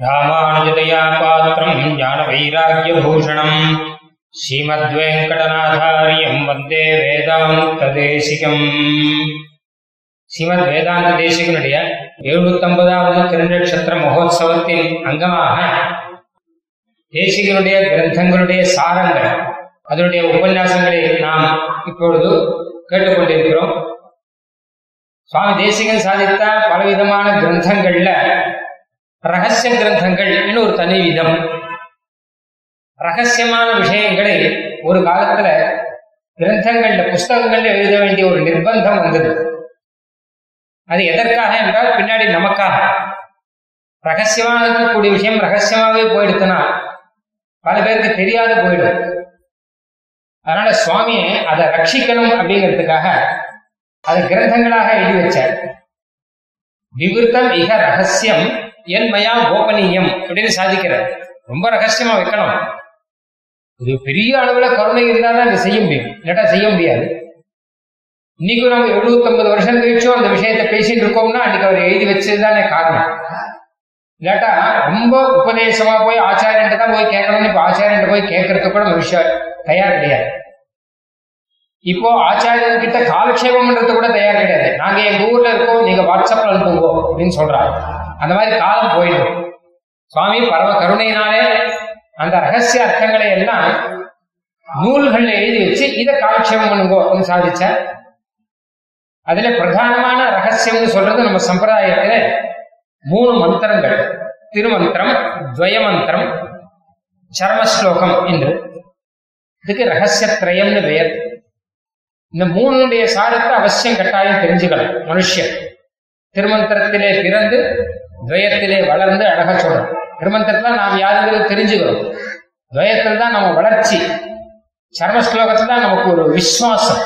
ராமானுஜதயா பாத்திரம் ஞான வைராக்கியபூஷணம் ஸ்ரீமத்வேங்கடநாதாரியம் வந்தே வேதாந்த தேசிகம் ஸ்ரீமத் வேதாந்த தேசிகனுடைய எழுநூத்தம்பதாவது திருநட்சத்திர மகோத்சவத்தின் அங்கமாக தேசிகனுடைய கிரந்தங்களுடைய சாரங்கள் அதனுடைய உபன்யாசங்களை நாம் இப்பொழுது கேட்டுக்கொண்டிருக்கிறோம். சுவாமி தேசிகன் சாதித்த பலவிதமான கிரந்தங்கள்ல ரகசிய கிரந்தங்கள் இன்னும் ஒரு தனி விதம் ரகசியமான விஷயங்களை ஒரு காலத்துல கிரந்தங்கள்ல புஸ்தகங்கள்ல எழுத வேண்டிய ஒரு நிர்பந்தம் வந்தது. அது எதற்காக என்றால் பின்னாடி நமக்காக. ரகசியமாக இருக்கக்கூடிய விஷயம் ரகசியமாகவே போயிடுத்துனா பல பேருக்கு தெரியாத போயிடும். அதனால சுவாமியை அதை ரட்சிக்கணும் அப்படிங்கிறதுக்காக அதை கிரந்தங்களாக எழுதி வச்சார். விவருத்தம் மிக ரகசியம் என் மயா கோபனீயம் அப்படின்னு சாதிக்கிறார். ரொம்ப ரகசியமா வைக்கணும். இது பெரிய அளவுல கருணை இருந்தால் தான் இதை செய்ய முடியும். இல்லாட்டா செய்ய முடியாது. இன்னைக்கு நம்ம எழுபத்தொன்பது வருஷம் கழிச்சும் அந்த விஷயத்தை பேசிட்டு இருக்கோம்னா அன்னைக்கு அவர் எழுதி வச்சதுதானே காரணம். இல்லாட்டா ரொம்ப உபதேசமா போய் ஆச்சாரியன்ட்டு தான் போய் கேட்கணும்னு இப்போ ஆச்சாரியன்ட்டு போய் கேட்கறதுக்கு கூட மனுஷன் தயார் கிடையாது. இப்போ ஆச்சாரியன் கிட்ட காலக்ஷேபம் பண்றது கூட தயார் கிடையாது. நாங்க எங்க ஊர்ல இருக்கோம் நீங்க வாட்ஸ்அப்ல அனுப்புங்க அப்படின்னு சொல்றாங்க. அந்த மாதிரி காலம் போயிடும். சுவாமி பரம கருணையினாலே அந்த ரகசிய அர்த்தங்களை எல்லாம் நூல்கள் எழுதி வச்சு இதை காலக்ஷேபம் பண்ணுங்கோ சாதிச்ச அதுல பிரதானமான ரகசியம்னு சொல்றது நம்ம சம்பிரதாயத்துல மூணு மந்திரங்கள். திருமந்திரம் துவயமந்திரம் சர்மஸ்லோகம் என்று. இதுக்கு ரகசியத்ரயம்னு பெயர். இந்த மூணுடைய சாரத்தை அவசியம் கட்டாயம் தெரிஞ்சுக்கலாம் மனுஷன். திருமந்திரத்திலே பிறந்து துவயத்திலே வளர்ந்து அழக சொல்றோம். திருமந்திரத்துல நாம் யாருங்கிறது தெரிஞ்சுக்கிறோம். துவயத்தில் தான் நம்ம வளர்ச்சி. சர்ம ஸ்லோகத்துல தான் நமக்கு ஒரு விஸ்வாசம்.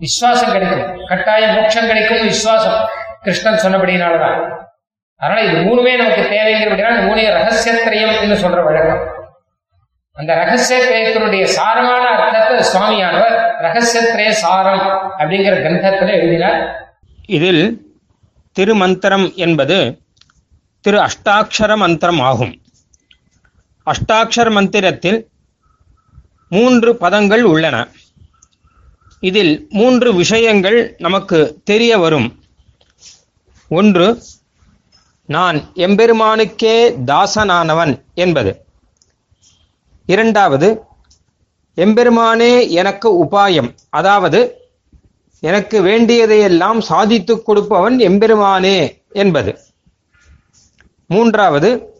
விஸ்வாசம் கிடைக்கும். கட்டாயம் மோட்சம் கிடைக்கும் விஸ்வாசம். கிருஷ்ணன் சொன்னபடினாலதான் அதனால இது மூணுமே நமக்கு தேவைங்கிறபடினா மூணே ரகசியத்திரயம் என்று சொல்ற வழக்கம். அந்த ரகசியத்திரயத்தினுடைய சாரமான அர்த்தத்தை சுவாமியானவர் ரகசியத்திரய சாரம் அப்படிங்கிற கிரந்தத்துல எழுதினார். இதில் திருமந்திரம் என்பது திரு அஷ்டாட்சர மந்திரம் ஆகும். அஷ்டாட்சர மந்திரத்தில் மூன்று பதங்கள் உள்ளன. இதில் மூன்று விஷயங்கள் நமக்கு தெரிய வரும். ஒன்று நான் எம்பெருமானுக்கே தாசனானவன் என்பது. இரண்டாவது எம்பெருமானே எனக்கு உபாயம் அதாவது எனக்கு வேண்டியதையெல்லாம் சாதித்துக் கொடுப்பவன் எம்பெருமானே என்பது. மூன்றாவது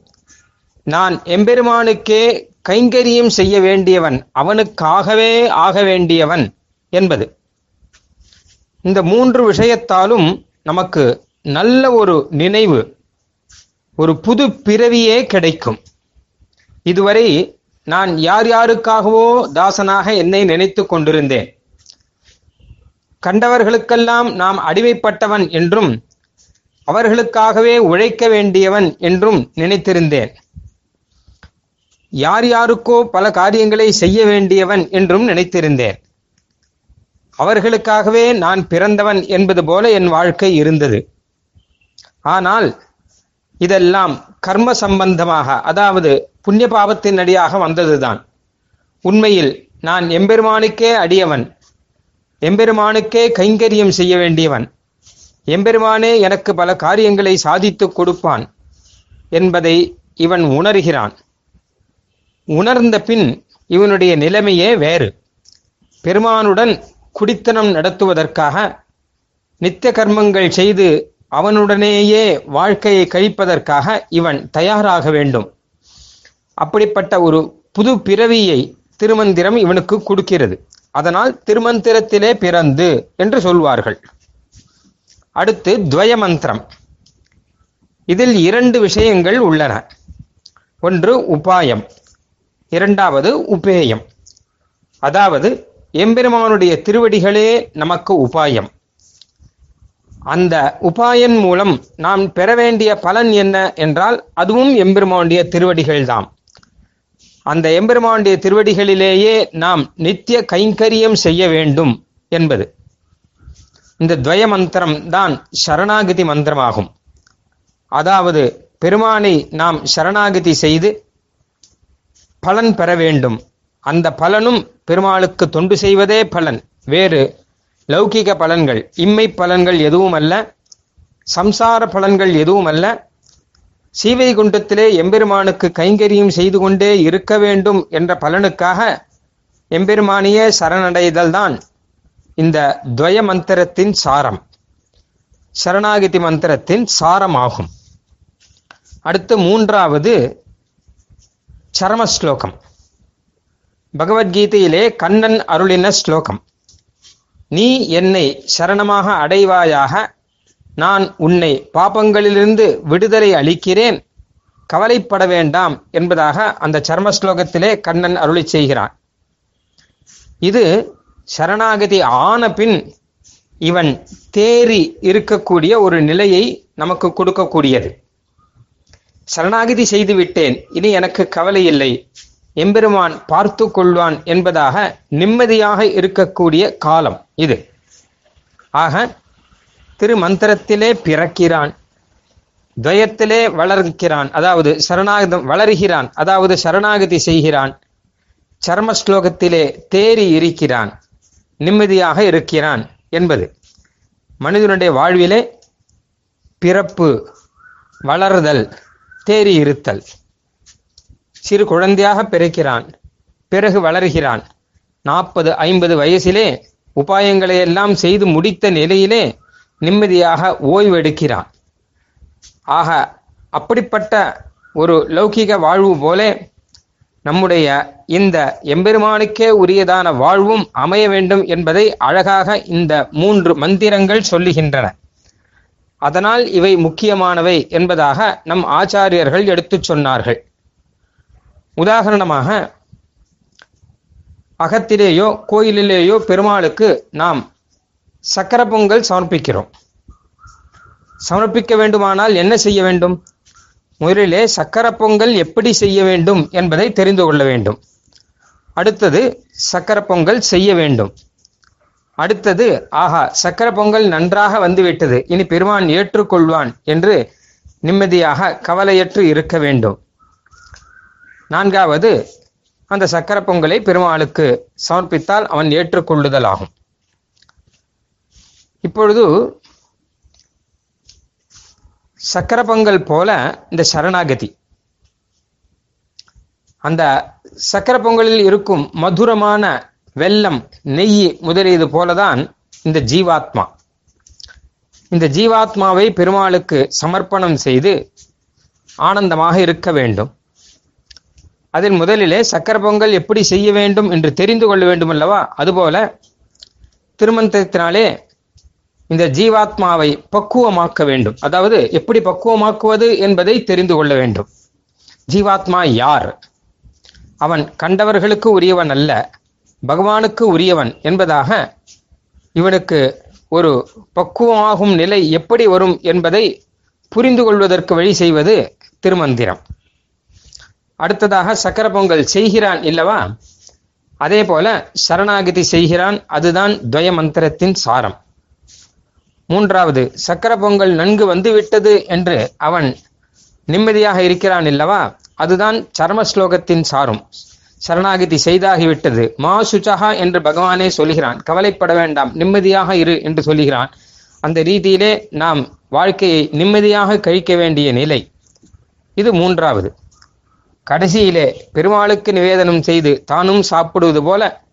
நான் எம்பெருமானுக்கே கைங்கரியம் செய்ய வேண்டியவன் அவனுக்காகவே ஆக வேண்டியவன் என்பது. இந்த மூன்று விஷயத்தாலும் நமக்கு நல்ல ஒரு நினைவு ஒரு புது பிறவியே கிடைக்கும். இதுவரை நான் யார் யாருக்காகவோ தாசனாக என்னை நினைத்து கொண்டிருந்தேன். கண்டவர்களுக்கெல்லாம் நாம் அடிமைப்பட்டவன் என்றும் அவர்களுக்காகவே உழைக்க வேண்டியவன் என்றும் நினைத்திருந்தேன். யார் யாருக்கோ பல காரியங்களை செய்ய வேண்டியவன் என்றும் நினைத்திருந்தேன். அவர்களுக்காகவே நான் பிறந்தவன் என்பது போல என் வாழ்க்கை இருந்தது. ஆனால் இதெல்லாம் கர்ம சம்பந்தமாக அதாவது புண்ணிய பாவத்தின் அடியாக வந்ததுதான். உண்மையில் நான் எம்பெருமானுக்கே அடியவன். எம்பெருமானுக்கே கைங்கரியம் செய்ய வேண்டியவன். எம்பெருமானே எனக்கு பல காரியங்களை சாதித்துக் கொடுப்பான் என்பதை இவன் உணர்கிறான். உணர்ந்த பின் இவனுடைய நிலைமையே வேறு. பெருமானுடன் குடித்தனம் நடத்துவதற்காக நித்திய கர்மங்கள் செய்து அவனுடனேயே வாழ்க்கையை கழிப்பதற்காக இவன் தயாராக வேண்டும். அப்படிப்பட்ட ஒரு புது பிறவியை திருமந்திரம் இவனுக்கு கொடுக்கிறது. அதனால் திருமந்திரத்திலே பிறந்து என்று சொல்வார்கள். அடுத்து துவயமந்திரம். இதில் இரண்டு விஷயங்கள் உள்ளன. ஒன்று உபாயம் இரண்டாவது உபேயம். அதாவது எம்பெருமானுடைய திருவடிகளே நமக்கு உபாயம். அந்த உபாயன் மூலம் நாம் பெற வேண்டிய பலன் என்ன என்றால் அதுவும் எம்பெருமானுடைய திருவடிகள்தான் அந்த எம்பெருமானுடைய திருவடிகளிலேயே நாம் நித்திய கைங்கரியம் செய்ய வேண்டும் என்பது. இந்த துவய மந்திரம் தான் சரணாகதி மந்திரமாகும். அதாவது பெருமானை நாம் சரணாகதி செய்து பலன் பெற வேண்டும். அந்த பலனும் பெருமாளுக்கு தொண்டு செய்வதே பலன். வேறு லௌகிக பலன்கள் இம்மை பலன்கள் எதுவும் அல்ல சம்சார பலன்கள் எதுவும் அல்ல சீவைகுண்டத்திலே எம்பெருமானுக்கு கைங்கரியம் செய்து கொண்டே இருக்க வேண்டும் என்ற பலனுக்காக எம்பெருமானியே சரணடைதல் தான் இந்த துவய மந்திரத்தின் சாரம். சரணாகதி மந்திரத்தின் சாரமாகும். அடுத்து மூன்றாவது சரம ஸ்லோகம் பகவத்கீதையிலே கண்ணன் அருளின ஸ்லோகம். நீ என்னை சரணமாக அடைவாயாக நான் உன்னை பாபங்களிலிருந்து விடுதலை அளிக்கிறேன். கவலைப்பட வேண்டாம் என்பதாக அந்த சர்ம ஸ்லோகத்திலே கண்ணன் அருளி செய்கிறான். இது சரணாகதி ஆன பின் இவன் தேறி இருக்கக்கூடிய ஒரு நிலையை நமக்கு கொடுக்கக்கூடியது. சரணாகதி செய்து விட்டேன் இனி எனக்கு கவலை இல்லை. எம்பெருமான் பார்த்து கொள்வான் என்பதாக நிம்மதியாக இருக்கக்கூடிய காலம் இது. ஆக திருமந்திரத்திலே பிறக்கிறான். துவயத்திலே வளர்க்கிறான். அதாவது சரணாகதம் வளர்கிறான். அதாவது சரணாகதி செய்கிறான். சர்ம ஸ்லோகத்திலே தேறி இருக்கிறான். நிம்மதியாக இருக்கிறான் என்பது. மனிதனுடைய வாழ்விலே பிறப்பு வளர்தல் தேறி இருத்தல். சிறு குழந்தையாக பிறக்கிறான். பிறகு வளர்கிறான். நாற்பது ஐம்பது வயசிலே உபாயங்களை எல்லாம் செய்து முடித்த நிலையிலே நிம்மதியாக ஓய்வெடுக்கிறான். ஆக அப்படிப்பட்ட ஒரு லௌகிக வாழ்வு போலே நம்முடைய இந்த எம்பெருமானுக்கே உரியதான வாழ்வும் அமைய வேண்டும் என்பதை அழகாக இந்த மூன்று மந்திரங்கள் சொல்லுகின்றன. அதனால் இவை முக்கியமானவை என்பதாக நம் ஆச்சாரியர்கள் எடுத்துச் சொன்னார்கள். உதாரணமாக அகத்திலேயோ கோயிலிலேயோ பெருமாளுக்கு நாம் சக்கர பொங்கல் சமர்ப்பிக்கிறோம். சமர்ப்பிக்க வேண்டுமானால் என்ன செய்ய வேண்டும்? முதலிலே சக்கர பொங்கல் எப்படி செய்ய வேண்டும் என்பதை தெரிந்து கொள்ள வேண்டும். அடுத்தது சக்கர பொங்கல் செய்ய வேண்டும். அடுத்தது ஆஹா சக்கர பொங்கல் நன்றாக வந்துவிட்டது. இனி பெருமான் ஏற்றுக்கொள்வான் என்று நிம்மதியாக கவலையற்று இருக்க வேண்டும். நான்காவது அந்த சக்கர பொங்கலை பெருமாளுக்கு சமர்ப்பித்தால் அவன் ஏற்றுக்கொள்ளுதல் ஆகும் இப்பொழுது சக்கர பொங்கல் போல இந்த சரணாகதி. அந்த சக்கர பொங்கலில் இருக்கும் மதுரமான வெல்லம் நெய் முதலியது போலதான் இந்த ஜீவாத்மா. இந்த ஜீவாத்மாவை பெருமாளுக்கு சமர்ப்பணம் செய்து ஆனந்தமாக இருக்க வேண்டும். அதில் முதலிலே சக்கர பொங்கல் எப்படி செய்ய வேண்டும் என்று தெரிந்து கொள்ள வேண்டும் அல்லவா? அதுபோல திருமந்திரத்தினாலே இந்த ஜீவாத்மாவை பக்குவமாக்க வேண்டும். அதாவது எப்படி பக்குவமாக்குவது என்பதை தெரிந்து கொள்ள வேண்டும். ஜீவாத்மா யார்? அவன் கண்டவர்களுக்கு உரியவன் அல்ல பகவானுக்கு உரியவன் என்பதாக இவனுக்கு ஒரு பக்குவமாகும் நிலை எப்படி வரும் என்பதை புரிந்து கொள்வதற்கு வழி செய்வது திருமந்திரம். அடுத்ததாக சக்கர பொங்கல் செய்கிறான் இல்லவா? அதே போல சரணாகதி செய்கிறான். அதுதான் துவய மந்திரத்தின் சாரம். மூன்றாவது சக்கர பொங்கல் நன்கு வந்துவிட்டது என்று அவன் நிம்மதியாக இருக்கிறான் இல்லவா? அதுதான் சர்ம ஸ்லோகத்தின் சாரும். சரணாகிதி செய்தாகிவிட்டது. மா சுச்சகா என்று பகவானே சொல்கிறான். கவலைப்பட வேண்டாம். நிம்மதியாக இரு என்று சொல்கிறான். அந்த ரீதியிலே நாம் வாழ்க்கையை நிம்மதியாக கழிக்க வேண்டிய நிலை. இது மூன்றாவது. கடைசியிலே பெருமாளுக்கு நிவேதனம் செய்து தானும் சாப்பிடுவது போல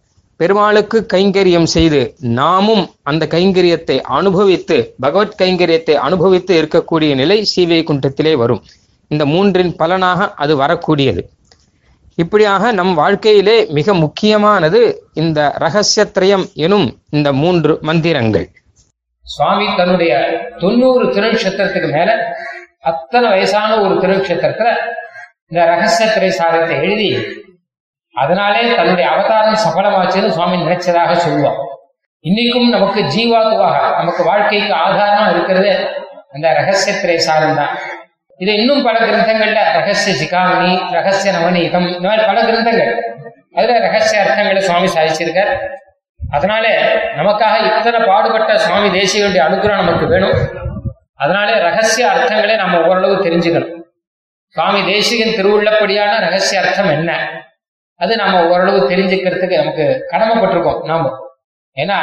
பெருமாளுக்கு கைங்கரியம் செய்து நாமும் அந்த கைங்கரியத்தை அனுபவித்து பகவத் கைங்கரியத்தை அனுபவித்து இருக்கக்கூடிய நிலை சீவைகுண்டத்திலே வரும். இந்த மூன்றின் பலனாக அது வரக்கூடியது. இப்படியாக நம் வாழ்க்கையிலே மிக முக்கியமானது இந்த ரகசியத்ரயம் எனும் இந்த மூன்று மந்திரங்கள். சுவாமி தன்னுடைய தொண்ணூறு திருநக்ஷத்திரத்துக்கு மேல அத்தனை வயசான ஒரு திருநக்ஷத்திரத்துல இந்த ரகசியத்திரை சாதத்தை எழுதி அதனாலே தன்னுடைய அவதாரம் சபலமாச்சுன்னு சுவாமி நினைச்சதாக சொல்லுவோம் இன்னைக்கும் நமக்கு ஜீவாத்துவாக நமக்கு வாழ்க்கைக்கு ஆதாரமா இருக்கிறது. அந்த ரகசிய திரைசாரம் தான். இது இன்னும் பல கிரந்தங்கள்ல ரகசிய சிகாமணி ரகசிய நவநீகம் இந்த மாதிரி பல கிரந்தங்கள். அதுல ரகசிய அர்த்தங்களை சுவாமி சாதிச்சிருக்கார். அதனால நமக்காக இத்தனை பாடுபட்ட சுவாமி தேசியனுடைய அனுகிரகம் நமக்கு வேணும். அதனாலே ரகசிய அர்த்தங்களை நம்ம ஓரளவு தெரிஞ்சுக்கணும். சுவாமி தேசிகன் திருவுள்ளப்படியான ரகசிய அர்த்தம் என்ன? அது நம்ம ஓரளவு தெரிஞ்சுக்கிறதுக்கு நமக்கு கடமைப்பட்டிருக்கோம் நாம. ஏன்னா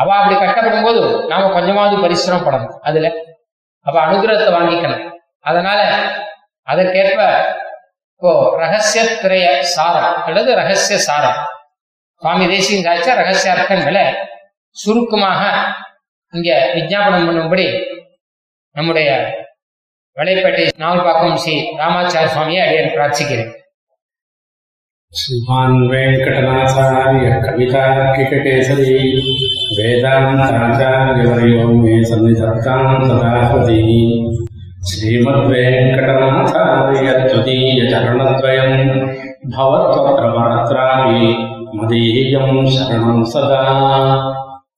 அவ அப்படி கஷ்டப்படும் போது நாம கொஞ்சமாவது பரிசிரமப்படணும் அதுல. அவ அனுகிரகத்தை வாங்கிக்கணும். அதனால அதற்கேற்ப இப்போ ரகசிய திரைய சாரம் அல்லது ரகசிய சாரம். சுவாமி தேசியம் சாய்ச்ச ரகசிய அர்த்தங்களை சுருக்கமாக இங்க விஜாபனம் பண்ணும்படி நம்முடைய வலைப்பேட்டை நாவல்பாக்கம் ஸ்ரீ ராமாச்சார சுவாமியை அடியன் பிரார்த்திக்கிறேன். श्रीमान् वेङ्कटनाथार्य कवितार्किककेसरी वेदान्ताचार्यवर्यो मे सन्निधत्तां मदीय शरण भवत्वत्र मदीयम् शरणम् सदा।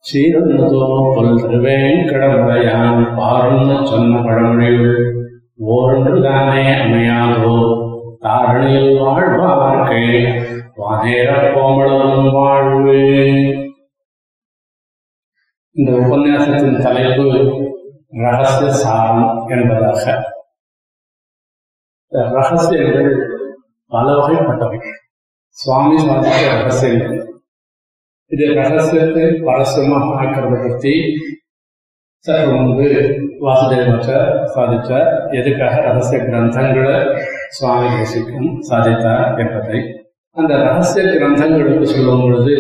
श्रीरन्नतो पुल्वेङ्कटमुदयान् पारुन्न चन्नपडमृयुळ् ओर्मृगाने தாரணியில் வாழ்வார்க்கே. வானேர கோமளவும் வாழ்வு. இந்த உபன்யாசத்தின் தலைப்பு ரகசிய சாரம் என்பதாக. ரகசியங்கள் பல வகைப்பட்டவை. சுவாமி சாதித்த ரகசியங்கள் இது ரகசியத்தை பரஸ்யமாக ஆக்கிறத பற்றி சற்று முன்பு வாசுதேவற்ற சாதித்தார். எதுக்காக ரகசிய கிரந்தங்களை சுவாமி தேசிக்கும் சாதித்தார் என்பதை அந்த ரகசிய கிரந்தங்களுக்கு சொல்லும் பொழுது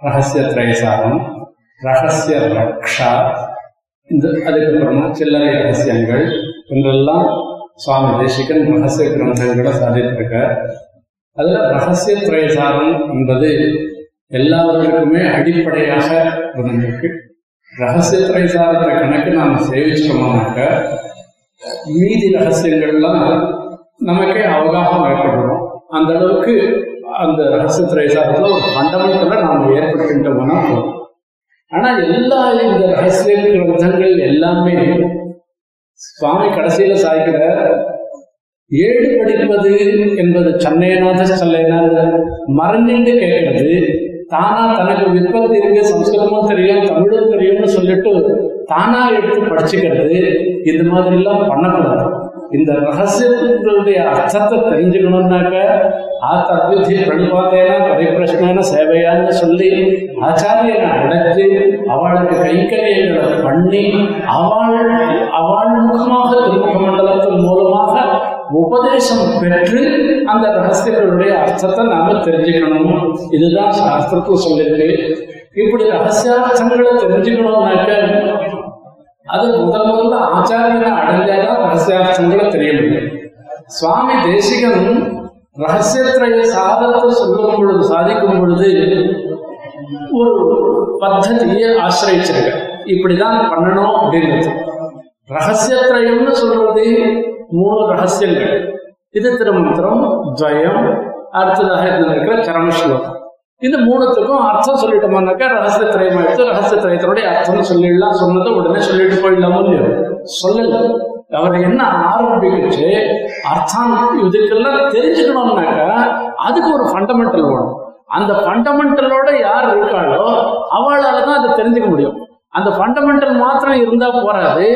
ரகசிய திரைசாரம் ரகசிய ரக்ஷா இந்த அதுக்கப்புறமா சில்லறை ரகசியங்கள் என்றெல்லாம் சுவாமி தேசிகன் ரகசிய கிரந்தங்களை சாதித்திருக்கார். அதுல ரகசிய திரைசாரம் என்பது எல்லாவற்றுக்குமே அடிப்படையாக இருந்திருக்கு ரகசிய திரைசாரத்தை கணக்கு நாம் சேவிச்சோம்னாக்க மீதி ரகசியங்கள்லாம் நமக்கே அவகாசம் ஏற்படுறோம். அந்த அளவுக்கு அந்த ரகசிய திரைசாரத்துல ஒரு ஃபண்டமெண்டலை நாம் ஏற்படுத்திட்டோம்னா போதும் ஆனா எல்லா இந்த ரகசிய கிரந்தங்கள் எல்லாமே சுவாமி கடைசியில சாய்க்கிற ஏடு படிப்பது என்பது சென்னையனாத சல்லையநாத மறந்துட்டு கேட்கறது. தானா தனக்கு விற்பத்தி இருக்கு சம்ஸ்கிருதமும் தெரியும் தமிழும் தெரியும்னு சொல்லிட்டு தானா எடுத்து படிச்சுக்கிறது. இந்த மாதிரி எல்லாம் பண்ணக்கூடாது. இந்த ரகசியத்தினுடைய அர்த்தத்தை தெரிஞ்சுக்கணும்னாக்க ஆ தத்விதி பிரணிபாத்தேன பரிபிரஷ்னேன சேவையான்னு சொல்லி ஆச்சாரியனை அடைத்து அவளுக்கு கைக்கரியங்களை பண்ணி அவள் அவள் முகமாக திருமுக மண்டலத்தின் மூலமாக உபதேசம் பெற்று அந்த ரகசியங்களுடைய அர்த்தத்தை நாம தெரிஞ்சுக்கணும். இதுதான் சாஸ்திரத்தில் சொல்லியிருக்கு. இப்படி ரகசியார்த்தங்களை தெரிஞ்சுக்கணும்னாக்க அது முதல் முதல்ல ஆச்சாரியனை அடைஞ்சாதான் ரகசியார்த்தங்களை தெரிய முடியும் சுவாமி தேசிகன் ரகசியத்திரைய சாதத்தை சொல்லும் பொழுது சாதிக்கும் பொழுது ஒரு பத்ததியை ஆசிரியிருக்க இப்படிதான் பண்ணணும் அப்படின்றது. ரகசியத்திரயம்னு சொல்றது மூணு ரகசியங்கள். இது திருமந்திரம் துவயம் அடுத்ததாக இருக்கிற கரமஸ்லோகம் இந்த மூணுத்துக்கும் அர்த்தம் சொல்லிட்டோம்னாக்கா ரகசியத்திரயம் எடுத்து ரகசிய ரகசியத்திரயத்தினுடைய அர்த்தம் சொல்லிடலாம். சொன்னதை உடனே சொல்லிட்டு போயிடலாமோ இல்லையோ? சொல்லல. அவர் என்ன ஆரம்பிச்சு அர்த்தம் இதுக்கெல்லாம் தெரிஞ்சுக்கணும்னாக்கா அதுக்கு ஒரு ஃபண்டமெண்டல் வேணும். அந்த ஃபண்டமெண்டலோட யார் இருக்காளோ அவளால தான் அதை தெரிஞ்சுக்க முடியும். அந்த ஃபண்டமெண்டல் மாத்திரம் இருந்தா போறாது.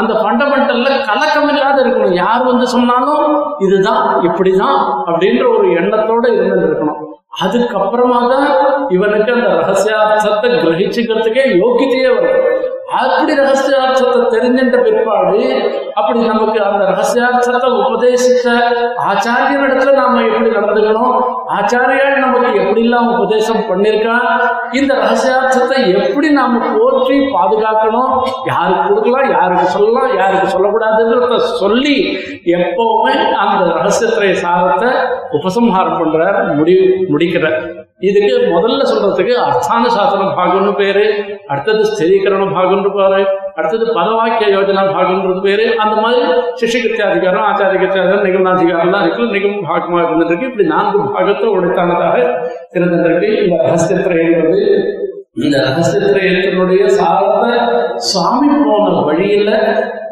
அந்த ஃபண்டமெண்டல்ல கலக்கம் இல்லாத இருக்கணும். யார் வந்து சொன்னாலும் இதுதான் இப்படிதான் அப்படின்ற ஒரு எண்ணத்தோட இருந்து இருக்கணும். அதுக்கப்புறமா தான் இவனுக்கு அந்த ரகசியார்த்தத்தை கிரகிச்சுக்கிறதுக்கே யோக்கியத்தையே வரும் அப்படி ரகசியார்த்தத்தை தெரிஞ்சின்ற பிற்பாடு அப்படி நமக்கு அந்த ரகசியார்த்தத்தை உபதேசித்த ஆச்சாரியனிடத்துல நாம எப்படி நடந்துக்கணும்? ஆச்சாரியால் நமக்கு எப்படிலாம் உபதேசம் பண்ணிருக்கா இந்த ரகசியார்த்தத்தை எப்படி நாம போற்றி பாதுகாக்கணும்? யாருக்கு கொடுக்கலாம் யாருக்கு சொல்லலாம் யாருக்கு சொல்லக்கூடாதுன்றத சொல்லி எப்பவுமே அந்த ரகசியத்திரை சாரத்தை உபசம்ஹாரம் பண்றார் முடி முடிக்கிறார். இதுக்கு முதல்ல சொல்றதுக்கு அர்த்தான சாசன பாகம்னு பேரு அடுத்தது ஸ்திரீகரண பாகம்னு பேரு அடுத்தது பதவாக்கிய யோஜனா பாகம்ன்றது பேரு அந்த மாதிரி சிஷிகிருத்தியாதிகாரம் ஆச்சாரிகிருத்தியாதிகாரம் நிகமனாதிகாரம்லாம் இருக்கு. நிகம பாகமாக இருந்திருக்கு. இப்படி நான்கு பாகத்தை உடைத்தானதாக இருந்திருக்கு இந்த ரகசியத்திரைங்கிறது இந்த ரகசியத்திரையத்தினுடைய சாரத்தை சுவாமி போன வழியில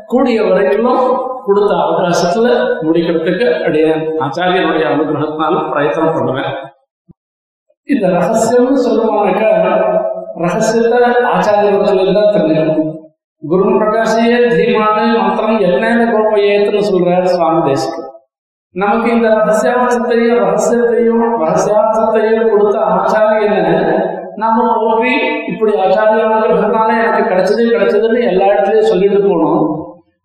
கூடிய வரைக்கும் கொடுத்த அவகாசத்துல முடிக்கிறதுக்கு அடைய ஆச்சாரியனுடைய அனுகிரகத்தினால பிரயத்தனம் பண்ணுவேன். இந்த ரகசியம்னு சொல்லுவாங்க ரகசியத்தை ஆச்சாரியத்துல தான் தெரிஞ்சுக்கணும். குரு பிரகாசியே தீமான மந்திரம் என்னென்ன கோப்பையேத்துன்னு சொல்றாரு சுவாமி தேசிக்கு நமக்கு இந்த ரகசியார்த்தத்தையும் ரகசியத்தையும் ரகசியார்த்தத்தையும் கொடுத்த ஆச்சாரியனை நாம போற்றி இப்படி ஆச்சாரியனால எனக்கு கிடைச்சது கிடைச்சதுன்னு எல்லா இடத்துலயும் சொல்லிட்டு போனோம்.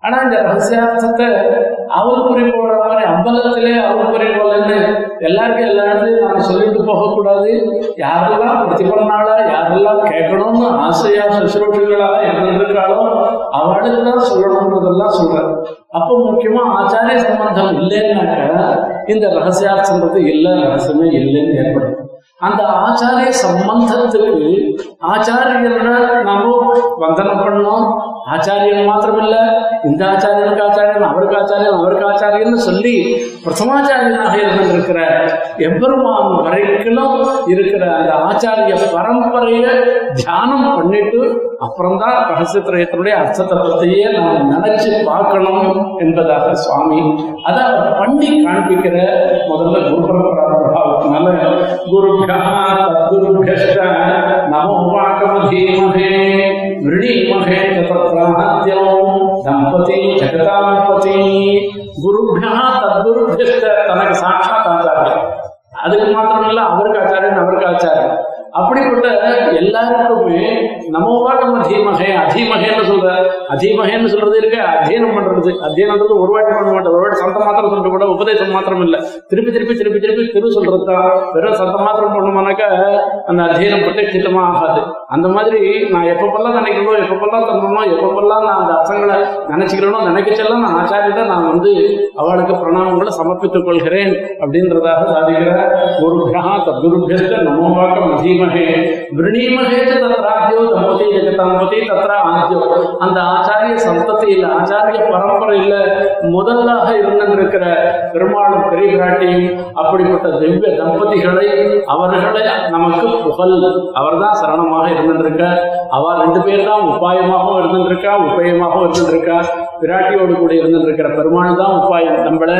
ஆனா இந்த ரகசியார்த்தத்தை அவள் குறை போடுற மாதிரி அம்பலத்திலே அவள் குறை போலன்னு எல்லாருக்கும் எல்லா இடத்துலயும் நாம சொல்லிட்டு போகக்கூடாது. யாரெல்லாம் பிரதிபலனாளா யாரெல்லாம் கேட்கணும்னு ஆசையா சுசுரூஷிகளா இருந்திருக்காளோ அவளுக்கு தான் சொல்லணுன்றதெல்லாம் சொல்றாரு அப்போ முக்கியமா ஆச்சாரிய சம்பந்தம் இல்லைன்னாக்க இந்த ரகசியார்த்தன்றது இல்லை ரகசியமே இல்லைன்னு ஏற்படும். அந்த ஆச்சாரிய சம்பந்தத்துக்கு ஆச்சாரியர்கள் நாம வந்தனம் பண்ணோம் ஆச்சாரியன் மாத்திரமில்ல இந்த ஆச்சாரியனுக்கு ஆச்சாரியன் அவருக்கு ஆச்சாரியன் அவருக்கு ஆச்சாரியன் சொல்லி பிரதமாச்சாரியனாக இருந்திருக்கிற எம்பெருமான் வரைக்கும் இருக்கிற அந்த ஆச்சாரிய பரம்பரைய தியானம் பண்ணிட்டு அப்புறம்தான் ரகசியத்திரயத்தினுடைய அர்த்தத்தை பத்தியே நாம் நினைச்சு பார்க்கணும் என்பதாக சுவாமி அதை அவர் பண்ணி காண்பிக்கிற முதல்ல குரு பரம்பரா பிரபாவத்தினால குரு தத்குருபியஷ்ட நமோ வாக்கமதீமகே விரணீமகே தத்ராஹத்யம் தம்பதி ஜெகதாம்பதி குருபியா தத்குருபியஷ்ட தனக்கு சாட்சாத் ஆச்சாரியம் அதுக்கு மாத்திரமில்ல அவருக்கு ஆச்சாரியன் அவருக்கு ஆச்சாரியன் அப்படிப்பட்ட எல்லாருக்குமே நமோவா நம்ம தீமகே அதீமகேன்னு சொல்ற அதீமகேன்னு சொல்றது இருக்க அத்தியனம் பண்றது. அத்தியனம்ன்றது ஒரு வாட்டி பண்ண மாட்டேன் ஒரு வாட்டி சந்தம் மாத்திரம் சொல்லிட்டு கூட உபதேசம் மாத்திரம் இல்ல. திருப்பி திருப்பி திருப்பி திருப்பி திரு சொல்றது தான். வெறும் சந்தம் மாத்திரம் பண்ணோம்னாக்கா அந்த அத்தியனம் பிரத்யட்சித்தமா ஆகாது. அந்த மாதிரி நான் எப்பப்பெல்லாம் நினைக்கிறனோ எப்பப்பெல்லாம் தரணும் எப்பப்பெல்லாம் நான் அந்த அர்த்தங்களை நினைச்சுக்கிறேனோ நினைக்கச்செல்லாம் நான் ஆச்சாரியிட்ட நான் வந்து அவளுக்கு பிரணாமங்களை சமர்ப்பித்துக் கொள்கிறேன் அப்படின்றதாக சாதிக்கிற குருபியா நம்ம நமோவாக்கம் அதீமகே விரணீமகே தத்ராத்யோ தம்பதி தத்ரா ஆத்யோ அந்த ஆச்சாரிய சந்ததியில் ஆச்சாரிய பரம்பரையில் முதலாக இருந்திருக்கிற பெருமாளும் பெரிய பிராட்டியும் அப்படிப்பட்ட திவ்ய தம்பதிகளை அவர்களை நமக்கு புகழ். அவர்தான் சரணமாக இருந்திருக்க. அவ ரெண்டு பேர் தான் உபாயமாகவும் இருந்திருக்கா உபயமாகவும் இருந்திருக்கா. பிராட்டியோடு கூட இருந்துருக்கிற பெருமாள் தான் உபாயம் நம்மள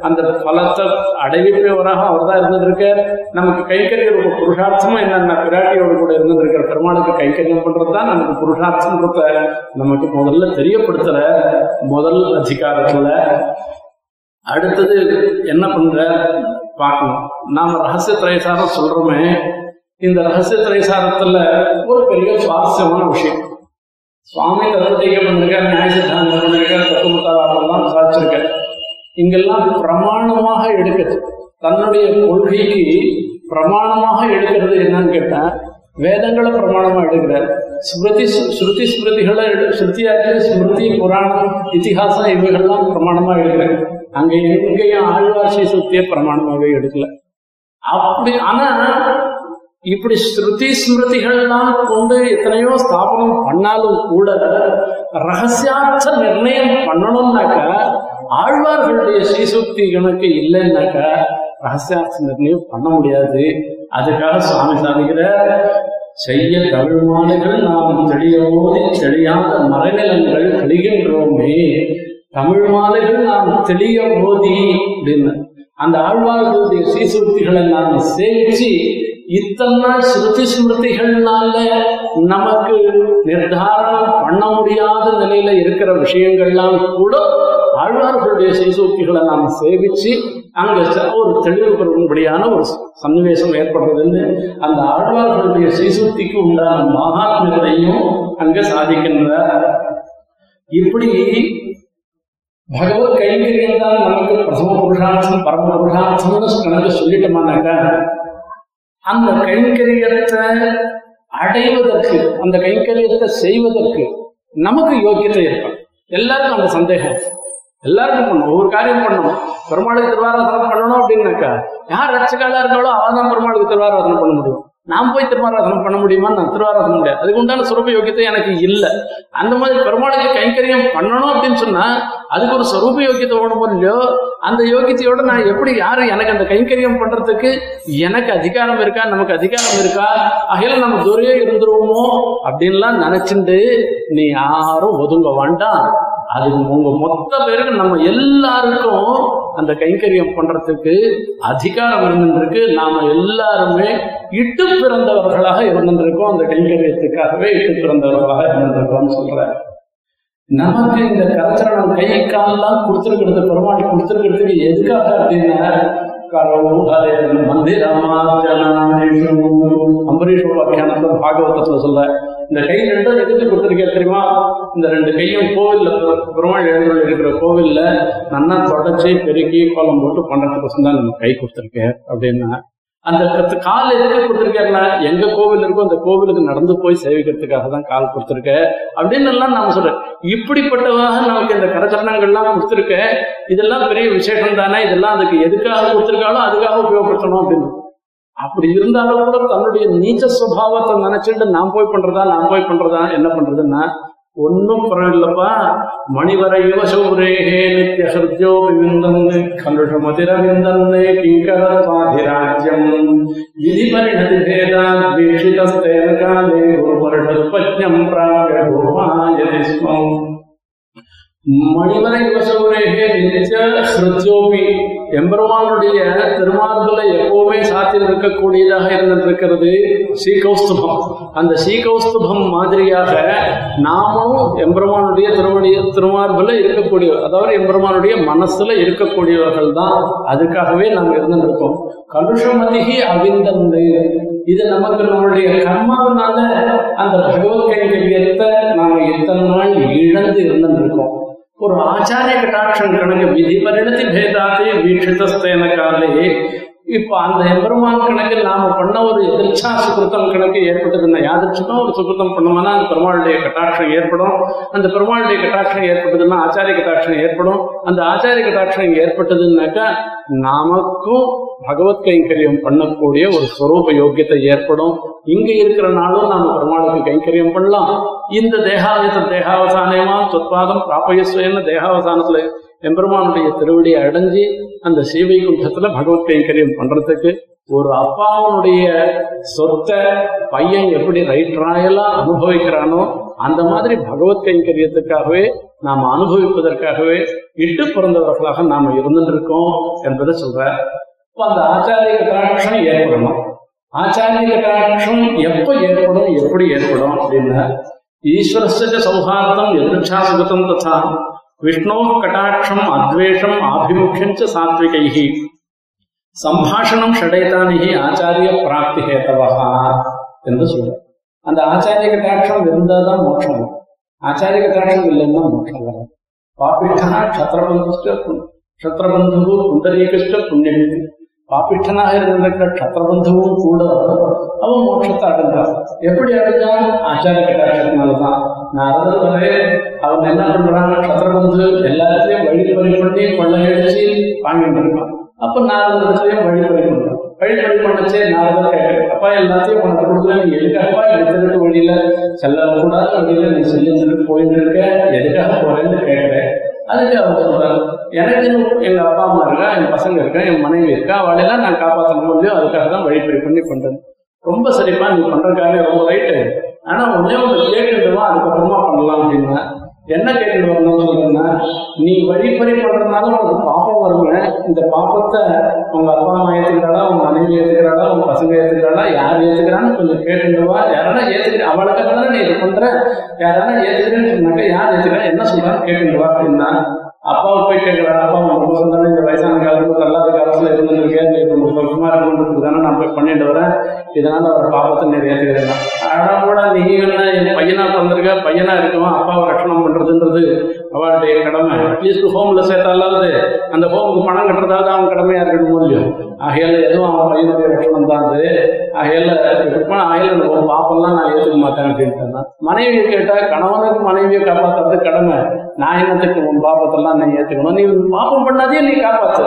அந்த பலத்தை அடைவிப்பவராக அவர் தான் இருந்திருக்க நமக்கு கைக்கரியம் ஒரு புருஷார்த்தமும் என்னென்ன பிராட்டியோடு கூட இருந்துருக்கிற பெருமாளுக்கு கைக்கரியம் பண்றது தான் நமக்கு புருஷார்த்தம்ன்றத நமக்கு முதல்ல தெரியப்படுத்துற முதல் அதிகாரத்துல. அடுத்தது என்ன பண்ற? பார்க்கணும். நாம ரகசிய திரைசாரம் சொல்றோமே. இந்த ரகசிய திரைசாரத்துல ஒரு பெரிய சுவாரஸ்யமான விஷயம். சுவாமி தத்துவத்தை பண்ணிருக்கார் நியாய சித்தாந்தம் பண்ணிருக்கார் தத்துவத்தாளர்லாம் சாதிச்சிருக்கார் இங்கெல்லாம் பிரமாணமாக எடுக்கிறது. தன்னுடைய கொள்கைக்கு பிரமாணமாக எடுக்கிறது என்னன்னு கேட்டா வேதங்களை பிரமாணமா எடுக்கிறார். ஸ்மிருதி ஸ்ருதி ஸ்மிருதிகளை எடு- ஸ்மிருதி புராணம் இத்திஹாசம் இவைகள்லாம் பிரமாணமா எடுக்கிறார். அங்க எங்கேயும் ஆழ்வாசி சுத்திய பிரமாணமாவே எடுக்கல. அப்படி ஆனா இப்படி ஸ்ருதி ஸ்மிருதிகள்லாம் கொண்டு எத்தனையோ ஸ்தாபனம் பண்ணாலும் கூட ரகசியார்த்த நிர்ணயம் பண்ணணும்னாக்க ஆழ்வார்களுடைய ஸ்ரீசுக்தி கணக்கு இல்லைன்னாக்கா ரகசியார்த்த நிர்ணயம் பண்ண முடியாது. அதுக்காக சுவாமி சாதிக்கிற செய்ய தமிழ்மானுகள் நாம் தெளிய போது தெளியாத மறைநிலங்கள் தெளிகின்றோமே தமிழ்மானுகள் நாம் தெளிய போதி அப்படின்னு. அந்த ஆழ்வார்களுடைய ஸ்ரீசுக்திகளை நாம் சேமிச்சு இத்தனை ஸ்ருதி ஸ்மிருதிகள்னால நமக்கு நிர்தாரணம் பண்ண முடியாத நிலையில இருக்கிற விஷயங்கள்லாம் கூட ஆழ்வார்களுடைய சீசூக்திகளை நாம் சேவிச்சு அங்க ஒரு தெளிவு பெறும்படியான ஒரு சன்னிவேசம் ஏற்படுறதுன்னு அந்த ஆழ்வார்களுடைய சீசூக்திக்கு உண்டான மகாத்மியத்தையும் அங்க சாதிக்கின்றார். இப்படி பகவத் கைங்கரியம் தான் நமக்கு பிரசம புருஷார்த்தம் பரம புருஷார்த்தம்னு நமக்கு சொல்லிட்டோமானாக்கா அந்த கைங்கரியத்தை அடைவதற்கு அந்த கைங்கரியத்தை செய்வதற்கு நமக்கு யோக்கியத்தை இருக்கும் எல்லாருக்கும் அந்த சந்தேகம். எல்லாருக்கும் பண்ணணும் ஒவ்வொரு காரியம் பண்ணணும் பெருமாளுக்கு திருவாராதனம் பண்ணணும் அப்படின்னாக்கா யார் ரட்சகாலா இருக்காளோ அவன் தான் பெருமாளுக்கு திருவாராதனம் பண்ண முடியும். நான் போய் திருவாராதனம் பண்ண முடியுமா? நான் திருவாராதனம் முடியாது. அதுக்கு உண்டான சுரூப யோக்கியத்தை எனக்கு இல்லை. அந்த மாதிரி பெருமாளுக்கு கைங்கரியம் பண்ணணும் அப்படின்னு சொன்னா அதுக்கு ஒரு சொரூப யோக்கியத்தை ஓடும் இல்லையோ அந்த யோகியத்தையோட நான் எப்படி யாரு எனக்கு அந்த கைங்கரியம் பண்றதுக்கு எனக்கு அதிகாரம் இருக்கா? நமக்கு அதிகாரம் இருக்கா? அகையில நம்ம துறையே இருந்துருவோமோ? அப்படின்லாம் நினைச்சுண்டு நீ யாரும் ஒதுங்க வேண்டாம். அது உங்க மொத்த பேருக்கு நம்ம எல்லாருக்கும் அந்த கைங்கரியம் பண்றதுக்கு அதிகாரம் இருந்திருக்கு. நாம எல்லாருமே இட்டு பிறந்தவர்களாக இருந்திருக்கோம். அந்த கைங்கரியத்துக்காகவே இட்டு பிறந்தவர்களாக இருந்திருக்கோம்னு சொல்றேன் நமக்கு இந்த கரச்சரணம் கை காலெல்லாம் கொடுத்துருக்கிறது பெருமாள் கொடுத்துருக்கிறதுக்கு எதுக்காக அப்படின்னா அம்பரீஷ் உபாக்கியானத்துல பாகவதத்துல சொல்ற இந்த கை ரெண்டும் எதுக்கு கொடுத்துருக்கேன் தெரியுமா? இந்த ரெண்டு கையும் கோவில்ல பெருமாள் எழுந்துள்ள இருக்கிற கோவில்ல நன்னா தொடச்சி பெருக்கி கோலம் போட்டு பண்றதுக்கோசம் தான் நம்ம கை கொடுத்துருக்கேன் அப்படின்னா. அந்த கத்து கால் எதுக்கு கொடுத்துருக்கேன்னா எங்க கோவில் இருக்கோ அந்த கோவிலுக்கு நடந்து போய் சேவிக்கிறதுக்காக தான் கால் கொடுத்துருக்க அப்படின்னு எல்லாம் நாம சொல்றேன் இப்படிப்பட்டவாக நமக்கு இந்த கரச்சரணங்கள்லாம் கொடுத்துருக்க இதெல்லாம் பெரிய விசேஷம் தானே இதெல்லாம் அதுக்கு எதுக்காக கொடுத்துருக்காலும் அதுக்காக உபயோகப்படுத்தணும் அப்படின்னு. அப்படி இருந்தாலும் கூட தன்னுடைய நீச்ச சுபாவத்தை நினைச்சுட்டு நான் போய் பண்றதா நான் போய் பண்றதா என்ன பண்றதுன்னா ஒன்னும் பரவாயில்லப்பா மணிவர யுவசௌரேகே நித்திய ஹர்ஜோ விந்தன்னு கலுஷமதிரவிந்தன்னு கிங்கர பாதிராஜ்யம். விதி பரிணதி பேதாத் வீஷிதஸ்தேன காலே குருவருஷதுபஜ்ஞம் பிராப்ய பூமாயதி ஸ்மம் மணிவர யுவசௌரேகே நித்திய ஹிருத்யோபி எம்பெருமானுடைய திருமார்புல எப்பவுமே சாத்தியில் இருக்கக்கூடியதாக இருந்திருக்கிறது. ஸ்ரீகௌஸ்துபம். அந்த ஸ்ரீகௌஸ்துபம் மாதிரியாக நாமும் எம்பெருமானுடைய திருமணிய திருமார்பில் இருக்கக்கூடிய அதாவது எம்பெருமானுடைய மனசுல இருக்கக்கூடியவர்கள் தான் அதுக்காகவே நாம் இருந்திருக்கோம். கலுஷமதிகி அவிந்தந்து. இது நமக்கு நம்மளுடைய கர்மாவினால அந்த பகவத் கைங்கரியத்தை நாம எத்தனை நாள் இழந்து இருந்திருக்கோம். ஒரு ஆச்சாரிய கட்டாட்சம் கணக்கு விதி பரிணதி பேதாதி வீட்சிதஸ்தேன காலே இப்போ அந்த எம்பெருமான் கணக்கு நாம பண்ண ஒரு எதிர்ச்சா சுகிருத்தம் கணக்கு ஏற்பட்டதுன்னா யாதிர்ச்சிக்கும் ஒரு சுகிருத்தம் பண்ணோம்னா அந்த பெருமாளுடைய கட்டாட்சம் ஏற்படும். அந்த பெருமாளுடைய கட்டாட்சம் ஏற்பட்டதுன்னா ஆச்சாரிய கட்டாட்சம் ஏற்படும். அந்த ஆச்சாரிய கட்டாட்சம் ஏற்பட்டதுன்னாக்கா நமக்கும் பகவத் கைங்கரியம் பண்ணக்கூடிய ஒரு ஸ்வரூப யோக்கியத்தை ஏற்படும். இங்க இருக்கிற நாளும் நாம பெருமாளுக்கு கைங்கரியம் பண்ணலாம். இந்த தேகாவச தேகாவசானமா சொற்பாதம் பிராபயஸ்வயன்னு தேகாவசானத்துல எம்பெருமானுடைய திருவடியை அடைஞ்சு அந்த சீவைகுண்டத்துல பகவத் கைங்கரியம் பண்றதுக்கு ஒரு அப்பாவனுடைய சொத்தை பையன் எப்படி ரைட் ராயலா அனுபவிக்கிறானோ அந்த மாதிரி பகவத் கைங்கரியத்துக்காகவே நாம் அனுபவிப்பதற்காகவே இட்டு பிறந்தவர்களாக நாம இருந்துருக்கோம் என்பதை சொல்ற அந்த ஆச்சாரிய கட்டாட்சம் ஏற்படணும். ஆச்சாரிய கட்டாட்சம் எப்ப ஏற்படும் எப்படி ஏற்படும் அப்படின்னா ஈஸ்வரஸ்ய சௌஹார்த்தம் எதிர்ச்சா சுகத்தம் ததா. விஷ்ணோ கட்டாட்சம் அத்வேஷம் ஆபிமுக்கியம் ச சாத்விகைஹி சம்பாஷணம் ஷடைதானிகி ஆச்சாரிய பிராப்தி ஹேதவா என்று சொல்ற அந்த ஆச்சாரிய கட்டாட்சம் இருந்தாதான் மோட்சம் வரும் ஆச்சாரிய கட்டாட்சம் இல்லைன்னா மோட்சம் வரும் பாபிஷ்டனா க்ஷத்ரபந்து க்ஷத்ரபந்து புண்டரீகிருஷ்ட புண்ணியமிதி பாபிஷ்டனாக இருந்திருக்கிற க்ஷத்ரபந்துவும் கூட அவன் மோட்சத்தை அடைந்தான் எப்படி அடைஞ்சான்? ஆச்சாரிய கட்டாட்சத்தினால்தான். நாரதர் வரே அவன் என்ன பண்றான்? க்ஷத்ரபந்து எல்லாத்தையும் வழிபறி பண்ணி கொள்ளையடிச்சு வாங்கிட்டு இருக்கான் அப்ப நாரதத்தையும் வழிபறி பண்றான் வழிபறி பண்ணச்சே நாரதர் கேட்க அப்பா எல்லாத்தையும் உனக்கு கொடுக்குறேன் நீ எதுக்காகப்பா எடுத்துட்டு வழியில செல்லக்கூடாத? வழியில நீ செல்லுன்னு போயிட்டு இருக்க. எதுக்காக போறேன்னு கேட்கிறேன் அதுக்கு அவர் சொல்றாரு எனக்கு எங்க அப்பா அம்மா இருக்கா என் பசங்க இருக்கா என் மனைவி இருக்கா அவளெல்லாம் நான் காப்பாற்ற முடியும் அதுக்காக தான் வழிபறி பண்ணி பண்றேன் ரொம்ப சரிப்பா நீ பண்றதுக்காக ரொம்ப ரைட்டு ஆனா ஒன்னே ஒன்று கேட்டுடுவா அதுக்கப்புறமா பண்ணலாம் அப்படின்னா என்ன கேட்டுட்டு வரணும்னு சொல்றேன்னா நீ வழிப்பறி பண்றதுனால உனக்கு பாப்பம் வருங்க இந்த பாப்பத்தை உங்க அப்பா அம்மா ஏத்துக்கிறாளா உங்க மனைவி ஏத்துக்கிறாளா உங்க பசங்க ஏத்துக்கிறாளா யார் ஏத்துக்கிறான்னு கொஞ்சம் கேட்டுடுவா யாரானா ஏத்துக்கிற அவளுக்கு நீ இது பண்ற? யாரானா ஏத்துக்கிறேன்னு சொன்னாக்க யார் ஏத்துக்கிறா? என்ன சொல்றான்னு கேட்டுடுவா அப்படின்னா அப்பாவுக்கு போய் கேட்கிறாரு அப்பா ரொம்ப சொன்னாலும் இந்த வயசான காலத்துக்கு நல்லாத காலத்துல இருந்திருக்கேன் நீ ரொம்ப சந்தோஷமா இருக்கணுன்றதுக்கு தானே நான் போய் பண்ணிட்டு வரேன் இதனால அவர் பாப்பத்தை நிறைய ஏற்றுக்கிறேன் ஆனா கூட நீ என்ன என் பையனா பிறந்திருக்க பையனா இருக்கும் அப்பாவை ரட்சணம் பண்றதுன்றது அவளுடைய கடமை. அட்லீஸ்ட் ஹோம்ல சேர்த்தாலாவது அந்த ஹோமுக்கு பணம் கட்டுறதாவது அவன் கடமையா இருக்கணும் இல்லையோ ஆகையால எதுவும் அவன் பையனுடைய லட்சணம் தான் அது. ஆகையால இருப்பான் ஆகையில உன் பாப்பெல்லாம் நான் ஏற்றுக்க மாட்டேன் அப்படின்ட்டு மனைவியை கேட்டா கணவனுக்கு மனைவியை காப்பாத்துறது கடமை. நான் என்னத்துக்கு உன் பாப்பத்தெல்லாம் நீ ஏற்றுக்கணும் நீ பாப்பம் பண்ணாதே நீ காப்பாத்து.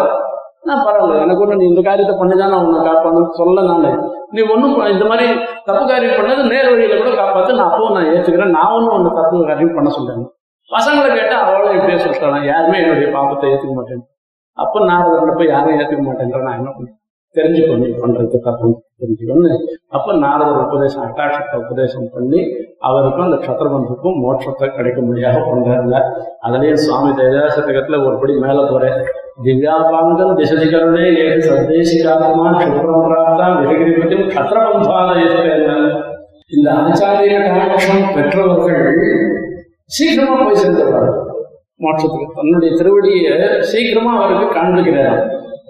நான் பரவாயில்ல எனக்கு ஒண்ணு நீ இந்த காரியத்தை பண்ணிதான் நான் உன்னை காப்பான்னு சொல்ல நானு. நீ ஒன்றும் இந்த மாதிரி தப்பு காரியம் பண்ணது நேர் வழியில கூட காப்பாத்து. நான் அப்பவும் நான் ஏற்றுக்கிறேன் நான் ஒன்றும் உன்னை தப்பு காரியம் பண்ண சொல்றேன். பசங்களை கேட்டா அவளும் இப்படியே சொல்லிட்டான் யாருமே என்னுடைய பாப்பத்தை ஏற்றுக்க மாட்டேன். அப்போ நான் அவர்கிட்ட போய் யாரும் ஏற்றுக்க மாட்டேன்ற நான் என்ன பண்ணேன் தெரிஞ்சுக்கோ நீ பண்றது தப்பு தெரிஞ்சுக்கோன்னு அப்ப நாரதர் உபதேசம் அட்டாட்சத்தை உபதேசம் பண்ணி அவருக்கும் அந்த க்ஷத்ரபந்துக்கும் மோட்சத்தை கிடைக்க முடியாத பண்றாங்க அதுலயும் சுவாமி தேஜாசதகத்துல ஒருபடி மேல போறேன் திவ்யாபாங்கம் திசதிகருடே ஏது சந்தேசிகாத்மா க்ஷிப்ரம் பிராப்தா விரகிரிபதியும் இந்த ஆச்சாரிய கடாட்சம் பெற்றவர்கள் சீக்கிரமா போய் சேர்ந்துடுறாரு. மோட்சத்துக்கு தன்னுடைய திருவடியை சீக்கிரமா அவருக்கு காண்பிக்கிறார்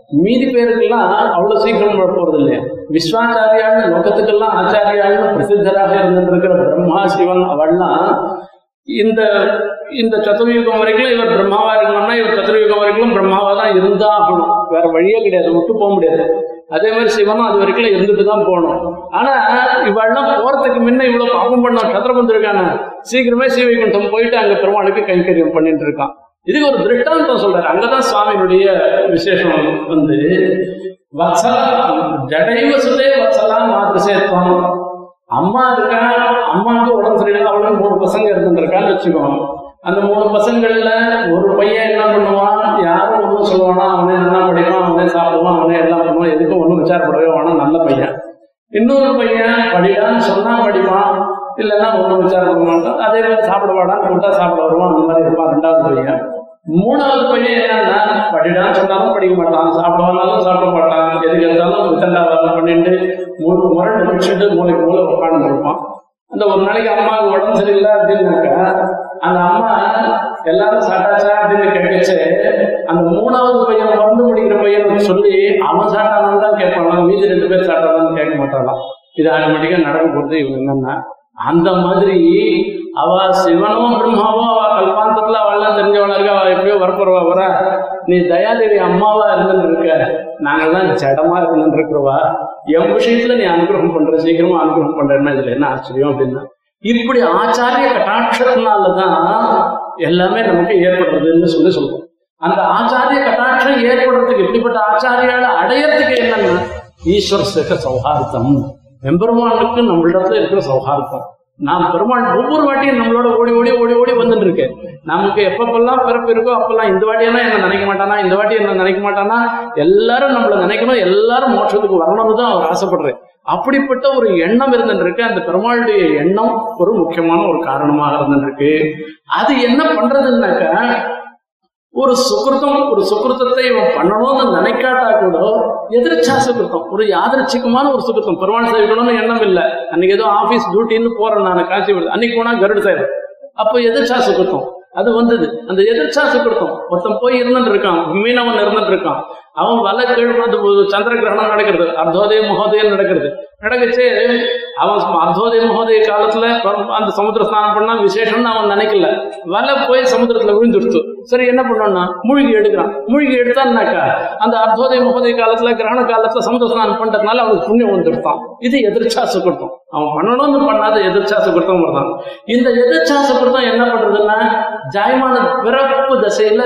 மீதி பேருக்கெல்லாம் அவ்வளவு சீக்கிரம் போறது இல்லையா விஸ்வாச்சாரியாள்னு லோகத்துக்கெல்லாம் ஆச்சாரியாள்னு பிரசித்தராக இருந்திருக்கிற பிரம்மா சிவன் அவள்லாம் இந்த இந்த சதுர்யுகம் வரைக்கும் இவர் பிரம்மாவா இருக்கணும்னா இவர் சதுர்யுகம் வரைக்கும் பிரம்மாவா தான் இருந்தாகணும். வேற வழியே கிடையாது. விட்டு போக முடியாது. அதே மாதிரி சிவனும் அது வரைக்கும் இருந்துட்டு தான் போகணும் ஆனா இவெல்லாம் போறதுக்கு முன்ன இவ்வளவு பாவம் பண்ண சந்திரபந்து இருக்கான சீக்கிரமே சீவைகுண்டம் போயிட்டு அங்க பெருமாளுக்கு கைங்கரியம் பண்ணிட்டு இருக்கான். இதுக்கு ஒரு திருஷ்டாந்தம் சொல்றாரு. அங்கதான் சுவாமியினுடைய விசேஷம் வந்து வத்சலா ஜடைவ சுதே வத்சலா மாதிரிசேத்வம் அம்மா இருக்கா அம்மாவுக்கு உடம்பு சரியில்லை அவளுக்கு மூணு பசங்க இருந்துருக்கான்னு வச்சுக்கோங்க. அந்த மூணு பசங்கள்ல ஒரு பையன் என்ன பண்ணுவான்? யாரும் ஒன்றும் சொல்லுவானா அவனே நல்லா படிக்கிறான் அவனே சாப்பிடுவான் அவனே எல்லாம் பண்ணுவான். எதுக்கும் ஒன்றும் விசாரப்படவே வேணாம் நல்ல பையன். இன்னொரு பையன் படிடான்னு சொன்னா படிப்பான் இல்லைன்னா ஒன்றும் விசாரப்பட மாட்டான். அதே மாதிரி சாப்பிடுவாடான்னு கூட்டா சாப்பிட வருவான் அந்த மாதிரி இருப்பான் ரெண்டாவது பையன். மூணாவது பையன் என்னன்னா படிடான்னு சொன்னாலும் படிக்க மாட்டான் சாப்பிடுவானாலும் சாப்பிட மாட்டான் எதுக்கு எடுத்தாலும் வித்தண்டா வேலை பண்ணிட்டு மூணு முறை முடிச்சுட்டு மூளைக்கு மூளை உட்காந்து இருப்பான். அந்த ஒரு நாளைக்கு அம்மாவுக்கு உடம்பு சரியில்லை அப்படின்னாக்கா அந்த அம்மா எல்லாரும் சாட்டாச்சா அப்படின்னு கேட்கச்சு அந்த மூணாவது பையன் மருந்து முடிக்கிற பையன் சொல்லி அவன் சாட்டானான்னு தான் கேட்பாங்க மீதி ரெண்டு பேர் சாட்டானான்னு கேட்க மாட்டாளாம் இது ஆட்டோமேட்டிக்கா நடக்க போறது இவங்க என்னன்னா அந்த மாதிரி அவ சிவனும் பிரம்மாவும் அவ கல்பாந்தத்துல அவள்லாம் தெரிஞ்சவளா இருக்கா? அவ எப்பயோ வரப்போறவா வரா? நீ தயாதேவி அம்மாவா இருந்துன்னு இருக்க. நாங்கெல்லாம் ஜடமா இருந்துட்டு இருக்கிறவா? என் விஷயத்துல நீ அனுகிரகம் பண்ற சீக்கிரமா அனுகிரகம் பண்றேன்னா இதுல என்ன ஆச்சரியம் அப்படின்னா இப்படி ஆச்சாரிய கட்டாட்சத்தினாலதான் எல்லாமே நமக்கு ஏற்படுறதுன்னு சொல்லி சொல்றோம். அந்த ஆச்சாரிய கட்டாட்சம் ஏற்படுறதுக்கு எப்படிப்பட்ட ஆச்சாரியால அடையறதுக்கு என்னன்னா ஈஸ்வர சேக சௌஹார்த்தம். எம்பெருமானுக்கு நம்மளிடத்துல இருக்கிற சௌஹார்த்தம். நாம் பெருமாள் ஒவ்வொரு வாட்டியும் நம்மளோட ஓடி ஓடி ஓடி ஓடி வந்துட்டு இருக்கு நமக்கு எப்பப்பெல்லாம் பிறப்பு இருக்கோ அப்பெல்லாம் இந்த வாட்டியெல்லாம் என்ன நினைக்க மாட்டானா இந்த வாட்டி என்ன நினைக்க மாட்டானா எல்லாரும் நம்மள நினைக்கணும் எல்லாரும் மோட்சத்துக்கு வரணும்னு தான் அவர் ஆசைப்படுறேன் அப்படிப்பட்ட ஒரு எண்ணம் இருந்துட்டு இருக்கு அந்த பெருமாளுடைய எண்ணம் ஒரு முக்கியமான ஒரு காரணமாக இருந்துட்டு இருக்கு அது என்ன பண்றதுன்னாக்க ஒரு சுகிருத்தம் ஒரு சுகிருத்தத்தை இவன் பண்ணணும்னு நினைக்காட்டா கூட எதிர்ச்சா சுகிருத்தம் ஒரு யாதர்ச்சிகமான ஒரு சுகிருத்தம். பெருமாள் சேவிக்கணும்னு எண்ணம் இல்லை. அன்னைக்கு ஏதோ ஆபீஸ் டியூட்டின்னு போறேன் நான் காட்சி விடுது அன்னைக்கு போனா கருடு சேவை அப்போ எதிர்ச்சா சுகிருத்தம் அது வந்தது. அந்த எதிர்ச்சா சுக்கிருத்தம் ஒருத்தன் போய் இருந்துட்டு இருக்கான் மீனவன் இருந்துட்டு இருக்கான் அவன் வலை கீழ்வது சந்திர கிரகணம் நடக்கிறது. அர்த்தோதய மகோதயம் நடக்கிறது. நடக்குச்சு அவன் அர்த்தோதய மகோதய காலத்துல அந்த சமுத்திர ஸ்நானம் பண்ணா விசேஷம்னு அவன் நினைக்கல. வலை போய் சமுத்திரத்துல விழுந்துடுச்சு. சரி என்ன பண்ணோம்னா மூழ்கி எடுக்கிறான். மூழ்கி எடுத்தான்னாக்கா அந்த அர்த்தோதய மகோதய காலத்துல கிரகண காலத்துல சமுத்திர ஸ்நானம் பண்றதுனால அவனுக்கு புண்ணியம் வந்துடுத்தான். இது எதிர்ச்சா சுக்கிருத்தம் அவன் பண்ணணும்னு பண்ணாத எதிர்ச்சாச சுக்கிருத்தம் வருதான் இந்த எதிர்ச்சாச சுக்கிருத்தம் என்ன பண்றதுன்னா ஜாயமான பிறப்பு தசையில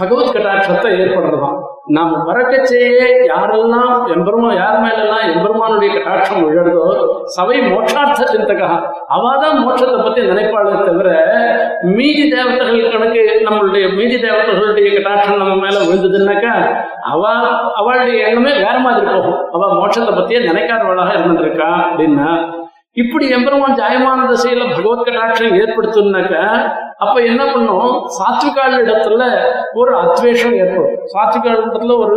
பகவத் கட்டாட்சத்தை ஏற்படுறதுதான் நாம் பறக்கச்சேயே யாரெல்லாம் எம்பெருமா யார் மேலெல்லாம் எம்பெருமானுடைய கட்டாட்சம் உழந்தோ சபை மோட்சார்த்த சிந்தகா. அவாதான் மோட்சத்தை பத்தி நினைப்பாளே தவிர மீதி தேவதைகள் கணக்கு நம்மளுடைய மீதி தேவதைகளுடைய கட்டாட்சம் நம்ம மேல விழுந்ததுன்னாக்கா அவ அவளுடைய எண்ணமே வேற மாதிரி போகும். அவ மோட்சத்தை பத்தியே நினைக்காதவளாக இருந்திருக்கா அப்படின்னா இப்படி எம்பெருமான் ஜாயமான திசையில பகவத் கடாட்சம் ஏற்படுத்துனாக்க அப்ப என்ன பண்ணும்? சாத்விகால் இடத்துல ஒரு அத்வேஷம் ஏற்படும். சாத்விகால் இடத்துல ஒரு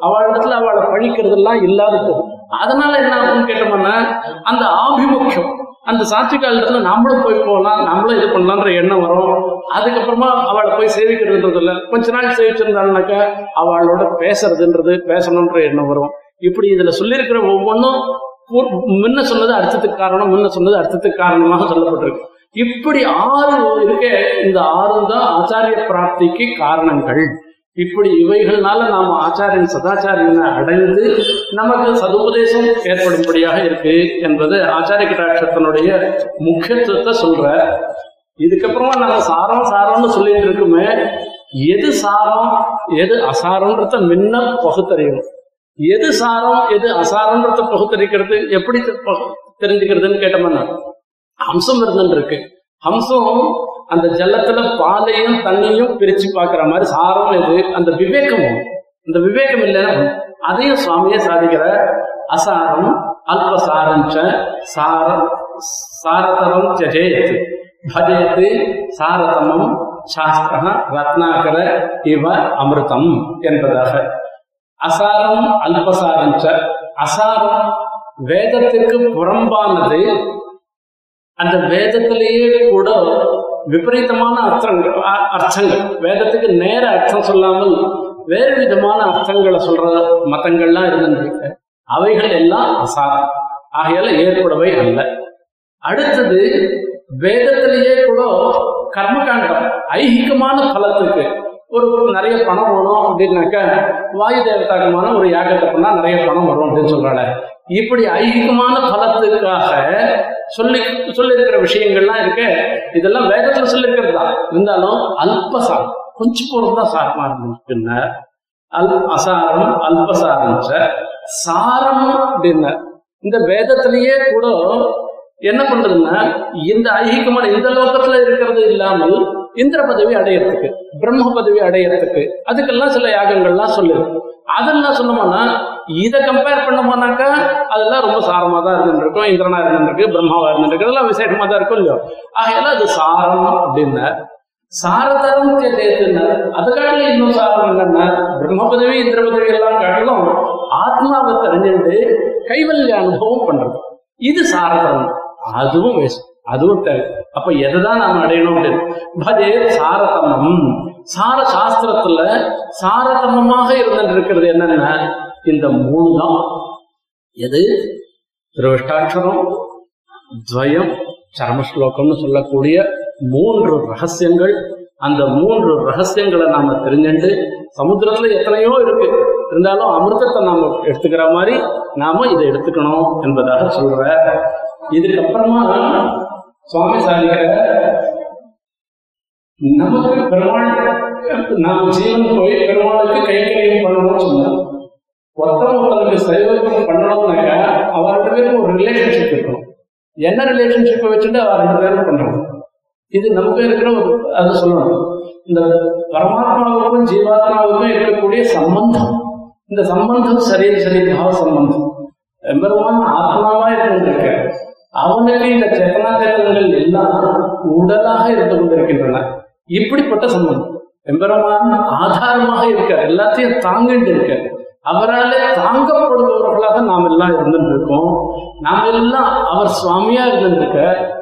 அவள் இடத்துல அவளை பழிக்கிறதெல்லாம் இல்லாத போகும். அதனால என்ன ஆகும்னு கேட்டோம்னா அந்த ஆபிமுக்கியம் அந்த சாத்விகால் இடத்துல நம்மளும் போய் போகலாம் நம்மளும் இது பண்ணலான்ற எண்ணம் வரும். அதுக்கப்புறமா அவளை போய் சேவிக்கிறதுன்றது இல்லை கொஞ்ச நாள் சேவிச்சிருந்தாள்னாக்கா அவளோட பேசுறதுன்றது பேசணுன்ற எண்ணம் வரும். இப்படி இதுல சொல்லியிருக்கிற ஒவ்வொன்றும் முன்ன சொன்னது அர்த்தத்துக்கு காரணம் முன்ன சொன்னது அர்த்தத்துக்கு காரணமாக சொல்லப்பட்டிருக்கு. இப்படி ஆறு இருக்க இந்த ஆறு தான் ஆச்சாரிய பிராப்திக்கு காரணங்கள். இப்படி இவைகள்னால நாம ஆச்சாரியன் சதாச்சாரியனை அடைந்து நமக்கு சதுபதேசம் ஏற்படும்படியாக இருக்கு என்பது ஆச்சாரிய கட்டாட்சத்தினுடைய முக்கியத்துவத்தை சொல்ற இதுக்கப்புறமா நம்ம சாரம் சாரம்னு சொல்லிட்டு இருக்குமே எது சாரம் எது அசாரம்ன்றத முன்ன பகுத்தறியணும். எது சாரம் எது அசாரம்ன்றத பகுத்தறிக்கிறது? எப்படி பகு- தெரிஞ்சுக்கிறதுன்னு கேட்டோம்னா ஹம்சம் இருந்துன்னு இருக்கு ஹம்சம் அந்த ஜலத்துல பாலையும் தண்ணியும் பிரிச்சு பார்க்கிற மாதிரி சாரம் எது? அந்த விவேகமும் அந்த விவேகம் இல்லைன்னா அதையும் சுவாமியே சாதிக்கிற அசாரம் அல்பசாரஞ்ச சாரம் சாரதரம் ஜெயத்து பஜயத்து சாரதமம் சாஸ்திர ரத்னாகர இவ அமிர்தம் என்பதாக. அசாரம் அல்பசாரஞ்ச அசாரம் வேதத்துக்கு புறம்பானது. அந்த வேதத்திலேயே கூட விபரீதமான அர்த்தங்கள் அர்த்தங்கள். வேதத்துக்கு நேர அர்த்தம் சொல்லாமல் வேறு விதமான அர்த்தங்களை சொல்ற மதங்கள்லாம் இருந்துருக்கு அவைகள் எல்லாம் அசாரம். ஆகையால ஏற்புடவை அல்ல. அடுத்தது வேதத்திலேயே கூட கர்மகாண்டம் ஐகிகமான பலத்துக்கு ஒரு நிறைய பணம் வேணும் அப்படின்னாக்க வாயு தேவதாகமான ஒரு யாகத்தை பண்ணா நிறைய பணம் வரும் அப்படின்னு சொல்றாங்க. இப்படி ஐகிகமான பலத்துக்காக சொல்லி சொல்லியிருக்கிற விஷயங்கள்லாம் இருக்கு. இதெல்லாம் வேதத்துல சொல்லியிருக்கிறது தான். இருந்தாலும் அல்பசாரம் கொஞ்சம் பொருள் தான் சாரமா இருந்துச்சுன்னா அல் அசாரம் அல்பசாரம் ச. சாரம் அப்படின்னா இந்த வேதத்திலேயே கூட என்ன பண்றதுன்னா இந்த ஐகிகமான இந்த லோகத்துல இருக்கிறது இல்லாமல் இந்திர பதவி அடையறதுக்கு பிரம்ம பதவி அடையறதுக்கு அதுக்கெல்லாம் சில யாகங்கள்லாம் சொல்லுது அதெல்லாம் சொன்னோம்னா இதை கம்பேர் பண்ணோம்னாக்கா அதெல்லாம் ரொம்ப சாரமா தான் இருந்துருக்கும். இந்திரனா இருந்துருக்கு பிரம்மாவா இருந்துருக்கு. அதெல்லாம் விசேஷமா தான் இருக்கும் இல்லையோ? ஆகையெல்லாம் அது சாரம் அப்படின்னா சாரதரம் தேத்துனார் அதுக்காக இன்னும் சாரம் என்னன்னா பிரம்ம பதவி இந்திர பதவி எல்லாம் காட்டிலும் ஆத்மாவை தெரிஞ்சுட்டு கைவல்ய அனுபவம் பண்றது. இது சாரதரம் அதுவும் வேஸ்ட் அதுவும் தேவை அப்ப எதைதான் நாம் அடையணும் அப்படின்னு? பஜே சாரதமம். சார சாஸ்திரத்துல சாரதமமாக இருந்துட்டு இருக்கிறது என்னன்னா? இந்த மூணு தான் எது? திருவிஷ்டாட்சரம் துவயம் சரமஸ்லோகம்னு சொல்லக்கூடிய மூன்று ரகசியங்கள். அந்த மூன்று ரகசியங்களை நாம தெரிஞ்சுட்டு சமுத்திரத்துல எத்தனையோ இருக்கு. இருந்தாலும் அமிர்தத்தை நாம எடுத்துக்கிற மாதிரி நாம இதை எடுத்துக்கணும் என்பதாக சொல்ற இதுக்கப்புறமா சுவாமி சாதிக்கிற நமக்கு பெருமாள் நாம் ஜீவன் போய் பெருமாளுக்கு கைக்கரியம் பண்ணணும்னு சொன்னார் ஒருத்தன் ஒருத்தனுக்கு சைவத்தம் பண்ணணும்னாக்கா அவர் ரெண்டு பேருக்கும் ஒரு ரிலேஷன்ஷிப் இருக்கணும் என்ன ரிலேஷன்ஷிப்பை வச்சுட்டு அவர் ரெண்டு பேரும் பண்றோம் இது நமக்கு இருக்கிற ஒரு அது சொல்லணும். இந்த பரமாத்மாவுக்கும் ஜீவாத்மாவுக்கும் இருக்கக்கூடிய சம்பந்தம். இந்த சம்பந்தம் சரி சரி பாவ சம்பந்தம். எம்பெருமான் ஆத்மாவா இருக்கின்ற அவனுக்கு இந்த சேத்தனா எல்லாம் உடலாக இருந்து கொண்டிருக்கின்றன. இப்படிப்பட்ட சம்பந்தம் எம்பெருமான் ஆதாரமாக இருக்கார். எல்லாத்தையும் தாங்கிட்டு இருக்கார். அவராலே தாங்கப்படுபவர்களாக நாம் எல்லாம் இருந்துருக்கோம் இருக்கோம் நாம எல்லாம் அவர் சுவாமியா இருந்துருக்க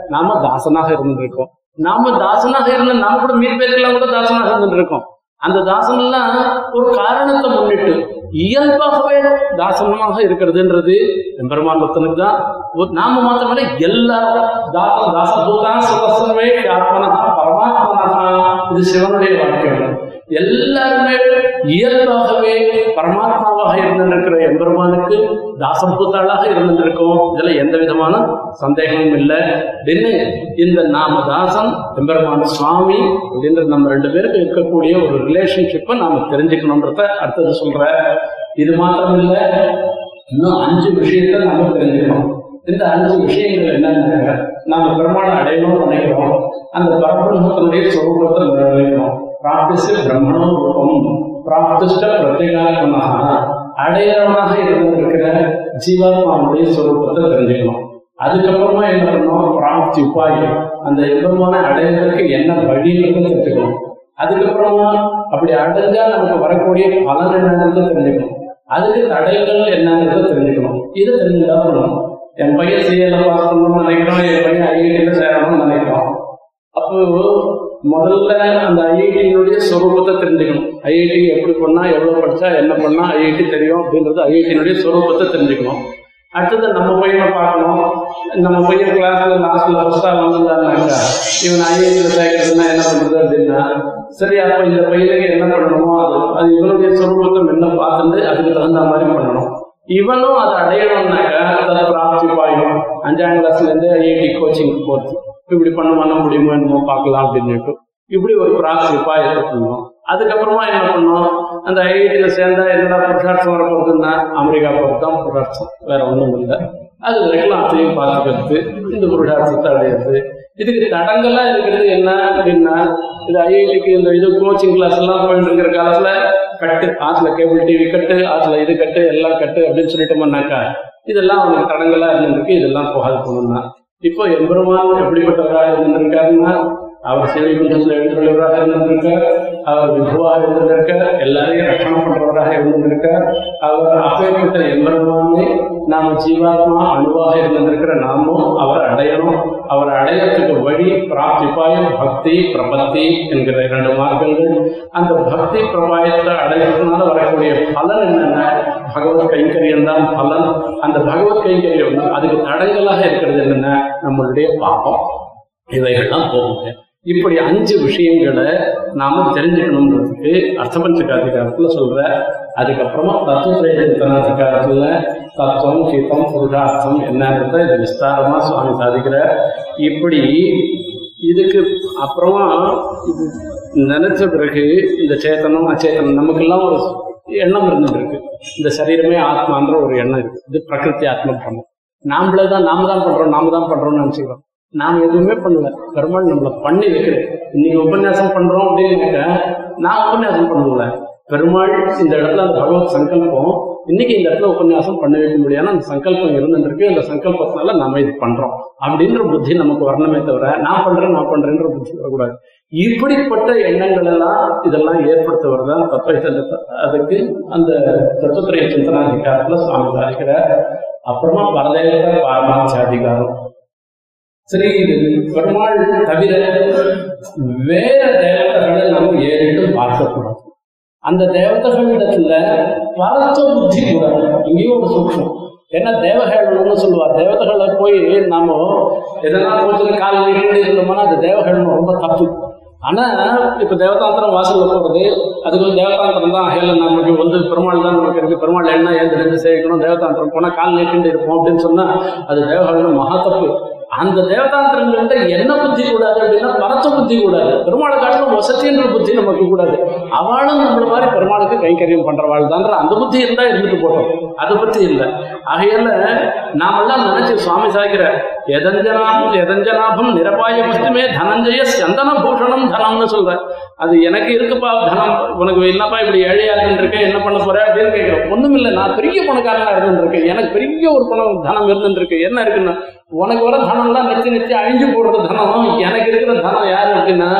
நாம தாசனாக இருந்துருக்கோம். நாம தாசனாக இருந்த நாம கூட மீன் பேருக்கெல்லாம் கூட தாசனாக இருந்துருக்கோம் அந்த தாசன் எல்லாம் ஒரு காரணத்தை முன்னிட்டு இயல்பாகவே தாசனமாக இருக்கிறதுன்றது எம்பெருமான் ஒருத்தனுக்கு தான். ஒரு- நாம மாத்திரமல்ல எல்லாரும் தாசன் தாசபூதான் சுதர்சனமே ஆத்மனா பரமாத்மனா இது சிவனுடைய வாழ்க்கை. எல்லாருமே இயல்பாகவே பரமாத்மாவாக இருந்திருக்கிற எம்பெருமானுக்கு தாசபூத்தாளாக இருந்திருக்கோம் இதுல எந்த விதமான சந்தேகமும் இல்லை. அப்படின்னு இந்த நாம தாசன் எம்பெருமான் சுவாமி அப்படின்ற நம்ம ரெண்டு பேருக்கு இருக்கக்கூடிய ஒரு ரிலேஷன்ஷிப்பை நாம தெரிஞ்சுக்கணுன்றத அடுத்தது சொல்ற இது மாத்திரம் இல்ல இன்னும் அஞ்சு விஷயத்த நாம தெரிஞ்சுக்கணும். இந்த அஞ்சு விஷயங்கள் என்னன்னு நாம பெருமாளை அடையணும்னு நினைக்கிறோம். அந்த பரபிரம்மத்தினுடைய சொரூபத்தை நிறைவேற்றணும் பிராப்திச்சு பிரம்மணோ ரூபம் பிராப்திஷ்ட பிரத்யேகாத்மனாக அடையாளமாக இருந்திருக்கிற ஜீவாத்மாவுடைய சொரூபத்தை தெரிஞ்சுக்கணும். அதுக்கப்புறமா என்ன பண்ணணும் பிராப்தி உபாயம். அந்த எம்பெருமான அடைவதற்கு என்ன வழிங்கிறத தெரிஞ்சுக்கணும். அதுக்கப்புறமா அப்படி அடைஞ்சா நமக்கு வரக்கூடிய பலன் என்னங்கிறத தெரிஞ்சுக்கணும். அதுக்கு தடைகள் என்னங்கிறத தெரிஞ்சுக்கணும். இதை தெரிஞ்சுட்டா பண்ணணும். என் பையன் சிஎல்ல பாஸ் பண்ணணும்னு நினைக்கிறோம் என் பையன் ஐஐடியில் சேரணும்னு நினைக்கிறோம் அப்போ முதல்ல அந்த ஐஐடியினுடைய சொரூபத்தை தெரிஞ்சுக்கணும். ஐஐடி எப்படி பண்ணா எவ்வளவு படிச்சா என்ன பண்ணா ஐஐடி தெரியும் அப்படின்றது ஐஐடியினுடைய சொரூபத்தை தெரிஞ்சுக்கணும். அடுத்தது நம்ம பையனை பார்க்கணும். நம்ம பையன் கிளாஸ்ல லாஸ்ட்ல ஃபர்ஸ்டா வந்திருந்தாருனாக்கா இவன் ஐஐடியில் சேர்க்கறதுன்னா என்ன பண்றது அப்படின்னா சரி அப்ப இந்த பையனுக்கு என்ன பண்ணணுமோ அது அது இவனுடைய சொரூபத்தை என்ன பார்த்துட்டு அதுக்கு தகுந்த மாதிரி பண்ணணும். இவனும் அதை அடையணும்னாக்க அதை பிராப்தி பாயும் அஞ்சாம் கிளாஸ்ல இருந்து ஐஐடி கோச்சிங் போறது இப்படி பண்ண பண்ண முடியுமோ என்னமோ பார்க்கலாம் அப்படின்னுட்டு இப்படி ஒரு பிராப்தி பாயத்தை பண்ணணும் அதுக்கப்புறமா என்ன பண்ணோம்? அந்த ஐஐடியில சேர்ந்தா என்னடா புருஷார்த்தம் வர போகுதுன்னா அமெரிக்கா போகிறது தான் புருஷார்த்தம் வேற ஒன்றும் இல்லை. அது வரைக்கும் அத்தையும் பார்த்துக்கிறது இந்த புருஷார்த்தத்தை அடையிறது இதுக்கு தடங்கெல்லாம் இருக்கிறது என்ன அப்படின்னா இது ஐஐடிக்கு இந்த இது கோச்சிங் கிளாஸ் எல்லாம் போயிட்டு இருக்கிற காலத்துல கட்டு ஆத்துல கேபிள் டிவி கட்டு ஆத்துல இது கட்டு எல்லாம் கட்டு அப்படின்னு சொல்லிட்டோம்னாக்கா இதெல்லாம் அவனுக்கு தடங்கலா இருந்திருக்கு இதெல்லாம் போகாது போகணும்னா இப்போ எம்பெருமான் எப்படிப்பட்டவராக இருந்திருக்காருன்னா அவர் சிவகுண்டத்தில் எழுந்துள்ளவராக இருந்திருக்கார். அவர் விபுவாக இருந்திருக்கார் எல்லாரையும் ரட்சணம் பண்றவராக இருந்திருக்கார் அவர் அப்பேற்பட்ட எம்பெருமானை நாம ஜீவாத்மா அணுவாக இருந்திருக்கிற நாமும் அவர் அடையணும். அவர் அடையறதுக்கு வழி பிராப்திப்பாயம் பக்தி பிரபத்தி என்கிற இரண்டு மார்க்கங்கள். அந்த பக்தி பிரபாயத்தை அடைகிறதுனால வரக்கூடிய பலன் என்னென்ன? பகவத் கைங்கரியம் தான் பலன். அந்த பகவத் கைங்கரியம் அதுக்கு தடங்கலாக இருக்கிறது என்னென்ன? நம்மளுடைய பாபம். இவைகள்லாம் போகுங்க இப்படி அஞ்சு விஷயங்களை நாம தெரிஞ்சுக்கணுன்றதுக்கு அர்த்தபஞ்சகாதிகாரத்துல சொல்ற அதுக்கப்புறமா தத்துவத்திரேதனாதிகாரத்துல தத்துவம் கீதம் புருஷார்த்தம் என்னன்றத இது விஸ்தாரமா சுவாமி சாதிக்கிறார் இப்படி இதுக்கு அப்புறமா இது நினைச்ச பிறகு இந்த சேத்தனம் அச்சேதனம் நமக்கெல்லாம் ஒரு எண்ணம் இருந்துட்டு இருக்கு இந்த சரீரமே ஆத்மான்ற ஒரு எண்ணம் இருக்கு. இது பிரகிருத்தி ஆத்ம பிரமம் நாமளே தான் நாம தான் பண்றோம் நாம தான் பண்றோம்னு நினைச்சுக்கிறோம். நாம எதுவுமே பண்ணல. பெருமாள் நம்மளை பண்ணி வைக்கிறேன் இன்னைக்கு உபன்யாசம் பண்றோம் அப்படின்னு நான் உபன்யாசம் பண்ணல. பெருமாள் இந்த இடத்துல அந்த பகவத் சங்கல்பம். இன்னைக்கு இந்த இடத்துல உபன்யாசம் பண்ண வைக்க முடியாது அந்த சங்கல்பம் இருந்துருக்கு அந்த சங்கல்பத்தினால நாம இது பண்றோம். அப்படின்ற புத்தி நமக்கு வரணுமே தவிர நான் பண்றேன் நான் பண்றேன்ற புத்தி வரக்கூடாது. இப்படிப்பட்ட எண்ணங்கள் எல்லாம் இதெல்லாம் ஏற்படுத்துவதுதான் தத்துவ அதுக்கு அந்த தத்துவத்துறை சிந்தனாதிகாரத்துல சுவாமி சாதிக்கிறார் அப்புறமா பரதேவ பாரமாட்சி அதிகாரம் சரி பெருமாள் தவிர வேற தேவதைகளை நம்ம ஏறிட்டு பார்க்கக்கூடாது அந்த தேவதைகளிடத்துல பரத்த புத்தி கூட இங்கேயும் ஒரு சூக்ஷம். ஏன்னா தேவகேளனம்னு சொல்லுவா? தேவதைகளை போய் நாம எதனா கொஞ்சம் கால் நீட்டு இருந்தோம்னா அது தேவகேளனம் ரொம்ப தப்பு. ஆனா இப்ப தேவதாந்திரம் வாசல்ல போறது அதுக்கு வந்து தேவதாந்திரம் தான். ஹேல நமக்கு வந்து பெருமாள் தான் நமக்கு இருக்கு. பெருமாள் என்ன எழுந்து சேர்க்கணும் தேவதாந்திரம் போனா கால் நீட்டு இருப்போம் அப்படின்னு சொன்னா அது தேவகேளனம் மகா தப்பு. அந்த தேவதாந்திரங்கள்ட்ட என்ன புத்தி கூடாது அப்படின்னா பரத்த புத்தி கூடாது. பெருமாளை காட்டிலும் வசதின்ற புத்தி நமக்கு கூடாது. அவளும் நம்மள மாதிரி பெருமாளுக்கு கைங்கரியம் பண்றவாள் தான்ற அந்த புத்தி இருந்தா இருந்துட்டு போட்டோம். அதை பத்தி இல்லை. ஆகையால நாமெல்லாம் நினைச்சு சுவாமி சாய்க்கிற எதஞ்சனாபம் எதஞ்சனாபம் நிரபாய புஷ்டமே தனஞ்சய சந்தன பூஷணம் தனம்னு சொல்ற. அது எனக்கு இருக்குப்பா தனம். உனக்கு என்னப்பா இப்படி ஏழையா இருந்துருக்க? என்ன பண்ண போற? அப்படின்னு கேட்கிறேன் ஒண்ணும் இல்லை நான் பெரிய பணக்காரனா இருந்துருக்கேன். எனக்கு பெரிய ஒரு பணம் தனம் இருந்துருக்கு என்ன இருக்குன்னா உனக்கு வர தனம்லாம் நிச்சய நெச்சு அழிஞ்சு போடுற தனம் எனக்கு இருக்கிற தனம் யாரு அப்படின்னா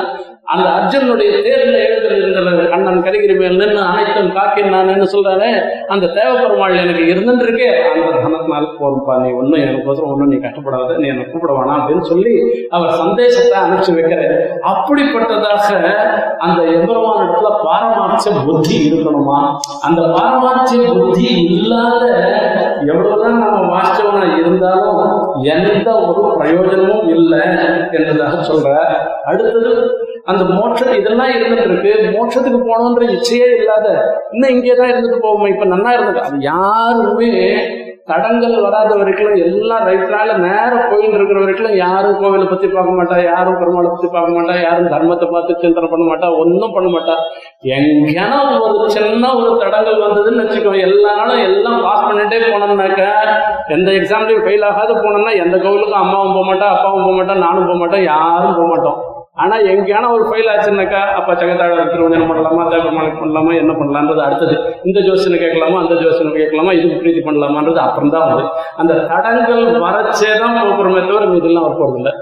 அந்த அர்ஜுனுடைய தேர்ல எழுதுறது கண்ணன் கரிகிரி மேல் நின்று அனைத்தும் காக்கின் நான் சொல்றாரு அந்த தேவப்பெருமாள் எனக்கு இருந்துருக்கு. அந்த தனத்தினால போதும்பா நீ ஒன்றும் எனக்கோசரம் ஒன்றும் நீ கஷ்டப்படாத நீ எனக்கு கூப்பிட வேணாம் அப்படின்னு சொல்லி அவர் சந்தேசத்தை அனுப்பிச்சு வைக்கிறார். அப்படிப்பட்டதாக அந்த எம்பெருமான இடத்துல பாரமாட்ச புத்தி இருக்கணுமா? அந்த பாரமாட்சிய புத்தி இல்லாத எவ்வளவுதான் நம்ம வாஸ்தவனா இருந்தாலும் எந்த ஒரு பிரயோஜனமும் இல்லை என்றதாக சொல்ற அடுத்தது அந்த மோட்ச இதெல்லாம் இருந்துட்டு இருக்கு மோட்சத்துக்கு போகணுன்ற இச்சையே இல்லாத இன்னும் இங்கே தான் இருந்துட்டு போவோம் இப்ப நன்னா இருந்தது அது யாருமே தடங்கள் வராத வரைக்கும் எல்லாம் ரைட்னால நேரம் போயிட்டு இருக்கிற வரைக்கும் யாரும் கோவிலை பத்தி பார்க்க மாட்டா யாரும் பெருமாளை பத்தி பார்க்க மாட்டா யாரும் தர்மத்தை பார்த்து சிந்தனை பண்ண மாட்டா ஒன்றும் பண்ண மாட்டா. எங்கேனா ஒரு சின்ன ஒரு தடங்கள் வந்ததுன்னு வச்சுக்கோ எல்லா நாளும் எல்லாம் பாஸ் பண்ணிட்டே போனோம்னாக்க எந்த எக்ஸாம்லயும் ஃபெயில் ஆகாது போனோம்னா எந்த கோவிலுக்கும் அம்மாவும் போக மாட்டா அப்பாவும் போக மாட்டா நானும் போக மாட்டோம் யாரும் போக மாட்டோம். ஆனா எங்கேயான ஒரு ஃபைல் ஆச்சுன்னாக்கா அப்ப சகத்தாழ திருவஞ்சனம் பண்ணலாமா தேவமாலைக்கு பண்ணலாமா என்ன பண்ணலான்றது அடுத்தது. இந்த ஜோசனை கேட்கலாமா அந்த ஜோசனை கேட்கலாமா இதுக்கு பிரீதி பண்ணலாமான்றது அப்புறம் தான் வருது அந்த தடங்கள் வரச்சே தான் போகிறோமே தவிர இதெல்லாம் வர போறது இல்லை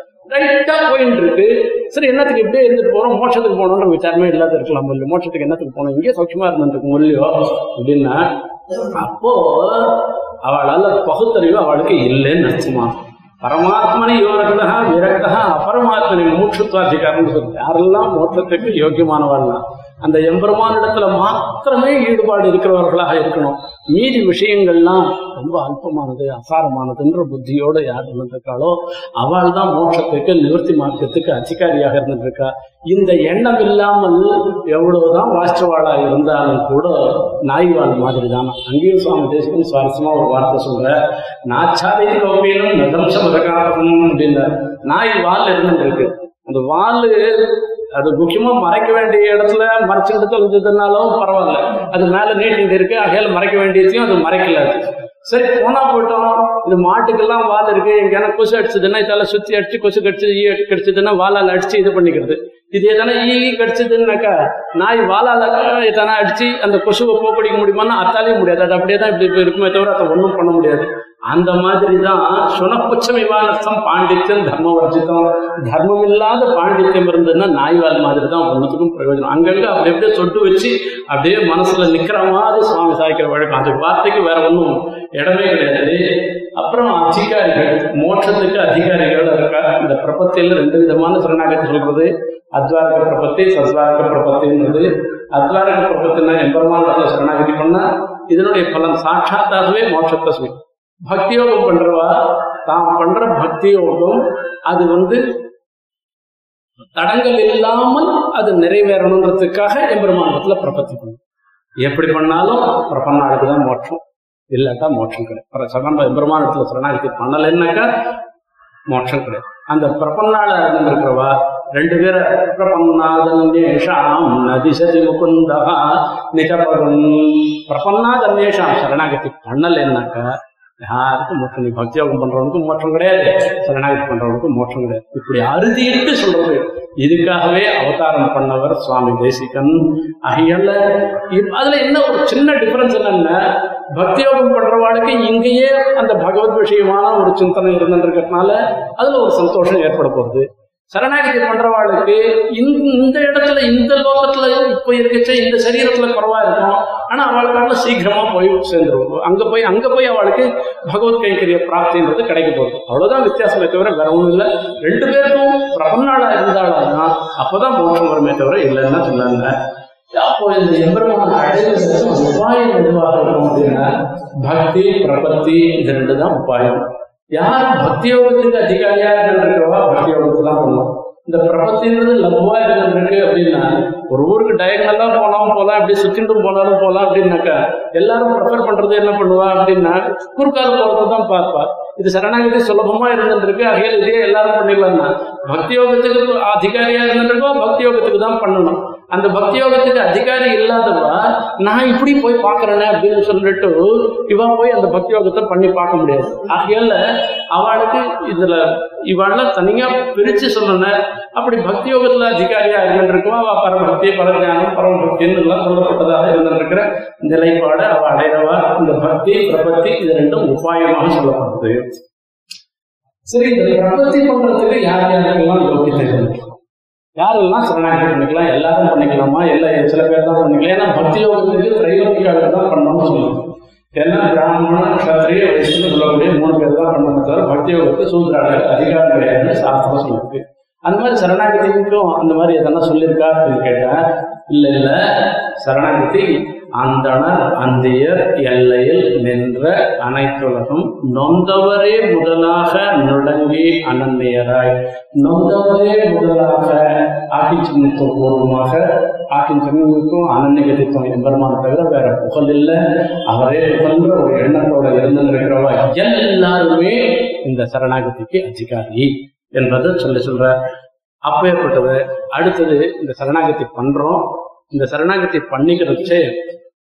ரைட்டா போயிட்டு இருக்கு சரி என்னத்துக்கு இப்படியே இருந்துட்டு போறோம் மோட்சத்துக்கு போகணுன்ற விசாரமே இல்லாத இருக்கலாம் இல்லையோ மோட்சத்துக்கு என்னத்துக்கு போனோம் இங்கே சௌக்கியமா இருந்துருக்கு இல்லையோ அப்படின்னா அப்போ அவளால பகுத்தறிவு அவளுக்கு இல்லைன்னு நினைச்சுமா பரமாத்மனை யோரக்தா விரக்தா அபரமாத்மனை மூச்சுத்வாதிகாரம்னு சொல்லு யாரெல்லாம் மோட்சத்துக்கு யோக்கியமானவள்னா அந்த எம்பெருமானிடத்துல மாத்திரமே ஈடுபாடு இருக்கிறவர்களாக இருக்கணும். மீதி விஷயங்கள்லாம் ரொம்ப அல்பமானது அசாரமானதுன்ற புத்தியோட யார் இருந்திருக்காளோ அவள் தான் மோட்சத்துக்கு நிவர்த்தி மார்க்கத்துக்கு அதிகாரியாக இருந்திருக்கா. இந்த எண்ணம் இல்லாமல் எவ்வளவுதான் வாஸ்தவாளா இருந்தாலும் கூட நாய்வாள் மாதிரி தான் அங்கேயும் சுவாமி தேசிகன் சுவாரஸ்யமா ஒரு வார்த்தை சொல்ற நாச்சாதை கோப்பையிலும் நதம்சம் மதகாரம் அப்படின்ற நாய் வால் இருந்துருக்கு அந்த வால் அது முக்கியமா மறைக்க வேண்டிய இடத்துல மறைச்சுட்டு தொலைஞ்சதுனாலும் பரவாயில்ல. அது மேல நீட்டிட்டு இருக்கு அகையில மறைக்க வேண்டியதையும் அது மறைக்கல சரி போனா போயிட்டோம். இந்த மாட்டுக்கெல்லாம் வால் இருக்கு எங்கேயான கொசு அடிச்சதுன்னா இதெல்லாம் சுத்தி அடிச்சு கொசு கடிச்சு ஈ கடிச்சதுன்னா வாலால் அடிச்சு இது பண்ணிக்கிறது. இது எதனா ஈ கடிச்சதுன்னாக்கா நாய் வாலால எதனா அடிச்சு அந்த கொசுவை போக்கடிக்க முடியுமான்னா அத்தாலே முடியாது. அது அப்படியே தான் இப்படி இருக்குமே தவிர அதை ஒன்றும் பண்ண முடியாது. அந்த மாதிரி தான் சுனப்புச்ச பாண்டித்யம் தர்மவர்ஜிதம். தர்மம் இல்லாத பாண்டித்யம் இருந்ததுன்னா நாய்வால் மாதிரி தான் ஒன்றுத்துக்கும் பிரயோஜனம். அங்கங்க அப்படி அப்படியே தொட்டு வச்சு அப்படியே மனசுல நிக்கிற மாதிரி சுவாமி சாய்க்கிற வழக்கம். அது வார்த்தைக்கு வேற ஒன்றும் இடமே கிடையாது. அப்புறம் அதிகாரிகள் மோட்சத்துக்கு அதிகாரிகள் இருக்கா? இந்த பிரபத்தியில் ரெண்டு விதமான சரணாகத்தை சொல்றது அத்வாரக பிரபத்தி சத்வாரக பிரபத்தின்றது அத்வாரக பிரபத்தினா எம்பெருமான சரணாகதி பண்ணா இதனுடைய பலன் சாட்சாத்தாகவே மோட்சத்தை சொல்லி பக்தி யோகம் பண்றவா? தான் பண்ற பக்தி யோகம் அது வந்து தடங்கள் இல்லாமல் அது நிறைவேறணுன்றதுக்காக எம்பெருமானத்துல பிரபத்தி பண்ணும் எப்படி பண்ணாலும் பிரபன்னாளுக்கு தான் மோட்சம் இல்லாட்டா மோட்சம் கிடையாது. சரணம் எம்பெருமானத்துல சரணாகி பண்ணலைன்னாக்கா மோட்சம் கிடையாது. அந்த பிரபன்னாள இருந்திருக்கிறவா ரெண்டு பேரை பிரபன்னாதன்யேஷாம் நதிசதி முகுந்தா நிஜபகம் பிரபன்னாதன்யேஷாம் சரணாகதி பண்ணலைன்னாக்கா யாருக்கும் மோட்சம் நீ பக்தி யோகம் பண்றவனுக்கும் மோட்சம் கிடையாது. சரணாகி பண்றவனுக்கும் மோட்சம் கிடையாது. இப்படி அறுதிட்டு சொல்றது. இதுக்காகவே அவதாரம் பண்ணவர் சுவாமி தேசிகன். ஆகையால இப்- அதுல என்ன ஒரு சின்ன டிஃபரன்ஸ் என்னன்னா பக்தி யோகம் பண்றவாளுக்கு இங்கேயே அந்த பகவத் விஷயமான ஒரு சிந்தனை இருந்துருக்கிறதுனால அதுல ஒரு சந்தோஷம் ஏற்பட போகுது. சரணாகதி பண்றவாளுக்கு இந்த இந்த இடத்துல இந்த லோகத்துல இப்ப இருக்கச்சே இந்த சரீரத்துல குறவா இருக்கும் ஆனா அவளுக்கான சீக்கிரமா போய் சேர்ந்துருவோம் அங்க போய் அங்க போய் அவளுக்கு பகவத் கைங்கரிய பிராப்தின்றது கிடைக்க போகுது. அவ்வளவுதான் வித்தியாசமே தவிர வேற ஒண்ணும் இல்லை. ரெண்டு பேருக்கும் பிரபன்னாளா இருந்தாலும் அப்பதான் மோட்சம் வருமே தவிர இல்லைன்னா சொன்னாங்க. அப்போ இந்த எம்பெருமான அடைவதற்கு உபாயம் எதுவாக இருக்கும் அப்படின்னா பக்தி பிரபத்தி இது ரெண்டு தான் உபாயம். யார் பக்தி யோகத்துக்கு அதிகாரியா இருக்கிறவா பக்தி யோகத்தை தான் பண்ணும் இந்த பிரபத்தின்றது லகுவா இருந்திருக்கு அப்படின்னா ஒரு ஊருக்கு டயக்னலா போனாலும் போகலாம் அப்படி சுத்திட்டும் போனாலும் போகலாம் அப்படின்னாக்கா எல்லாரும் ப்ரிஃபர் பண்றது என்ன பண்ணுவா அப்படின்னா குறுக்கால போறது தான் பார்ப்பா. இது சரணாகதி சுலபமா இருந்திருக்கு அகையில் இதே எல்லாரும் பண்ணிடலாம்னா பக்தி யோகத்துக்கு அதிகாரியா இருந்திருக்கோ பக்தி யோகத்துக்கு தான் பண்ணணும். அந்த பக்தி யோகத்துக்கு அதிகாரி இல்லாதவா நான் இப்படி போய் பார்க்கறேனே அப்படின்னு சொல்லிட்டு இவன் போய் அந்த பக்தி யோகத்தை பண்ணி பார்க்க முடியாது. ஆகையால அவளுக்கு இதுல இவாளெல்லாம் தனியா பிரிச்சு சொல்லணும். அப்படி பக்தி யோகத்துல அதிகாரியா இருந்திருக்கும்? அவ பரபக்தி பரஞானம் பரமபக்தின்னு எல்லாம் சொல்லப்பட்டதாக இருந்திருக்கிற நிலைப்பாடு அவ அடையறவா? இந்த பக்தி பிரபத்தி இது ரெண்டும் உபாயமாக சொல்லப்படுது சரி இந்த பிரபத்தி பண்றதுக்கு யார் யாருக்கெல்லாம் யோகியத்தை யாரெல்லாம் சரணாகதி பண்ணிக்கலாம் எல்லாரும் பண்ணிக்கலாமா? இல்ல சில பேர் தான் பண்ணிக்கலாம். ஏன்னா பக்தி யோகத்துக்கு திரைவர்த்திக்காக தான் பண்ணணும்னு சொல்லுவாங்க. ஏன்னா பிராமண கஷத்திரிய வைஷ்ணவ சொல்லக்கூடிய மூணு பேர் தான் பண்ணணும் தவிர பக்தி யோகத்துக்கு சூத்ராக அதிகாரம் கிடையாதுன்னு சாஸ்திரம் சொல்லுது. அந்த மாதிரி சரணாகதிக்கும் அந்த மாதிரி எதனா சொல்லியிருக்கா? அப்படின்னு கேட்டா இல்லை இல்லை. சரணாகதி அந்தனர் அந்தியர் எல்லையில் நின்ற அனைத்துலகம் நொந்தவரே முதலாக நுழங்கி அனன்யராய் நொந்தவரே முதலாக ஆக்கி பூர்வமாக ஆக்கி சின்னத்துக்கும் அனன்யகதித்துவம் எம்பெருமான தவிர வேற புகழ் இல்லை. அவரே புகழ்ன்ற ஒரு எண்ணத்தோட இருந்திருக்கிறவா எல்லாருமே இந்த சரணாகதிக்கு அதிகாரி என்பதை சொல்லி சொல்ற அப்பேற்பட்டது. அடுத்தது இந்த சரணாகதி பண்றோம். இந்த சரணாகதி பண்ணிக்கிறச்சே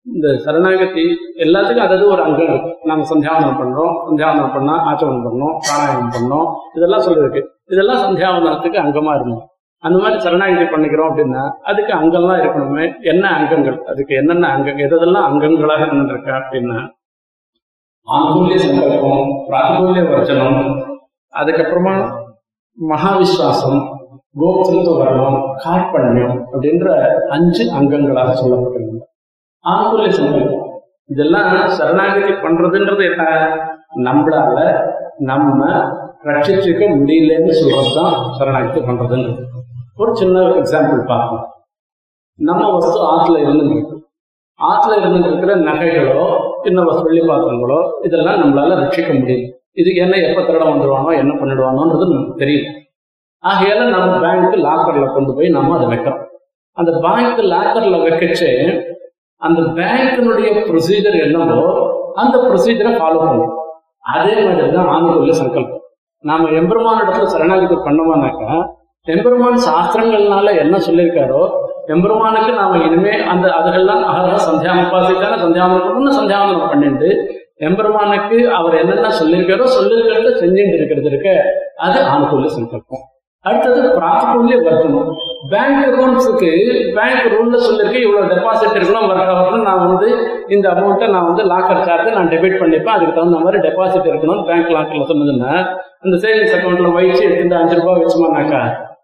இந்த சரணாகதி எல்லாத்துக்கும் அதாவது ஒரு அங்கம் இருக்கு நாங்க சந்தியாவனம் பண்றோம் சந்தியாவனம் பண்ணா ஆச்சமனம் பண்ணோம் பிராணாயம் பண்ணோம் இதெல்லாம் சொல்லிருக்கு இதெல்லாம் சந்தியாவனத்துக்கு அங்கமா இருந்தோம். அந்த மாதிரி சரணாகதி பண்ணிக்கிறோம் அப்படின்னா அதுக்கு அங்கம்லாம் இருக்கணுமே. என்ன அங்கங்கள்? அதுக்கு என்னென்ன அங்கங்கள் எதெல்லாம் அங்கங்களாக இருந்திருக்கா அப்படின்னா ஆனுகூல்ய சங்கல்பம் பிராதிகூல்ய வர்ஜனம் அதுக்கப்புறமா மகாவிஸ்வாசம் கோப்திருத்த வர்ணம் காற்பண்யம் அப்படின்ற அஞ்சு அங்கங்களாக சொல்லப்பட்டிருந்தது. ஆனுகூல்ய சங்கல்பம் இதெல்லாம் சரணாகதி பண்றதுன்றது என்ன? நம்மளால நம்ம ரட்சிச்சுக்க முடியலன்னு சொல்றது தான் சரணாகதி பண்றதுன்றது. ஒரு சின்ன எக்ஸாம்பிள் பார்ப்போம். நம்ம வஸ்து ஆற்றுல இருந்து ஆற்றுல இருந்து இருக்கிற நகைகளோ இன்னும் வஸ்து வெள்ளி பாத்திரங்களோ இதெல்லாம் நம்மளால ரட்சிக்க முடியும் இதுக்கு என்ன எப்போ திருட வந்துடுவானோ என்ன பண்ணிடுவானோன்றது நமக்கு தெரியும் ஆகையால நம்ம பேங்க் லாக்கர்ல கொண்டு போய் நம்ம அதை வைக்கிறோம். அந்த பேங்க் லாக்கர்ல வைக்கச்சு அந்த பேங்கினுடைய ப்ரொசீஜர் என்னவோ அந்த ப்ரொசீஜரை ஃபாலோ பண்ணும். அதே மாதிரி தான் ஆணுக்குள்ள சங்கல்பம். நாம எம்பெருமான இடத்துல சரணாகதி பண்ணோம்னாக்கா எம்பெருமான் சாஸ்திரங்கள்னால என்ன சொல்லியிருக்காரோ எம்பெருமானுக்கு நாம இனிமே அந்த அதுகள்லாம் அகரக சந்தியாவனம் உபாசிக்கான சந்தியாவனம் பண்ணணும் சந்தியாவனம் பண்ணிட்டு எம்பெருமானுக்கு அவர் என்னென்ன சொல்லியிருக்காரோ சொல்லியிருக்கிறத செஞ்சுட்டு இருக்கிறது இருக்க. அது ஆணுக்குள்ள சங்கல்பம் அடுத்தது பிராத்திகூல்ய வர்த்தனம் பேங்க் ரூல்ஸுக்கு பேங்க் ரூல்ல சொல்லியிருக்கு இவ்வளவு டெபாசிட் இருக்கணும் வர வரணும் நான் வந்து இந்த அமௌண்ட்டை நான் வந்து லாக்கர் சார்ஜ் நான் டெபிட் பண்ணிப்பேன். அதுக்கு தகுந்த மாதிரி டெபாசிட் இருக்கணும் பேங்க் லாக்கர்ல சொன்னதுன்னா அந்த சேவிங்ஸ் அக்கௌண்ட்ல வச்சு எடுத்து அஞ்சு ரூபாய் வச்சுமானாக்கா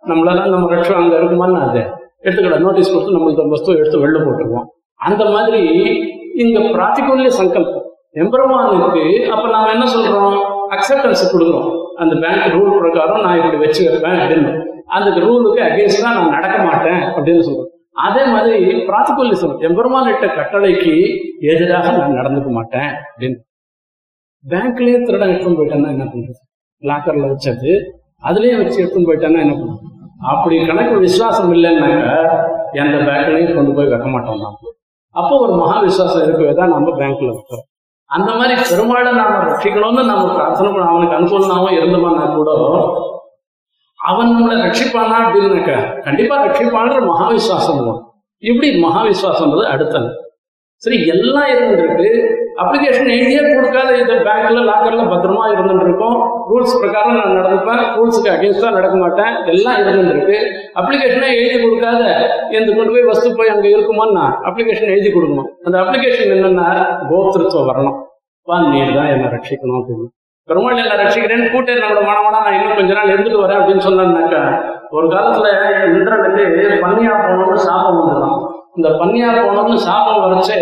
நம்மளால நம்ம லட்சம் அங்க இருக்குமான்னு அது. எடுத்துக்கட நோட்டீஸ் கொடுத்து நம்மளுக்கு அந்த வஸ்துவை எடுத்து வெளில போட்டுருவோம். அந்த மாதிரி இந்த பிராத்திகூல்ய சங்கல்பம். எம்பெருமானுக்கு அப்ப நாம என்ன சொல்றோம்? அக்செப்டன்ஸ் கொடுக்குறோம். அந்த பேங்க் ரூல் பிரகாரம் நான் இப்படி வச்சு வைப்பேன் அப்படின்னு. அந்த ரூலுக்கு அகேன்ஸ்டா நான் நடக்க மாட்டேன் அப்படின்னு சொல்றோம். அதே மாதிரி பிராத்திகூல்ய எம்பெருமானிட்ட கட்டளைக்கு எதிராக நான் நடந்துக்க மாட்டேன் அப்படின்னு. பேங்க்லயே திருடன் எடுத்துன்னு போயிட்டேன்னா என்ன பண்றது? லாக்கர்ல வச்சது அதுலயே வச்சு எடுத்துன்னு போயிட்டேன்னா என்ன பண்றது? அப்படி கணக்கு விசுவாசம் இல்லைன்னாக்க எந்த பேங்க்லையும் கொண்டு போய் வைக்க மாட்டோம் நாம். அப்போ ஒரு மகா விசுவாசம் இருக்கவே தான் நம்ம பேங்க்ல வைக்கிறோம். அந்த மாதிரி பெருமாளை நாம ரட்சிக்கணும்னு நாம பிரார்த்தனை பண்ண அவனுக்கு அனுகூலமாவும் இருந்தோம்னா கூட அவன் நம்மளை ரட்சிப்பானா அப்படின்னாக்க கண்டிப்பா ரட்சிப்பான்ற மகாவிசுவாசம் தான். இப்படி மகாவிசுவாசம்ன்றது அடுத்தது. சரி எல்லாம் இருந்திருக்கு. அப்ளிகேஷன் எழுதியே கொடுக்காத இந்த பேங்க்ல லாக்கர்ல பத்திரமா இருந்துட்டு இருக்கும் ரூல்ஸ் பிரகாரம் நான் நடந்துப்பேன். ரூல்ஸுக்கு அகேன்ஸ்டா நடக்க மாட்டேன். எல்லாம் இருந்துட்டு இருக்கு அப்ளிகேஷனே எழுதி கொடுக்காத. எந்த கொண்டு போய் வஸ்து போய் அங்க இருக்குமான்னா அப்ளிகேஷன் எழுதி கொடுக்கணும் அந்த அப்ளிகேஷன் என்னன்னா கோத்திருத்துவம் வரணும். வா நீர் தான் என்னை ரட்சிக்கணும் அப்படின்னு. பெருமாள் என்ன ரட்சிக்கிறேன்னு கூட்டே நம்மளோட மனமனா நான் இன்னும் கொஞ்ச நாள் இருந்துட்டு வரேன் அப்படின்னு சொன்னாக்கா ஒரு காலத்துல இந்திரனுக்கு பன்னியா போகணும்னு சாபம் வந்துடும் இந்த பன்னியா போகணும்னு சாபம் வரைச்சு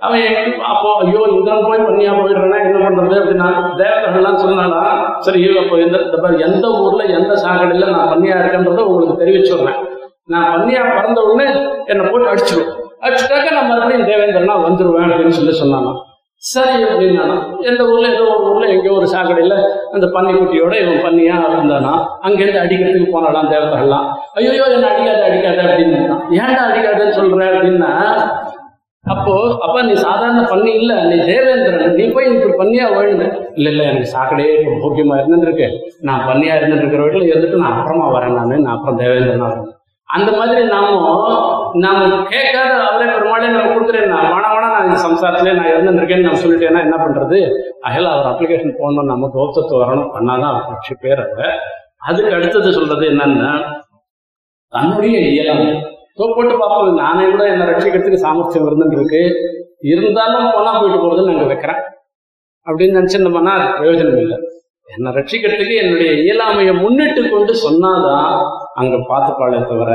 அவன் அப்போ ஐயோ இந்திரன் போய் பண்ணியா போயிடுறேன்னா என்ன பண்றது அப்படின்னா தேவதைகள்லாம் சொன்னானா சரி அப்போ எந்த எந்த ஊர்ல எந்த சாக்கடையில நான் பண்ணியா இருக்கேன்றதை உங்களுக்கு தெரிவிச்சுடுறேன். நான் பண்ணியா பிறந்த உடனே என்னை போட்டு அடிச்சிடும். அடிச்சுட்டாக்க நான் மறுபடியும் தேவேந்திரனா வந்துருவேன் அப்படின்னு சொல்லி சொன்னானா. சரி அப்படின்னா எந்த ஊர்ல ஏதோ ஒரு ஊர்ல எங்கேயோ ஒரு சாக்கடையில அந்த பன்னிக்குட்டியோட இவன் பண்ணியா இருந்தானா. அங்கேருந்து அடிக்கிறதுக்கு போனாலாம் தேவதைகள்லாம் ஐயோ என்ன அடிக்காத அடிக்காத அப்படின்னு ஏன்டா அடிக்காதன்னு சொல்ற அப்படின்னா அப்போ அப்ப நீ சாதாரண பண்ணி இல்ல நீ தேவேந்திரன் நீ போய் இப்படி பண்ணியா வேணுங்க இல்ல இல்ல எனக்கு சாக்கடையே இப்போ போக்கியமா இருந்துருக்கு. நான் பண்ணியா இருந்துட்டு இருக்கிற வீட்டுல இருந்துட்டு நான் அப்புறமா வரேன் நான் நான் அப்புறம் தேவேந்திரனா வரேன். அந்த மாதிரி நாம நாம கேட்காத அவரே பெருமாளே நான் கொடுக்குறேன் நான் வேணா வேணா நான் இந்த சம்சாரத்திலே நான் இருந்துருக்கேன்னு நான் சொல்லிட்டேன்னா என்ன பண்றது? அகல அவர் அப்ளிகேஷன் போடணும் நம்ம தோத்தத்து வரணும். பண்ணாதான் அவர் கட்சி பேர் அதுக்கு அடுத்தது சொல்றது என்னன்னா தன்னுடைய இயலாமை தோ போட்டு பார்ப்போம் நானே கூட என்ன ரட்சிக்கிறதுக்கு சாமர்த்தியம் இருந்துட்டு இருக்கு. இருந்தாலும் போனா போயிட்டு போறதுன்னு நாங்க வைக்கிறேன். அப்படின்னு நினைச்சிருந்தோம்னா அது பிரயோஜனம் இல்லை. என்னை ரட்சிக்கிறதுக்கு என்னுடைய இயலாமையை முன்னிட்டு கொண்டு சொன்னாதான் அங்க பார்த்துப்பாளே தவிர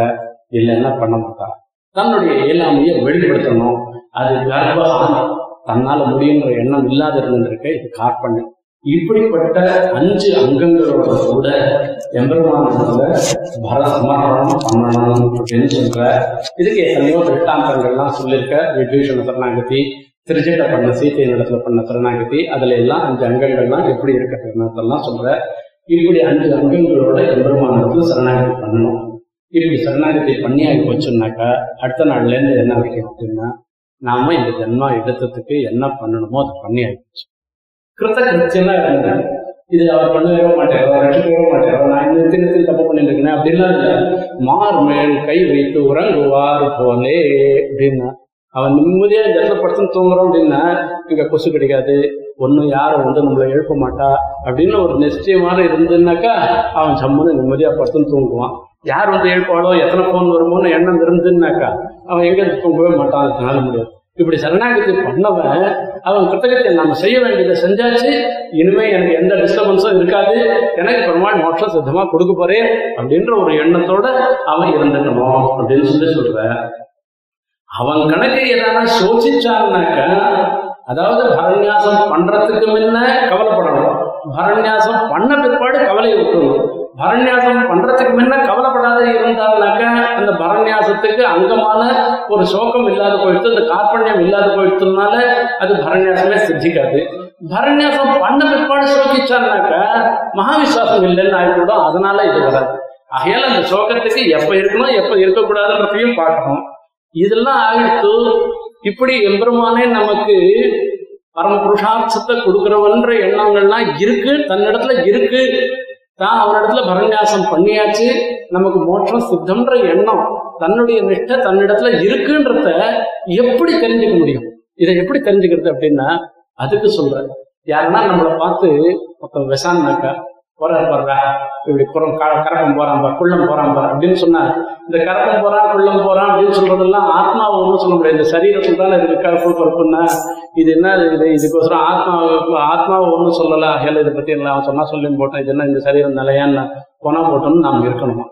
இல்லைன்னா பண்ண மாட்டான் தன்னுடைய இயலாமையை வெளிப்படுத்தணும். அது கர்ப்பகாமி தன்னால முடியுன்ற எண்ணம் இல்லாத இருந்திருக்க இது காற்பண்ணு இப்படிப்பட்ட அஞ்சு அங்கங்களோட கூட எம்பெருமானத்துல பர பண்ணணும் அப்படின்னு சொல்ற இதுக்கு எத்தனையோ திருட்டாந்தங்கள்லாம் சொல்லியிருக்க. விபீஷண சரணாகதி திருச்சிட்ட பண்ண சீத்தை நடத்துல பண்ண சரணாகதி அதுல எல்லாம் அஞ்சு அங்கங்கள்லாம் எப்படி இருக்கிறதெல்லாம் சொல்ற இப்படி அஞ்சு அங்கங்களோட எம்பெருமானத்துல சரணாகதி பண்ணணும். இப்படி சரணாகதி பண்ணியாகி போச்சோம்னாக்கா அடுத்த நாள்ல இருந்து என்ன வைக்க அப்படின்னா நாம இந்த ஜென்மா எடுத்ததுக்கு என்ன பண்ணணுமோ அதை பண்ணி ஆயிடுச்சு கிருத்த கிருத்தியமா இது அவர் பண்ணவே மாட்டார் அவர் ரட்சிக்கவே மாட்டார் நான் இந்த தினத்தில் தப்பு பண்ணிட்டு இருக்கேன் அப்படிலாம் இல்லை. மார் மேல் கை வைத்து உறங்குவார் போலே அப்படின்னா அவன் நிம்மதியா இந்த இடத்துல படுத்து தூங்குறோம் அப்படின்னா இங்க கொசு கிடைக்காது ஒன்றும் யாரும் வந்து நம்மளை எழுப்ப மாட்டா அப்படின்னு ஒரு நிச்சயமாக இருந்துன்னாக்கா அவன் சம்மனு நிம்மதியா படுத்து தூங்குவான். யார் வந்து எழுப்பாளோ எத்தனை ஃபோன் வருமோன்னு எண்ணம் இருந்துன்னாக்கா அவன் எங்க தூங்கவே மாட்டான் அதனால முடியாது. இப்படி சரணாகதி பண்ணவன் அவன் கிருத்தகத்தை நம்ம செய்ய வேண்டியதை செஞ்சாச்சு இனிமே எனக்கு எந்த டிஸ்டர்பன்ஸும் இருக்காது. எனக்கு பெருமாள் மோட்சம் சித்தமா கொடுக்க போறேன் அப்படின்ற ஒரு எண்ணத்தோட அவன் இருந்துக்கணும் அப்படின்னு சொல்லி சொல்ற. அவன் கணக்கு எதனா சோசிச்சான்னாக்க அதாவது பரநியாசம் பண்றதுக்கு முன்ன கவலைப்படணும். பரநியாசம் பண்ண பிற்பாடு கவலையை விட்டுணும் பரநியாசம் பண்றதுக்கு முன்ன கவலைப்படாத இருந்தால்னாக்க அந்த பரநியாசத்துக்கு அங்கமான ஒரு சோகம் இல்லாத போயிடுத்து அந்த கார்பண்யம் இல்லாத போயிடுத்துனால அது பரநியாசமே சித்திக்காது. பரநியாசம் பண்ண பிற்பாடு சோகிச்சான்னாக்க மகாவிசுவாசம் இல்லைன்னு ஆயிடும் அதனால இது வராது. ஆகையால அந்த சோகத்துக்கு எப்ப இருக்கணும் எப்ப இருக்கக்கூடாதுன்றதையும் பார்க்கணும். இதெல்லாம் ஆகிட்டு இப்படி எம்பெருமானே நமக்கு பரம புருஷார்த்தத்தை கொடுக்கிறவன்ற எண்ணங்கள்லாம் இருக்கு தன்னிடத்துல இருக்கு. தான் அவனிடத்துல பரநியாசம் பண்ணியாச்சு. நமக்கு மோட்சம் சித்தம்ன்ற எண்ணம் தன்னுடைய நிஷ்டை தன்னிடத்துல இருக்குன்றத எப்படி தெரிஞ்சுக்க முடியும்? இதை எப்படி தெரிஞ்சுக்கிறது அப்படின்னா அதுக்கு சொல்ற யாருன்னா நம்மளை பார்த்து ஒருத்தன் விசான்னாக்கா போறாரு பாருடா இப்படி புறம் க- கரக்கம் போறான் பார் குள்ளம் போறான் பார் அப்படின்னு சொன்னார். இந்த கரக்கம் போறான் குள்ளம் போறான் அப்படின்னு சொல்றதெல்லாம் ஆத்மாவை ஒன்றும் சொல்ல முடியாது. இந்த சரீரத்தில் தானே இது கருப்பு பருப்புன்னா. இது என்ன இது? இதுக்கோசரம் ஆத்மா ஆத்மாவை ஒன்றும் சொல்லல. ஹேல இதை பத்தி எல்லாம் அவன் சொன்னா சொல்லி போட்டேன். இது என்ன இந்த சரீரம் நிலையான்னு போனா போட்டோம்னு நாம் இருக்கணுமா.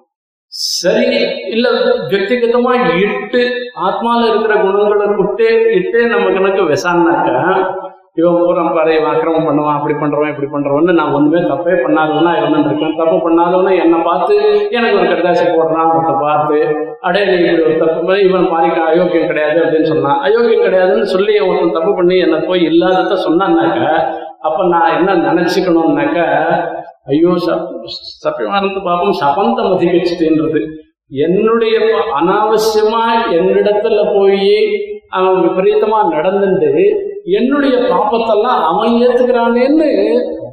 சரி இல்ல வியக்திகதமா இட்டு ஆத்மால இருக்கிற குணங்களை விட்டே இட்டே நம்ம கணக்கு விசாரினாக்க இவன் பூரம் பாரு இவன் அக்கிரமம் பண்ணுவான் அப்படி பண்றவன் இப்படி பண்றவன்னு நான் ஒண்ணுமே தப்பே பண்ணாதவனா இருந்துருக்கேன் தப்பு பண்ணாதவனா என்னை பார்த்து எனக்கு ஒரு கடைசி போடுறான் ஒருத்த பார்த்து அடே நீ இப்படி ஒரு தப்பு இவன் பாரிக்க அயோக்கியம் கிடையாது அப்படின்னு சொன்னான். அயோக்கியம் கிடையாதுன்னு சொல்லி ஒருத்தன் தப்பு பண்ணி என்னை போய் இல்லாதத சொன்னான்னாக்க அப்ப நான் என்ன நினைச்சுக்கணும்னாக்க ஐயோ சப் சத்தியமானது பாப்பம் சபந்தம் அதிகரிச்சுன்றது என்னுடைய அனாவசியமா என்னிடத்துல போய் அவன் விபரீதமா நடந்துட்டு என்னுடைய பாப்பத்தெல்லாம் அவன் ஏத்துக்கிறானேன்னு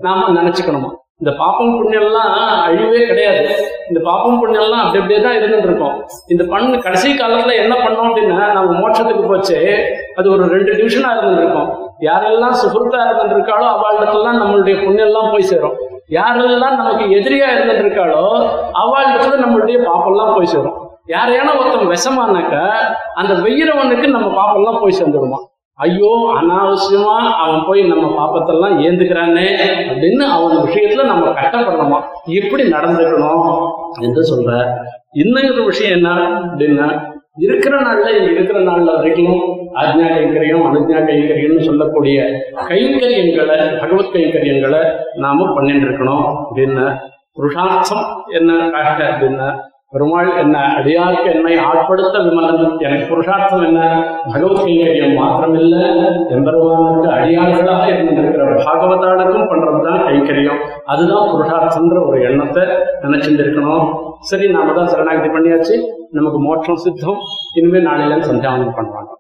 நாம நினைச்சுக்கணுமா? இந்த பாப்பம் புண்ணியம்லாம் அழிவே கிடையாது. இந்த பாப்பம் புண்ணியம்லாம் அப்படி அப்படியே தான் இருந்துட்டு இருக்கோம். இந்த பண்ணு கடைசி காலத்துல என்ன பண்ணோம் அப்படின்னா நம்ம மோட்சத்துக்கு போச்சு. அது ஒரு ரெண்டு டிவிஷனா இருந்துட்டு இருக்கோம். யாரெல்லாம் சுகிருத்தா இருந்துட்டு இருக்காளோ அவளிடத்துலாம் நம்மளுடைய புண்ணியெல்லாம் போய் சேரும். யாரெல்லாம் நமக்கு எதிரியா இருந்துட்டு இருக்காளோ அவளிடத்துல நம்மளுடைய பாப்பெல்லாம் போய் சேரும். யாரையான ஒருத்தன் விஷமானாக்க அந்த வெயிறவனுக்கு நம்ம பாப்பெல்லாம் போய் சேர்ந்துடுமா ஐயோ அனாவசியமா அவன் போய் நம்ம பாப்பத்தெல்லாம் ஏந்துக்கிறானே அப்படின்னு அவன் விஷயத்துல நம்ம கட்டப்படணுமா எப்படி நடந்துக்கணும் என்று சொல்ற இன்னொரு விஷயம் என்ன அப்படின்னா இருக்கிற நாள்ல இருக்கிற நாள்ல வரைக்கும் ஆஜ்ஞா கைங்கரியம் அனுஜ்ஞா கைங்கரியம்னு சொல்லக்கூடிய கைங்கரியங்களை பகவத் கைங்கரியங்களை நாம பண்ணிட்டு இருக்கணும். அப்படின்னு புருஷார்த்தம் என்ன? காட்ட அப்படின்னா பெருமாள் என்ன அடியாருக்கு என்னை ஆட்படுத்த விமலன்? எனக்கு புருஷார்த்தம் என்ன? பகவத் கைங்கரியம் மாத்திரமில்ல. எம்பெருமானுக்கு அடியார்களாக இருந்திருக்கிற பாகவதாளுக்கும் பண்றதுதான் கைங்கரியம். அதுதான் புருஷார்த்தம்ன்ற ஒரு எண்ணத்தை நினைச்சிருந்திருக்கணும். இருக்கணும் சரி நாம தான் சரணாகதி பண்ணியாச்சு. நமக்கு மோட்சம் சித்தம். இனிமேல் நாளையில சந்தியாவனம் பண்ணுவாங்க.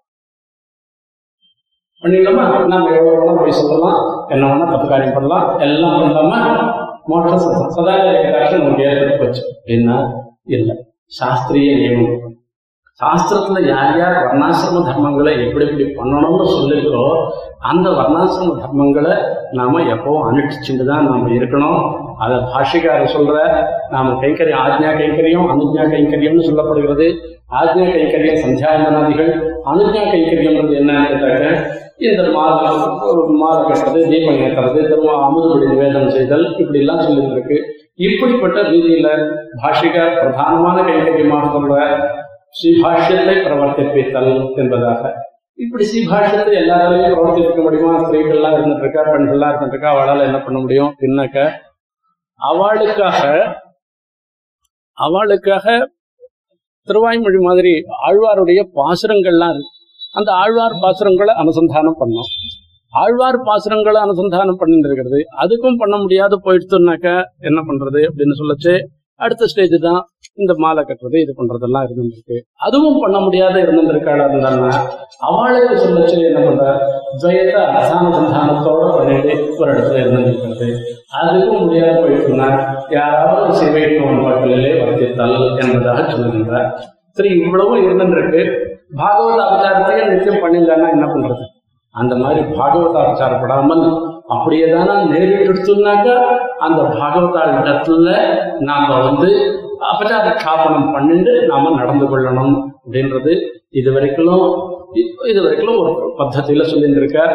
பண்ணிடலாமா? நம்ம எவ்வளவு வேணா போய் சொல்லலாம். என்ன வேணா தப்பு காரியம் பண்ணலாம். எல்லாம் பண்ணலாமா மோட்சம் சித்தம். சதா ஏகாட்சி நமக்கு ஏற்பட்டு போச்சு. என்ன இல்லை. சாஸ்திரிய நியமம் சாஸ்திரத்துல யார் யார் வர்ணாசிரம தர்மங்களை எப்படி எப்படி பண்ணணும்னு சொல்லிருக்கோ அந்த வர்ணாசிரம தர்மங்களை நாம எப்பவும் அனுஷ்டிச்சுட்டு தான் நாம இருக்கணும். அதை பாஷிகாரர் சொல்ற நாம கைங்கரியம் ஆஜ்ஞா கைங்கரியம் அனுஜ்ஞா கைங்கரியம்னு சொல்லப்படுகிறது. ஆஜ்ஞா கைங்கரியம் சந்தியாந்தனாதிகள் அனுஜ்ஞா கைங்கரியம்ன்றது என்னன்னு இந்த மாதம் மாலை கட்டுறது தீபம் ஏற்றுறது திரும்ப அமுதுபடி நிவேதனம் செய்தல் இப்படி எல்லாம் சொல்லியிருக்கு இப்படிப்பட்ட ரீதியில பாஷிக பிரதானமான கைங்கரியமாக சொல்ற ஸ்ரீபாஷ்யத்தை பிரவர்த்திப்பித்தல் என்பதாக. இப்படி ஸ்ரீபாஷ்யத்தை எல்லாராலையும் பிரவர்த்திக்க முடியுமா? ஸ்திரீகள்லாம் இருந்துட்டு இருக்கா பெண்கள்லாம் இருந்துட்டு இருக்கா அவளால என்ன பண்ண முடியும்? என்னக்க அவளுக்காக அவளுக்காக திருவாய்மொழி மாதிரி ஆழ்வாருடைய பாசுரங்கள்லாம் இருக்கு. அந்த ஆழ்வார் பாசுரங்களை அனுசந்தானம் பண்ணோம். ஆழ்வார் பாசுரங்களை அனுசந்தானம் பண்ணிட்டு இருக்கிறது அதுக்கும் பண்ண முடியாது போயிடுச்சுனாக்கா என்ன பண்றது அப்படின்னு சொல்லச்சு. அடுத்த ஸ்டேஜ் தான் இந்த மாலை கட்டுறது இது பண்றதெல்லாம் இருந்துருக்கு. அதுவும் பண்ண முடியாத இருந்திருக்காள் இருந்தாங்கன்னா அவளுக்கு சொல்லச்சு என்ன பண்ற? துவயத்தை அசானுசந்தானத்தோட பண்ணிட்டு ஒரு இடத்துல இருந்திருக்கிறது. அதுக்கும் முடியாத போயிட்டுனா யாராவது சிவைக்கும் பாட்டிலே வர்த்தித்தல் என்பதாக சொல்லுகின்றார். சரி இவ்வளவும் இருந்துருக்கு. பாகவத அவதாரத்தையும் நிச்சயம் பண்ணியிருந்தாங்கன்னா என்ன பண்றது? அந்த மாதிரி பாகவத அவதாரப்படாமல் அப்படியே தானே நேரிட்டு சொன்னாக்கா அந்த பாகவதார் இடத்துல நாம வந்து அபச்சார காப்பனம் பண்ணிட்டு நாம நடந்து கொள்ளணும் அப்படின்றது இது வரைக்கும் இது வரைக்கும் ஒரு பத்தத்தில சொல்லியிருந்திருக்கார்.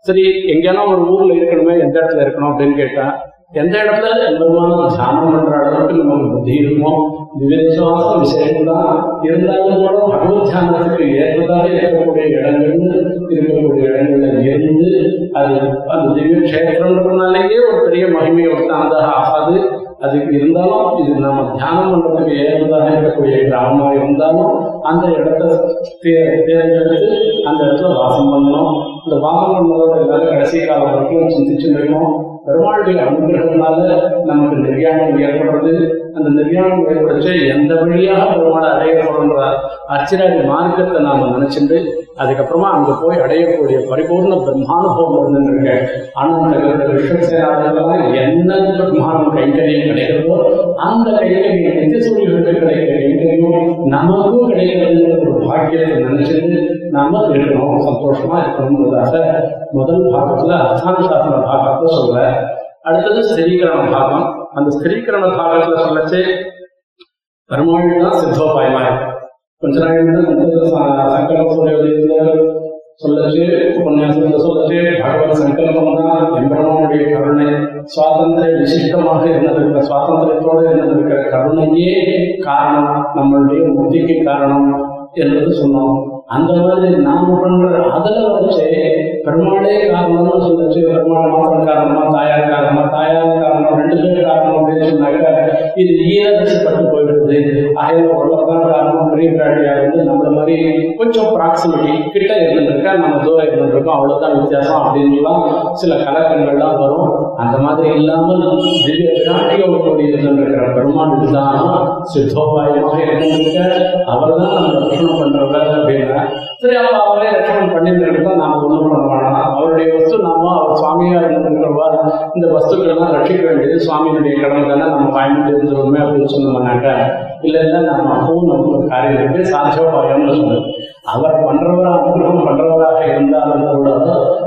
சரி எங்கேனா ஒரு ஊர்ல இருக்கணுமே எந்த இடத்துல இருக்கணும் அப்படின்னு கேட்டேன் எந்த இடத்துல எம்பெருமான தியானம் பண்ற அளவுக்கு நமக்கு புத்தி இருக்குமோ விவேசுவாச விஷயம் தான் இருந்தாலும் கூட பகவத் தியானத்துக்கு ஏற்றதாக இருக்கக்கூடிய இடங்கள்னு இருக்கக்கூடிய இடங்கள்ல இருந்து அது அந்த திவ்ய கஷேத்திரம்னாலேயே ஒரு பெரிய மகிமை ஒருத்தானதாக ஆகாது. அதுக்கு இருந்தாலும் இது நம்ம தியானம் பண்றதுக்கு ஏற்றதாக இருக்கக்கூடிய கிராமமா இருந்தாலும் அந்த இடத்த தேர்ந்தெடுத்து அந்த இடத்துல வாசம் பண்ணணும். இந்த வாசம் பண்ணுறது எல்லாரும் கடைசி காலம் வரைக்கும் சிந்திச்சு இருக்கணும். பெருமாளுடைய அனுகிரகத்தினால நமக்கு நிர்யாணம் ஏற்படுறது. அந்த நிர்யாணம் ஏற்படுச்சு எந்த வழியாக பெருமாளை அடைய போறோன்ற அர்ச்சனாதி மார்க்கத்தை நாம நினைச்சுட்டு அதுக்கப்புறமா அங்க போய் அடையக்கூடிய பரிபூர்ண பிரம்மானுபவம் இருந்துருக்க ஆனந்த விஸ்வசேனாதெல்லாம் என்ன பிரம்மானம் கைங்கரியம் கிடைக்கிறதோ அந்த கைங்கரியம் எந்த சூரியர்களுக்கு கிடைக்கிற கைங்கரியம் நமக்கும் கிடைக்கிறதுங்கிற ஒரு பாக்கியத்தை நினைச்சிட்டு நாம இருக்கணும் சந்தோஷமா இருக்கணும்ன்றதாக முதல் பாகத்துல அர்த்தானுசாசன பாகத்தை சொல்ல அடுத்தது ஸ்திரீகரண பாகம். அந்த ஸ்திரீகரண பாகத்துல சொல்லச்சு பெருமாள் தான் சித்தோபாயமா கொஞ்ச நாள் சங்கல்ப சூரியோதயத்துல சொல்லச்சு உபன்யாசத்துல சொல்லச்சு பகவத் சங்கல்பம் தான் எம்பெருமானுடைய கருணை. சுவாதந்திர விசிஷ்டமாக இருந்திருக்கிற சுவாதந்திரத்தோடு இருந்திருக்கிற கருணையே காரணம் நம்மளுடைய முக்திக்கு காரணம் என்பது சொன்னோம். அந்த மாதிரி நாம பண்ற அதுல வச்சு பெருமாளே காரணம்னு சொல்லிச்சு. பெருமாள் மாத்திரம் காரணமா தாயார் காரணமா தாயார் காரணம் ரெண்டு பேர் காரணம் அப்படின்னு சொன்னாக்க இது ஈரரசப்பட்டு போயிடுது. ஆயிரம் உலகத்தான் காரணம் பெரிய பிராட்டியா இருந்து நம்மள மாதிரி கொஞ்சம் ப்ராக்சிமிட்டி கிட்ட இருந்துருக்கா நம்ம தூரம் இருந்திருக்கோம் அவ்வளவுதான் வித்தியாசம் அப்படின்லாம் சில கலக்கங்கள்லாம் வரும். அந்த மாதிரி இல்லாமல் திவ்ய பிராட்டியோடு இருந்திருக்கிற பெருமாள் தான் சித்தோபாயமாக இருந்திருக்க அவர் தான் நம்ம ரட்சணம் பண்றவர் அப்படின்னா சரி அப்ப அவரே ரட்சணம் பண்ணிட்டு நாம ஒன்றும் பண்ண வேணாம். அவருடைய வஸ்து நாம அவர் சுவாமியா இருந்திருக்கிறவா இந்த வஸ்துக்கள் எல்லாம் ரட்சிக்க வேண்டியது சுவாமியினுடைய கடமை தானே நம்ம பயன்பட்டு இருந்துருவோமே அப்படின்னு சொன்னோம்னாக்க இல்ல இல்ல நம்ம அப்பவும் நமக்கு காரியம் இருக்கு சாத்தியோபாயம்னு சொன்னது அவர் பண்றவரா அனுகிரகம் பண்றவராக இருந்தாலும் கூட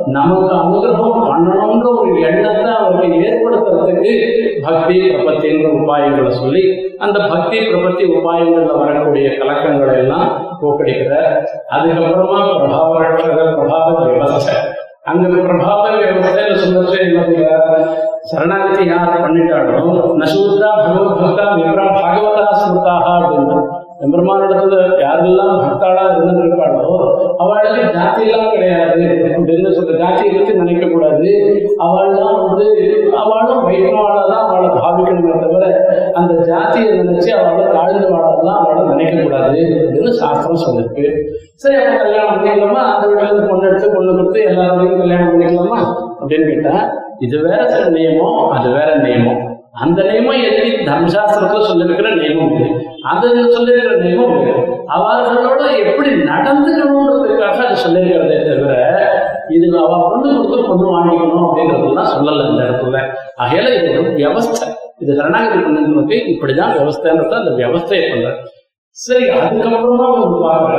நமக்கு அனுகிரகம் பண்ணணும்ன்ற ஒரு எண்ணத்தை அவருக்கு ஏற்படுத்துறதுக்கு பக்தி பிரபத்தின்ற உபாயங்களை சொல்லி அந்த பக்தி பிரபத்தி உபாயங்கள்ல வரக்கூடிய கலக்கங்களை எல்லாம் போக்கடிக்கிறார். அதுக்கப்புறமா பிரபாவ பிரபாவ விவசாய. அங்க பிரபாவ விவசாயில சொல்லச்சு என்ன சரணாகதி யார் பண்ணிட்டாலும் நசூத்ரா பகவத் பக்தா விப்ரா இடத்துல யாரெல்லாம் பக்தாளா இருந்திருக்காளோ அவளுக்கு ஜாதி எல்லாம் கிடையாது அப்படின்னு சொல்ற ஜாதியை பத்தி நினைக்க கூடாது. அவள்லாம் வந்து அவளும் வைஷ்ணவாளா தான் அவளை பாவிக்கணுமே தவிர அந்த ஜாதியை நினைச்சு அவளை தாழ்ந்து வாழலாம் அவளை நினைக்க கூடாது அப்படின்னு சாஸ்திரம் சொல்லிருக்கு சரி அவன் கல்யாணம் பண்ணிக்கலாமா? அந்த வீட்டுல இருந்து பொண்ணு எடுத்து பொண்ணு கொடுத்து எல்லாரோடையும் கல்யாணம் பண்ணிக்கலாமா? அப்படின்னு கேட்டா இது வேற சில நியமம் அது வேற நியமம். அந்த நியமம் எப்படி தர்மசாஸ்திரத்துல சொல்லிருக்கிற நியமம் இது. அது சொல்லிருக்கிற தெய்வம் அவர்களோட எப்படி நடந்துக்கணுன்றதுக்காக அது சொல்லியிருக்கிறதே தவிர இது அவ பொண்ணு கொடுத்து பொண்ணு வாங்கிக்கணும் அப்படின்றதுலாம் சொல்லல இந்த இடத்துல. ஆகையால இது ஒரு வியவஸ்தை. இது கருணாகரி பண்ணது இப்படிதான் வியவஸ்தைன்றது அந்த வியவஸ்தையை பண்ற சரி அதுக்கப்புறமா ஒரு பார்க்குற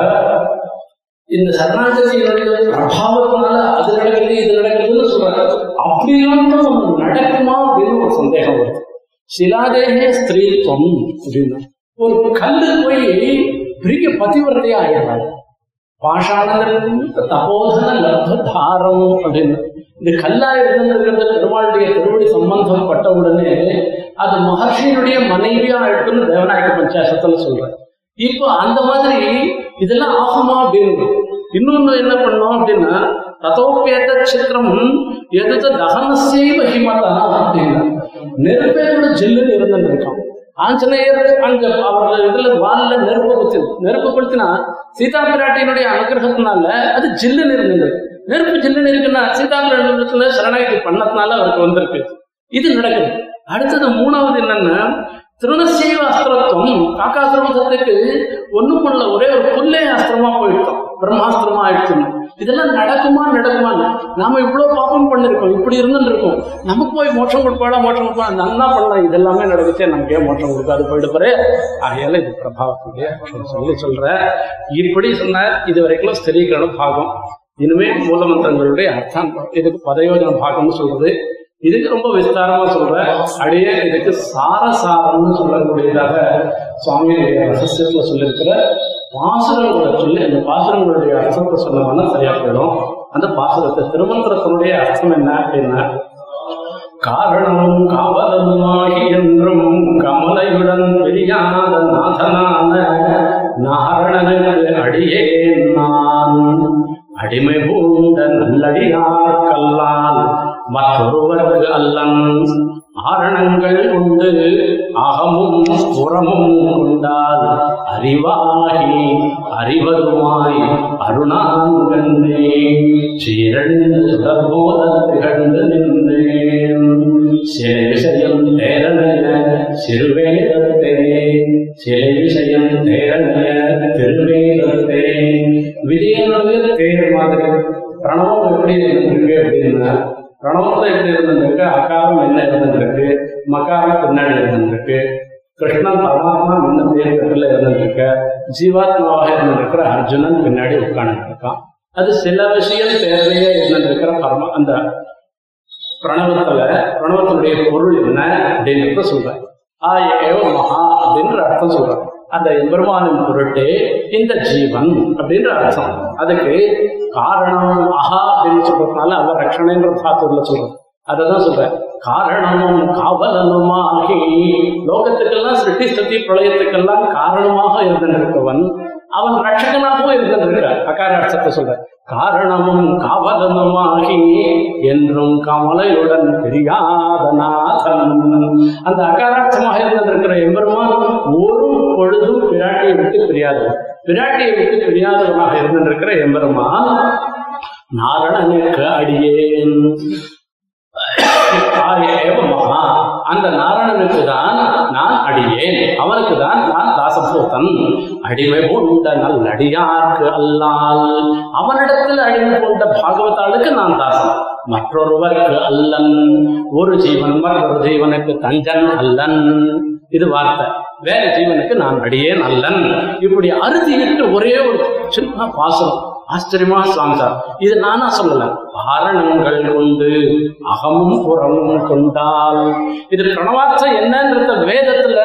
இந்த சரணாகதியினுடைய பிரபாவத்தினால அது நடக்குது இது நடக்குதுன்னு சொல்றாங்க அப்படிலாம் நடக்குமா அப்படின்னு ஒரு சந்தேகம் வருது. சிலாதேகே ஸ்திரீத்துவம் அப்படின்னா. ஒரு கல்லு போய் பெரிய பதிவிரத்தையா ஆயிடுறாங்க பாஷாணங்கள் தபோதன லப்த தாரம் அப்படின்னு. இந்த கல்லா இருந்திருக்கிறது பெருமாளுடைய திருவடி சம்பந்தம் பட்ட உடனே அது மகர்ஷியினுடைய மனைவியா இருக்குன்னு தேவநாயக பஞ்சாசத்துல சொல்ற இப்போ அந்த மாதிரி இதெல்லாம் ஆகுமா அப்படின்னு. இன்னொன்னு என்ன பண்ணோம் அப்படின்னா ததோப்பேத சித்திரம் எது தகனசை மகிமதா அப்படின்னா. நெருப்பே கூட ஜில்லுன்னு இருந்துட்டு ஆஞ்சநேயர் அங்க அவர்கள் இதுல வால்ல நெருப்பு கொளுத்தி நெருப்பு கொளுத்தினா சீதா பிராட்டியினுடைய அனுகிரகத்தினால அது ஜில்லுன்னு இருந்தது நெருப்பு ஜில்லுன்னு இருக்குன்னா சீதா பிராட்டியிடத்துல சரணாகி பண்ணதுனால அவருக்கு வந்திருக்கு. இது நடக்குது. அடுத்தது மூணாவது என்னன்னா திருணசீவ அஸ்திரத்துவம் காக்காசுரமசத்துக்கு ஒண்ணும் பண்ணல ஒரே ஒரு புல்லே அஸ்திரமா போயிட்டோம். பிரம்மாஸ்திரமா ஆயிடுச்சுன்னு இதெல்லாம் நடக்குமா நடக்குமா நாம இவ்வளவு பாப்பம் பண்ணிருக்கோம் இப்படி இருந்துருக்கோம் இருக்கோம் நமக்கு போய் மோட்சம் கொடுப்பாடா மோட்சம் கொடுப்பா நல்லா பண்ணலாம்? இதெல்லாமே நடக்குச்சே நமக்கு ஏன் மோட்சம் கொடுக்காது போயிட்டு போறே ஆகையால இது பிரபாவத்துடைய சொல்லி சொல்ற. இப்படி சொன்னார். இது வரைக்கும் ஸ்திரீகரண பாகம். இனிமே மூலமந்திரங்களுடைய அர்த்தம். இதுக்கு பதயோஜன பாகம்னு சொல்றது. இதுக்கு ரொம்ப விஸ்தாரமா சொல்ற. அடியே இதுக்கு சாரசாரம்னு சொல்லக்கூடியதாக சுவாமி ரகசியத்துல சொல்லியிருக்கிற பாசுரங்களை சொல்லி அந்த பாசுரங்களுடைய அர்த்தத்தை சொன்னோம்னா சரியா போயிடும். அந்த பாசுரத்தை திருமந்திரத்தினுடைய அர்த்தம் என்ன? அப்படின்னா காரணமும் காவலனுமாகி என்றும் கமலையுடன் பிரியாத நாதனான நாரணனுக்கு அடியே நான். அடிமை பூண்ட நல்லடியார் கல்லால் மற்றொருவருக்கு அல்லன். ஆரணங்கள் உண்டு அகமும் புறமும் உண்டால் அறிவாகி அறிவதுமாய் அருணாங்கன்னே சீரழிந்து சுடர்போத திகழ்ந்து நின்றேன். சில விஷயம் தேரனைய சிறுவேதத்தே. சில விஷயம் தேரனைய திருவேதத்தே. விஜயனுடைய தேர் மாதிரி. பிரணவம் எப்படி இருந்திருக்கு அப்படின்னா பிரணவத்தை எப்படி இருந்திருக்கு அகாரம் என்ன இருந்திருக்கு மகாரம் பின்னாடி இருந்திருக்கு கிருஷ்ணன் பரமாத்மா முன்ன தேர்தல இருந்திருக்க ஜீவாத்மாவாக இருந்திருக்கிற அர்ஜுனன் பின்னாடி உட்காந்துருக்கான் அது சில விஷயம் தேவையே இருந்திருக்கிற பரம அந்த பிரணவத்துல பிரணவத்தினுடைய பொருள் என்ன அப்படின்றத சொல்றேன். ஆ ஏவ மகா அப்படின்ற அர்த்தம் சொல்றேன். அந்த எம்பெருமானின் பொருட்டு இந்த ஜீவன் அப்படின்ற அர்த்தம். அதுக்கு காரணம் அஹா அப்படின்னு சொல்றதுனால அவர் ரட்சணைன்ற தாத்துல சொல்றேன் அததான் சொல்றேன். காரணமும் காவலனுமாகி லோகத்துக்கெல்லாம் சிருஷ்டி ஸ்திதி பிரளயத்துக்கெல்லாம் காரணமாக இருந்திருக்கவன் அவன் ரட்சகனாகவும் இருந்திருக்கிறார். அகார அர்த்தத்தை சொல்றேன். காரணமும் காவலனுமாகி என்றும் கமலையுடன் பிரியாதநாதன் அந்த அகாராட்சமாக இருந்திருக்கிற எம்பெருமான் ஒரு பொழுதும் பிராட்டியை விட்டு பிரியாதவன் பிராட்டியை விட்டு பிரியாதவனாக இருந்திருக்கிற எம்பெருமான் நாரணனுக்கு அடியேன். அந்த நாரணனுக்கு தான் நான் அடியேன். அவனுக்கு தான் நான் தாசபூதன் அடிமை கொண்ட நல்லடியார்க்கு அல்லால் அவனிடத்தில் அடிமை கொண்ட பாகவதாளுக்கு நான் தாசன். மற்றொருவருக்கு அல்லன் ஒரு ஜீவன் மற்றொரு ஜீவனுக்கு தஞ்சன் அல்லன். இது வார்த்தை. வேலை ஜீவனுக்கு நான் அடியே நல்லன். இப்படி அறுதியிட்டு ஒரே ஒரு சின்ன பாசனம் ஆச்சரியமா சாந்தார் இது நானா சொல்லல. காரணங்கள் கொண்டு அகமும் புறமும் கொண்டால். இது பிரணவார்த்தம் என்னன்றத வேதத்துல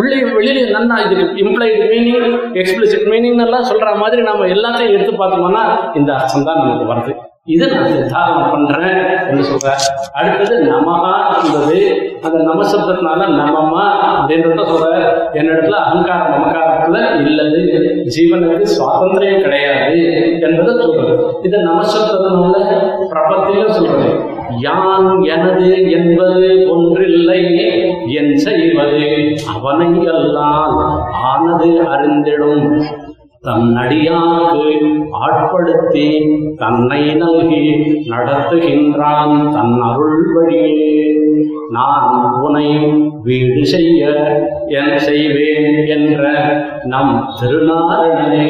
உள்ளே வெளியில நல்லா இதுக்கு இம்ப்ளைட் மீனிங் எக்ஸ்பிளிசிட் மீனிங் எல்லாம் சொல்ற மாதிரி நம்ம எல்லாத்தையும் எடுத்து பார்த்தோம்னா இந்த அர்த்தம் தான் நமக்கு வருது. இதை நான் நிர்தாரணம் பண்றேன் என்று சொல்ற. அடுத்தது நமகா என்பது அந்த நமசப்தத்தினால நமமா அப்படின்றத சொல்ற. என்னிடத்துல அகங்காரம் மமகாரத்துல இல்லது. ஜீவனுக்கு சுவாதந்திரம் கிடையாது என்பதை சொல்றது. இது நமசப்தத்தினால பிரபத்தில பிரபத்திலும் சொல்றது. யான் எனது என்பது ஒன்றில்லை என் செய்வது அவனை எல்லாம் ஆனது அறிந்திடும். தன் அடியாக்கு ஆட்படுத்தி தன்னை நல்கி நடத்துகின்றான் தன் அருள் வழியே நான் உனை வீடு செய்ய என் செய்வேன் என்ற நம் திருநாரணனே.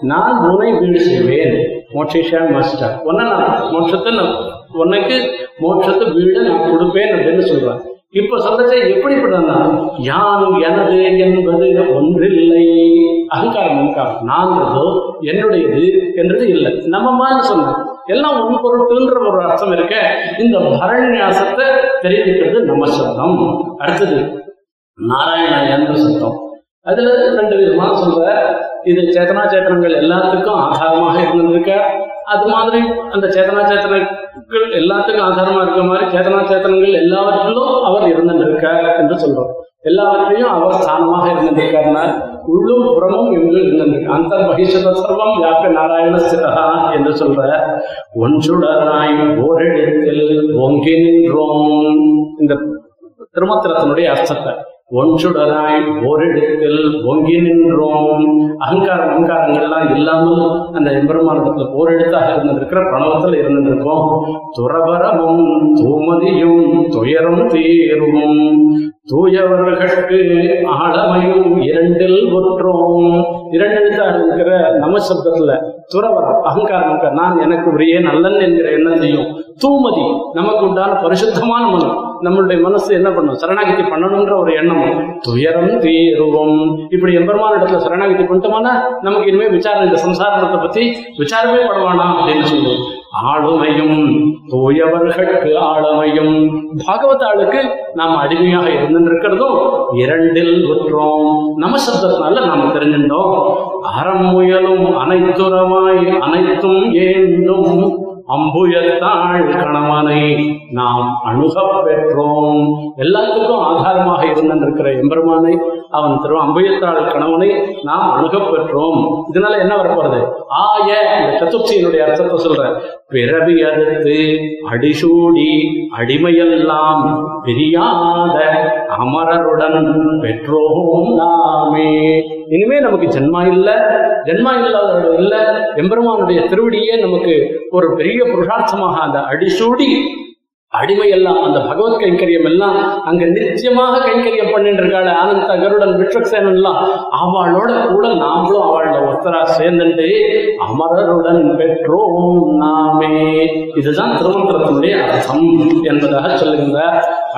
நான் உனை வீடு செய்வேன். மோட்சிஷா மாஸ்டர். உன்னை நான் மோட்சத்தை நான் உனக்கு மோட்சத்தை வீடு நான் கொடுப்பேன் அப்படின்னு சொல்றேன் இப்ப சொல்லச்சே எப்படிப்பட்டனா யான் எனது என்பது ஒன்றில்லை. அகங்காரம் அகங்காரம் நான்கிறதோ என்னுடையது என்றது இல்லை. நம்மமான்னு சொன்னேன் எல்லாம் ஒன்று பொருட்கள்ன்ற ஒரு அர்த்தம் இருக்க இந்த பரண்யாசத்தை தெரிவிக்கிறது நம்ம சப்தம் அடுத்தது நாராயண என்ற அதுல ரெண்டு விதமா சொல்ற இது சேத்தனா சேத்தனங்கள் எல்லாத்துக்கும் ஆதாரமாக இருந்திருக்க அது மாதிரி அந்த சேத்தனா சேத்தனங்கள் எல்லாத்துக்கும் ஆதாரமா இருக்க மாதிரி சேத்தனா சேத்தனங்கள் எல்லாவற்றிலும் அவர் இருந்திருக்க என்று சொல்றோம். எல்லாவற்றையும் அவர் ஸ்தானமாக இருந்திருக்காருன்னா உள்ளும் புறமும் என்று இருந்திருக்கு அந்த பகிஷத சர்வம் யாக்க நாராயண சிறகா என்று சொல்ற ஒன்றுடனாய் ஓரிடத்தில் ஒங்கின்றோம். நின்றோம் இந்த திருமத்திரத்தினுடைய அர்த்தத்தை ஒன்றுடனாய் ஓரிடத்தில் ஒங்கி நின்றோம். அகங்காரம் அகங்காரங்கள்லாம் இல்லாமல் அந்த எம்பெருமானத்துல ஓரிடத்தாக இருந்திருக்கிற பிரணவத்தில் இருந்திருக்கோம் துறவரமும் தூமதியும் துயரம் தீரும். தூயவர்களுக்கு ஆழமையும் இரண்டில் ஒற்றோம். இரண்டெழுத்தாக இருக்கிற நம சப்தத்துல துறவரம் அகங்காரம் நான் எனக்கு உரிய நல்லன் என்கிற எண்ணத்தையும் தூமதி நமக்கு உண்டான பரிசுத்தமான மனம். நம்மளுடைய மனசு என்ன பண்ணும்? சரணாகிதி பண்ணணுன்ற ஒரு எண்ணம் துயரம் தீருவம். இப்படி எம்பெருமான இடத்துல சரணாகிதி பண்ணிட்டோம்னா நமக்கு இனிமே விசாரம் இந்த சம்சாரத்தை பத்தி விசாரமே படவானா அப்படின்னு சொல்லுவோம் ஆளுமையும் தூயவர்களுக்கு ஆளுமையும். பாகவத ஆளுக்கு நாம் அடிமையாக இருந்திருக்கிறதும் இரண்டில் ஒற்றோம் நம சப்தத்தினால நாம் தெரிஞ்சிருந்தோம் அறம் முயலும் அனைத்துறமாய் அனைத்தும் ஏந்தும் அம்புயத்தாள் கணவனை நாம் அணுக பெற்றோம். எல்லாத்துக்கும் ஆதாரமாக இருந்திருக்கிற எம்பெருமானை அவன் திரு அம்புயத்தாள் கணவனை நாம் அணுக பெற்றோம். இதனால என்ன வரப்போறது? ஆய இந்த சதுர்த்தியினுடைய அர்த்தத்தை சொல்ற. பிறவி அறுத்து அடிசூடி அடிமையெல்லாம் பிரியாத அமரருடன் பெற்றோம் நாமே. இனிமே நமக்கு ஜென்மா இல்ல ஜென்மா இல்லாத இல்ல எம்பெருமானுடைய திருவடியே நமக்கு ஒரு பெரிய புருஷார்த்தமாக அந்த அடிசூடி அடிமையெல்லாம் அந்த பகவத் கைங்கரியம் எல்லாம் அங்க நிச்சயமாக கைங்கரியம் பண்ணிட்டு இருக்காள் ஆனந்த கருடன் விட்சக்சேனன் எல்லாம் அவளோட கூட நாமளும் அவளோட ஒருத்தரா சேர்ந்துட்டு அமரருடன் பெற்றோம் நாமே. இதுதான் திருமந்திரத்தினுடைய அர்த்தம் என்பதாக சொல்லுகின்ற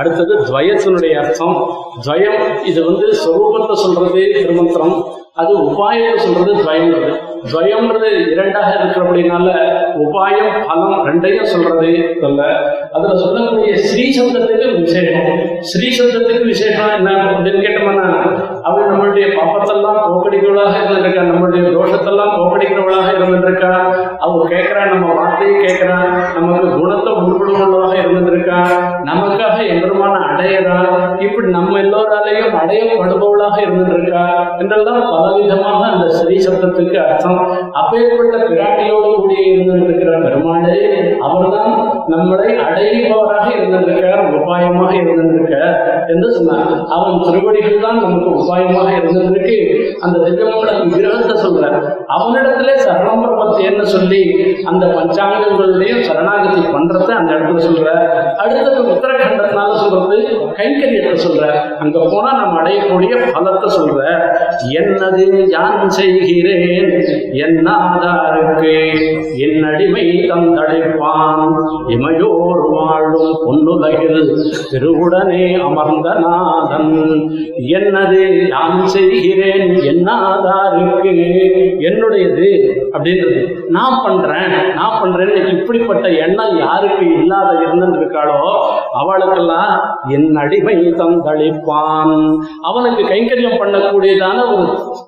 அடுத்தது துவயத்தினுடைய அர்த்தம். துவயம் இது வந்து சொரூபத்தை சொல்றது திருமந்திரம் அது உபாயம் சொல்றது துவயம்ன்றது. துவயம்ன்றது இரண்டாக இருக்கிறபடினால உபாயம் பலம் ரெண்டையும் சொல்றது சொல்ல அதுல சொல்லக்கூடிய ஸ்ரீ சப்தத்துக்கு விசேஷம். ஸ்ரீ சப்தத்துக்கு விசேஷம் என்ன? அப்படின்னு கேட்டோம்னா அவள் நம்மளுடைய பாப்பத்தெல்லாம் போக்கடிக்கிறவளாக இருந்திருக்கா? நம்மளுடைய தோஷத்தெல்லாம் போக்கடிக்கிறவளாக இருந்திருக்கா அவ கேட்கிறா நம்ம வார்த்தையை கேட்கிறா. நமக்கு குணத்தை உள்படுவளாக இருந்திருக்கா நமக்காக எம்பெருமான அடையறா இப்படி நம்ம எல்லோராலையும் அடையப்படுபவளாக இருந்திருக்கா என்றெல்லாம் பலவிதமாக அந்த ஸ்ரீ சப்தத்துக்கு அர்த்தம். அப்பேற்பட்ட பிராட்டியோடு கூடிய இருந்திருக்கிற பெருமாளே அவர்தான் நம்மளை அடைபவராக இருந்திருக்கார் உபாயமாக இருந்திருக்க என்று சொன்னார். அவன் திருவடிகள் தான் நமக்கு உபாயமாக இருந்திருக்கு. அந்த திவ்யமோட விக்கிரகத்தை சொல்ற அவனிடத்திலே சரணப்பிரபத்தியன்னு சொல்லி அந்த பஞ்சாங்கங்களுடைய சரணாகதி பண்றதை அந்த இடத்துல சொல்ற அடுத்தது உத்தரகண்டத்தினால சொல்றது கைங்கரியத்தை சொல்ற அங்க போனா நம்ம அடையக்கூடிய பலத்தை சொல்ற என்னது யான் செய்கிறேன்? என்னாதாருக்கு என் அடிமை தந்தடைப்பான் இமையோர் வாழும் பொன்னுலகில் திருவுடனே அமர்ந்த நாதன். என்னது யான் செய்கிறேன்? என்னாதாருக்கு என்னுடையது? அப்படின்றது. நான் பண்றேன். நான் பண்றேன்னு இப்படிப்பட்ட எண்ணம் யாருக்கு இல்லாத இருந்திருக்காளோ அவளுக்கெல்லாம் என் அடிமை தந்தளிப்பான். அவனுக்கு கைங்கரியம் பண்ணக்கூடியதான ஒரு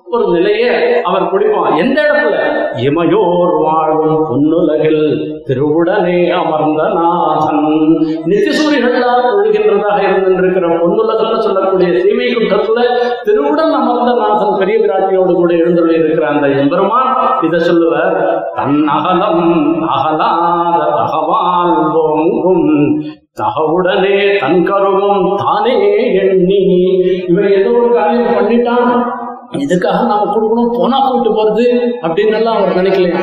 ஒரு நிலையை அவர் குடிப்பான். எந்த இடத்துல? இமையோர் வாழும் பொன்னுலகில் திருவுடனே அமர்ந்த நாதன். நித்திசூரிகளால் ஒழுகின்றதாக இருந்திருக்கிற பொன்னுலகம்னு சொல்லக்கூடிய தீமை குற்றத்துல திருவுடன் அமர்ந்த நாதன் பெரிய விராட்டியோடு கூட எழுந்துள்ள இருக்கிற அந்த எம்பெருமான் இதை சொல்லுவ தன் அகலம் அகலாத தகவால் ஓங்கும் தகவுடனே தன் கருவம் தானே எண்ணி. இவன் ஏதோ ஒரு காரியம் பண்ணிட்டான். இதுக்காக நாம கொடுக்கணும் போனா போயிட்டு போறது அப்படின்னு எல்லாம் அவர் நினைக்கலையா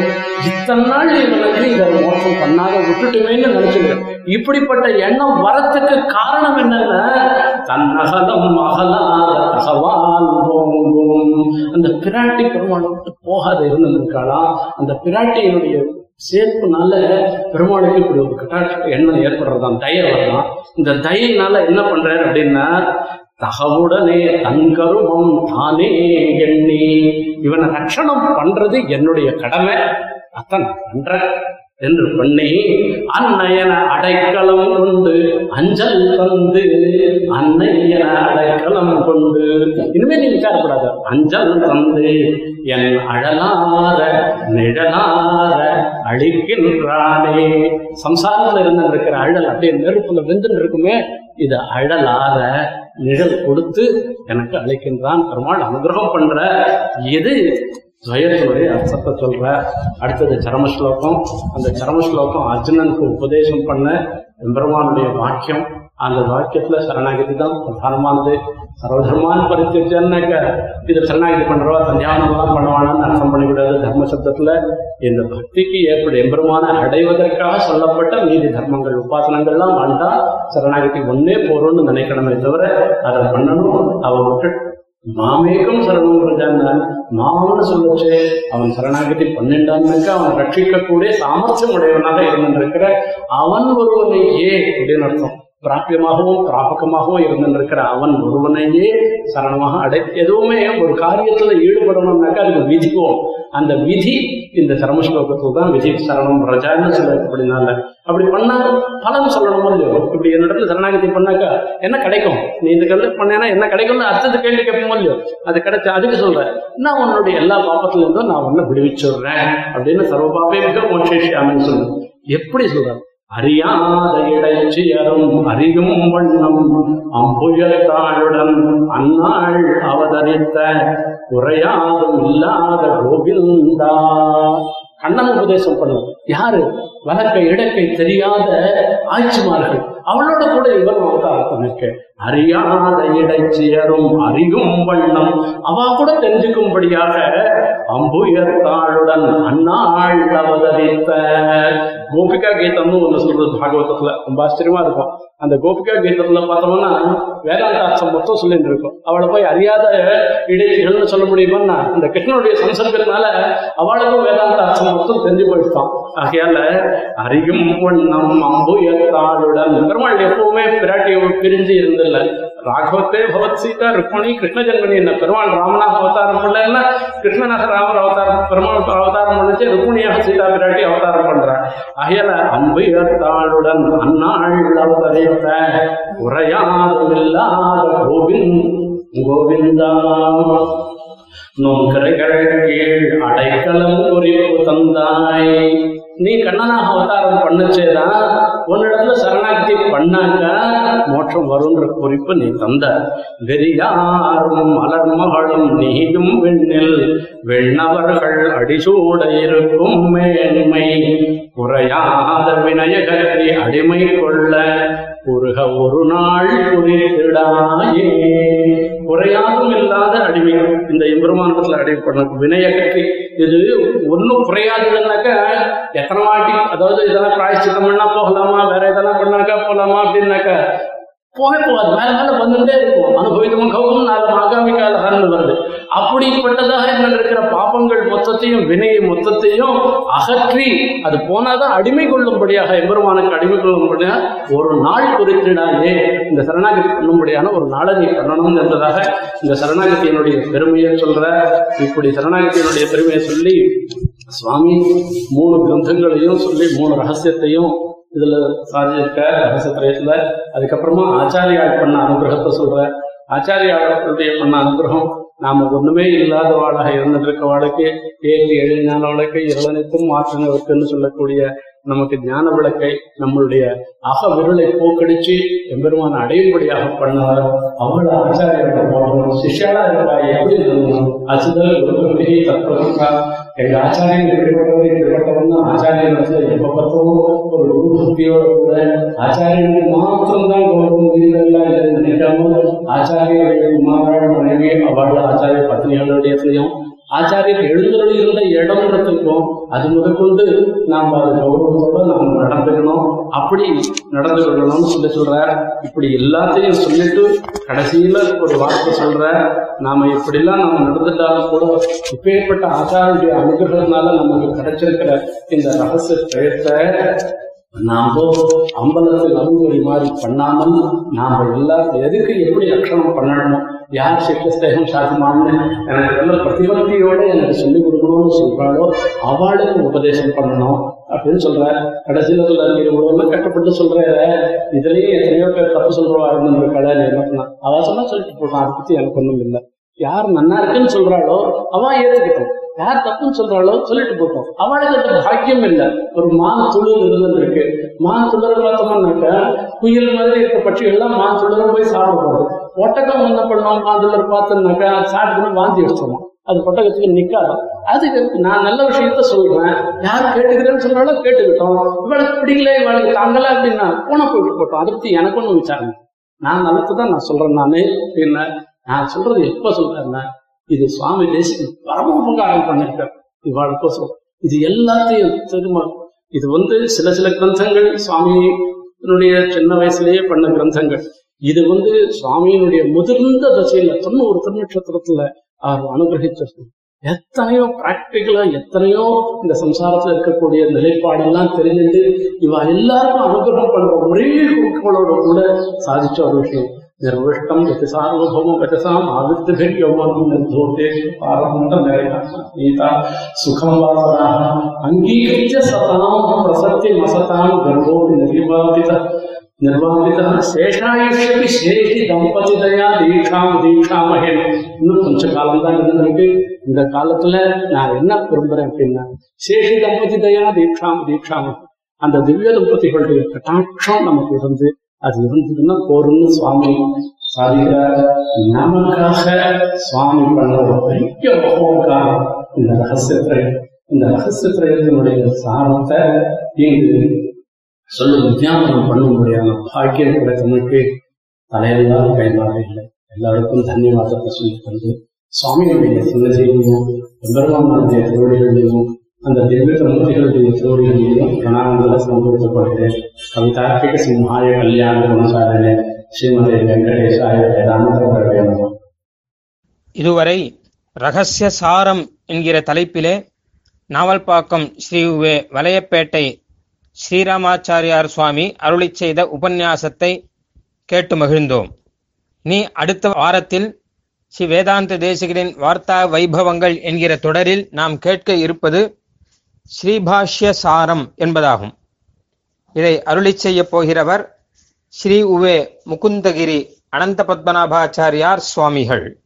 இத்தனை நாள் இவனுக்கு இதை மோசம் பண்ணாத விட்டுட்டுமேன்னு நினைச்சுக்கிறேன் இப்படிப்பட்ட எண்ணம் வரத்துக்கு காரணம் என்னன்னா தன்னகலம் அகலாத தகவால் அந்த பிராட்டி பெருமாள் விட்டு போகாத இருந்திருக்காளாம் அந்த பிராட்டியினுடைய சேர்ப்புனால பெருமாளுக்கு இப்படி ஒரு கட்டாட்ச எண்ணம் ஏற்படுறதாம் தயை வரலாம். இந்த தயினால என்ன பண்றாரு அப்படின்னா தகவுடனே தங்கருமம் தானே எண்ணி இவனை ரட்சணம் பண்றது என்னுடைய கடமை. அத்தன் பண்றேன் என்று பண்ணி அன்னையன அடைக்கலம் கொண்டு அஞ்சல் தந்து அன்னையன அடைக்கலம் கொண்டு. இனிமே நீங்க விசாரக்கூடாது அஞ்சல் தந்து என் அழலார நிழலார அழிக்கின்றானே. சம்சாரத்துல இருந்து இருக்கிற அழல் அப்படியே நெருப்புல வெந்துன்னு இருக்குமே இது அழலார நிழல் கொடுத்து எனக்கு அழைக்கின்றான் பெருமாள் அனுகிரகம் பண்ற. இது துவயத்தினுடைய அர்த்தத்தை சொல்ற. அடுத்தது சரம ஸ்லோகம் அந்த சரம ஸ்லோகம் அர்ஜுனனுக்கு உபதேசம் பண்ண எம்பெருமானுடைய வாக்கியம். அந்த வாக்கியத்துல சரணாகதி தான் பிரதானமானது. சர்வதர்மான் பரித்தியன்னாக்க இது சரணாகதி பண்றவா? சந்தியாவனம்லாம் பண்ணுவானான்னு அர்த்தம் பண்ணிவிடாது தர்ம சப்தத்துல. இந்த பக்திக்கு ஏற்பட எம்பெருமான அடைவதற்காக சொல்லப்பட்ட மீதி தர்மங்கள் உபாசனங்கள்லாம் வேண்டாம். சரணாகதி ஒன்னே போறோம்னு நினைக்கணுமே தவிர அதை பண்ணணும் அவ விட்டு மாமேகம் சரணம் பிரஜான்னா. மாமன்னு சொல்லச்சு அவன் சரணாகதி பன்னெண்டான்னாக்கா அவன் ரட்சிக்கக்கூடிய சாமர்த்தியம் உடையவனாக இருந்திருக்கிற அவன் ஒருவனையே அப்படின்னு அர்த்தம். பிராபியமாகவும் பிராபகமாகவும் இருந்திருக்கிற அவன் ஒருவனையே சரணமாக அடை எதுவுமே ஒரு காரியத்துல ஈடுபடணும்னாக்கா அதுக்கு விதிக்கும் அந்த விதி இந்த சரம ஸ்லோகத்துல தான் விதி சரணம் ரஜான்னு சொல்ல அப்படினால அப்படி பண்ணா பலன் சொல்லணும்? இல்லையோ? இப்படி என்னிடத்துல சரணாகதி பண்ணாக்கா என்ன கிடைக்கும்? நீ இந்த கல்ல பண்ணேன்னா என்ன கிடைக்கும்னு அடுத்தது கேள்வி கேட்போம் இல்லையோ? அது கிடைச்ச அதுக்கு சொல்றேன். நான் உன்னுடைய எல்லா பாப்பத்துல இருந்தும் நான் உன்னை விடுவிச்சுடுறேன் அப்படின்னு சர்வபாபே மிக மோட்சேஷியாமின்னு சொல்லுவேன் எப்படி சொல்றேன் அறியாத இடைச்சியரும் அறியும் வண்ணம் அம்புயத்தாளுடன் அந்நாள் அவதரித்த குறையாதும் இல்லாத கோவிந்தா. கண்ணன் உபதேசம் பண்ணுவோம் யாரு? வழக்கை இடக்கை தெரியாத ஆட்சிமார்கள். அவளோட கூட இவர் வந்தார் தனக்கு அறியாத இடைச்சியரும் அறியும் வண்ணம். அவ கூட தெரிஞ்சுக்கும்படியாக அம்புயர்த்தாளுடன் அந்நாள் அவதரித்த கோபிகா கீதம்னு ஒண்ணு சொல்றது பாகவதத்துல. ரொம்ப ஆச்சரியமா இருக்கும். அந்த கோபிகா கீதத்துல பார்த்தோம்னா வேதாந்தாசம் மொத்தம் சொல்லிட்டு இருக்கும். அவளை போய் அறியாத இடைச்சிகள்னு சொல்ல முடியுமான்னா அந்த கிருஷ்ணனுடைய சம்சர்க்கத்தினால அவளுக்கும் வேதாந்தாசம் மொத்தம் தெரிஞ்சு போயிட்டான் ஆகையால அறியும் வண்ணம் அம்புயத்தாளுடன் பெருமாள் எப்பவுமே பிராட்டியை பிரிஞ்சு இருந்தில்ல ராகவத்தே பகவத் சீதா ருக்மணி கிருஷ்ண ஜென்மணி என்ன பெருமாள் ராமனாக அவதாரம் பண்ணலன்னா கிருஷ்ணனாக ராமர் அவதாரம் பெருமாள் அவதாரம் பண்ணிச்சு ருக்மணியாக சீதா பிராட்டி அவதாரம் பண்றார் அயல அன்புயர்த்தாளுடன் அந்நாள் அவதரித்த உரையாதுமில்லாத கோவிந்த் கோவிந்தா. நோக்கரைகள் கீழ் அடைக்கலம் குறிப்பு தந்தாய். நீ கண்ணனாக அவதாரம் பண்ணச்சேதான் உன்னிடத்துல சரணாக்தி பண்ணாக்க மோட்சம் வரும்ன்ற குறிப்பு நீ தந்த. வெறியாரும் மலர் மகளும் நீயும் வெண்ணில் வெண்ணவர்கள் அடிசூட இருக்கும் மேன்மை. குறையாத வினயகத்தை அடிமை கொள்ள குறுக ஒரு நாள் குறித்திடாயே இந்த எம்பெருமானத்துல அடிமைப்பட வினயகத்தை இது ஒன்றும் குறையாதுன்னாக்க எத்தனை வாட்டி அதாவது இதெல்லாம் பிராய்ச்சித்தம் பண்ணா போகலாமா வேற இதெல்லாம் பண்ணாக்கா போகலாமா அப்படின்னாக்க போக போகாது மேல மேல வந்துட்டே இருக்கும். அனுபவித்த கௌகம் நாலு ஆகாமி காலகாரன் வருது. அப்படிப்பட்டதாக என்ன இருக்கிற பாபங்கள் மொத்தத்தையும் வினையை மொத்தத்தையும் அகற்றி அது போனாதான் அடிமை கொள்ளும்படியாக எம்பெருமானுக்கு அடிமை கொள்ளும்படியாக ஒரு நாள் குறித்திடாயே இந்த சரணாகதி பண்ணும்படியான ஒரு நாளை நீ பண்ணணும் என்றதாக இந்த சரணாகத்தியினுடைய பெருமையை சொல்ற. இப்படி சரணாகத்தியினுடைய பெருமையை சொல்லி சுவாமி மூணு கிரந்தங்களையும் சொல்லி மூணு ரகசியத்தையும் இதுல சாதிச்சிருக்க ரகசியத்திரயத்துல அதுக்கப்புறமா ஆச்சாரியால் பண்ண அனுகிரகத்தை சொல்ற ஆச்சாரியாளுடைய பண்ண அனுகிரகம் நாம ஒண்ணுமே இல்லாதவாளாக இருந்துட்டு இருக்கவாளுக்கு ஏழு வாழ்க்கை இரவனைத்தும் மாற்றினவர்க்குன்னு சொல்லக்கூடிய நமக்கு ஞான விளக்கை நம்மளுடைய அக விரலை போக்கடிச்சு எம்பெருமான அடையும்படியாக பண்ணார் அவளை ஆச்சாரியோட போடணும் சிஷ்யாலா இருக்கா எப்படி இருக்கணும்? அசுதல் பெரிய தத்துவா எங்க ஆச்சாரியன் இப்படிப்பட்டவர் இப்படிப்பட்டவன் ஆச்சாரியன் எப்ப பார்த்தோம் ஒரு குரு பக்தியோட கூட ஆச்சாரியனுக்கு மாத்திரம்தான் கௌரவம் இதெல்லாம் இல்லை நினைக்காம ஆச்சாரியருடைய குமாரன் மனைவி அவள் ஆச்சாரிய பத்னிகளுடைய செய்யும் ஆச்சாரியர் எழுந்தருள் இருந்த இடம்ன்றதுக்கும் அது முதற்கொண்டு நாம் அது கௌரவத்தோட நாம் நடந்துக்கணும். அப்படி நடந்து கொள்ளணும்னு சொல்லி சொல்ற இப்படி எல்லாத்தையும் சொல்லிட்டு கடைசியில ஒரு வார்த்தை சொல்ற நாம இப்படிலாம் நம்ம நடந்துட்டாலும் கூட இப்பேற்பட்ட ஆச்சாரிய அனுகிரகத்தினால நமக்கு கிடைச்சிருக்கிற இந்த ரகசிய பிரயத்தை நாம அம்பலத்தில் அருள்மொழி மாதிரி பண்ணாமல் நாம எல்லாரும் எதுக்கு எப்படி லட்சணம் பண்ணணும் யார் சித்தஸ்தேகம் சாத்தியமான்னு எனக்கு நல்ல பிரதிபக்தியோட எனக்கு சொல்லிக் கொடுக்கணும்னு சொல்றாளோ அவளுக்கு உபதேசம் பண்ணணும் அப்படின்னு சொல்ற கடைசியில் சொல்ற நீ இவ்வளவு கட்டப்பட்டு சொல்ற இதுலயே எத்தனையோ பேர் தப்பு சொல்றவா இருந்த கடை என்ன பண்ண அவ சொன்னா சொல்லிட்டு போடுறான் அதை பத்தி எனக்கு ஒண்ணும் இல்லை. யார் நன்னா இருக்குன்னு சொல்றாளோ அவ ஏத்துக்கிட்டோம் யார் தப்புன்னு சொல்றாளோ சொல்லிட்டு போட்டோம். அவளுக்கு அந்த பாக்கியம் இல்லை. ஒரு மான் துளிர் இருந்திருக்கு மான் துளிர் பார்த்தோம்னாக்க குயில் மாதிரி இருக்க பட்சிகள்லாம் மான் துளிர் போய் சாப்பிடுறது ஒட்டகம் என்ன பண்ணோம் மான் துளிர் பார்த்தோம்னாக்கா சாப்பிட்டு வாந்தி வச்சிருவோம் அது ஒட்டகத்துக்கு நிக்காது. அதுக்கு நான் நல்ல விஷயத்த சொல்றேன். யார் கேட்டுக்கிறேன்னு சொல்றாலோ கேட்டுக்கிட்டோம். இவளுக்கு பிடிக்கல இவளுக்கு தாங்கல அப்படின்னா போன போயிட்டு போட்டோம். அதை பத்தி எனக்கு ஒன்றும் விசாரணை நான் நல்லது தான் நான் சொல்றேன் நானு. அப்படின்னா நான் சொல்றது எப்ப சொல்றேன்னா இது சுவாமி தேசிக்கு பரம உபகாரம் பண்ணிருக்கார். இவாளுக்கோசரம் இது எல்லாத்தையும் திரும்ப இது வந்து சில சில கிரந்தங்கள் சுவாமியினுடைய சின்ன வயசுலயே பண்ண கிரந்தங்கள். இது வந்து சுவாமியினுடைய முதிர்ந்த தசையில தொண்ணூறு திருநட்சத்திரத்துல அவர் அனுகிரகிச்சிருக்கும் எத்தனையோ பிராக்டிக்கலா எத்தனையோ இந்த சம்சாரத்துல இருக்கக்கூடிய நிலைப்பாடெல்லாம் தெரிஞ்சுட்டு இவ எல்லாருக்கும் அனுகிரகம் பண்ற ஒரே குறிக்கோளோட கூட சாதிச்ச ஒரு விஷயம். നിർവിഷ്ടം ഗതിസാർവഭൗമ വചസാം ആവൃത്തിഭിർ യൗവനം ബന്ധോത്തേഷു പാരമന്ത നിരയീത സുഖം വാസതാ അംഗീകരിച്ച സതാം പ്രസത്യം അസതാം ഗർഭോപി നിർവാപിത നിർവാപിത ശേഷായുഷ്യപി ശേഷി ദമ്പതിതയാ ദീക്ഷാം ദീക്ഷാമഹേ இன்னும் கொஞ்சம் காலம் தான் இருந்து நமக்கு இந்த காலத்துல நான் என்ன விரும்புறேன் அப்படின்னா சேஷி தம்பதி தயா தீட்சாம் தீட்சாம் அந்த திவ்ய தம்பதிகளுடைய கட்டாட்சம் நமக்கு இருந்து அது இருந்ததுன்னா போரும்னு சுவாமி சாதிக்கிறார். நமக்காக சுவாமி பண்ண ஒரு பெரிய உபகாரம் இந்த ரகசியத்திரை இந்த ரகசியத்திரையத்தினுடைய சாரத்தை இங்கு சொல்லும் வித்யாபனம் பண்ண முடியாத பாக்கியம் கிடைத்தவனுக்கு தலையெல்லாம் கைமாற இல்லை. எல்லாருக்கும் தன்யவாதத்தை சொல்லி தந்து சுவாமியுடைய சின்னதையும் பெருமானுடைய திருவடிகளையும் அந்த திவ்ய மூர்த்திகளுடைய திருவடிகளையும் பிரணாமங்களை சமர்ப்பித்துக் கவிதார்க்கிக சிம்ஹாய கல்யாண குணசாரணே ஸ்ரீமதி வெங்கடேசாய இதுவரை ரகசிய சாரம் என்கிற தலைப்பிலே நாவல்பாக்கம் ஸ்ரீ வே வலையப்பேட்டை ஸ்ரீராமாச்சாரியார் சுவாமி அருளி செய்த உபன்யாசத்தை கேட்டு மகிழ்ந்தோம். நீ அடுத்த வாரத்தில் ஸ்ரீ வேதாந்த தேசிகரின் வார்த்தா வைபவங்கள் என்கிற தொடரில் நாம் கேட்க இருப்பது ஸ்ரீபாஷ்ய சாரம் என்பதாகும். இதை அருளி செய்யப் போகிறவர் ஸ்ரீ உவே முகுந்தகிரி அனந்த பத்மநாபாச்சாரியார் சுவாமிகள்.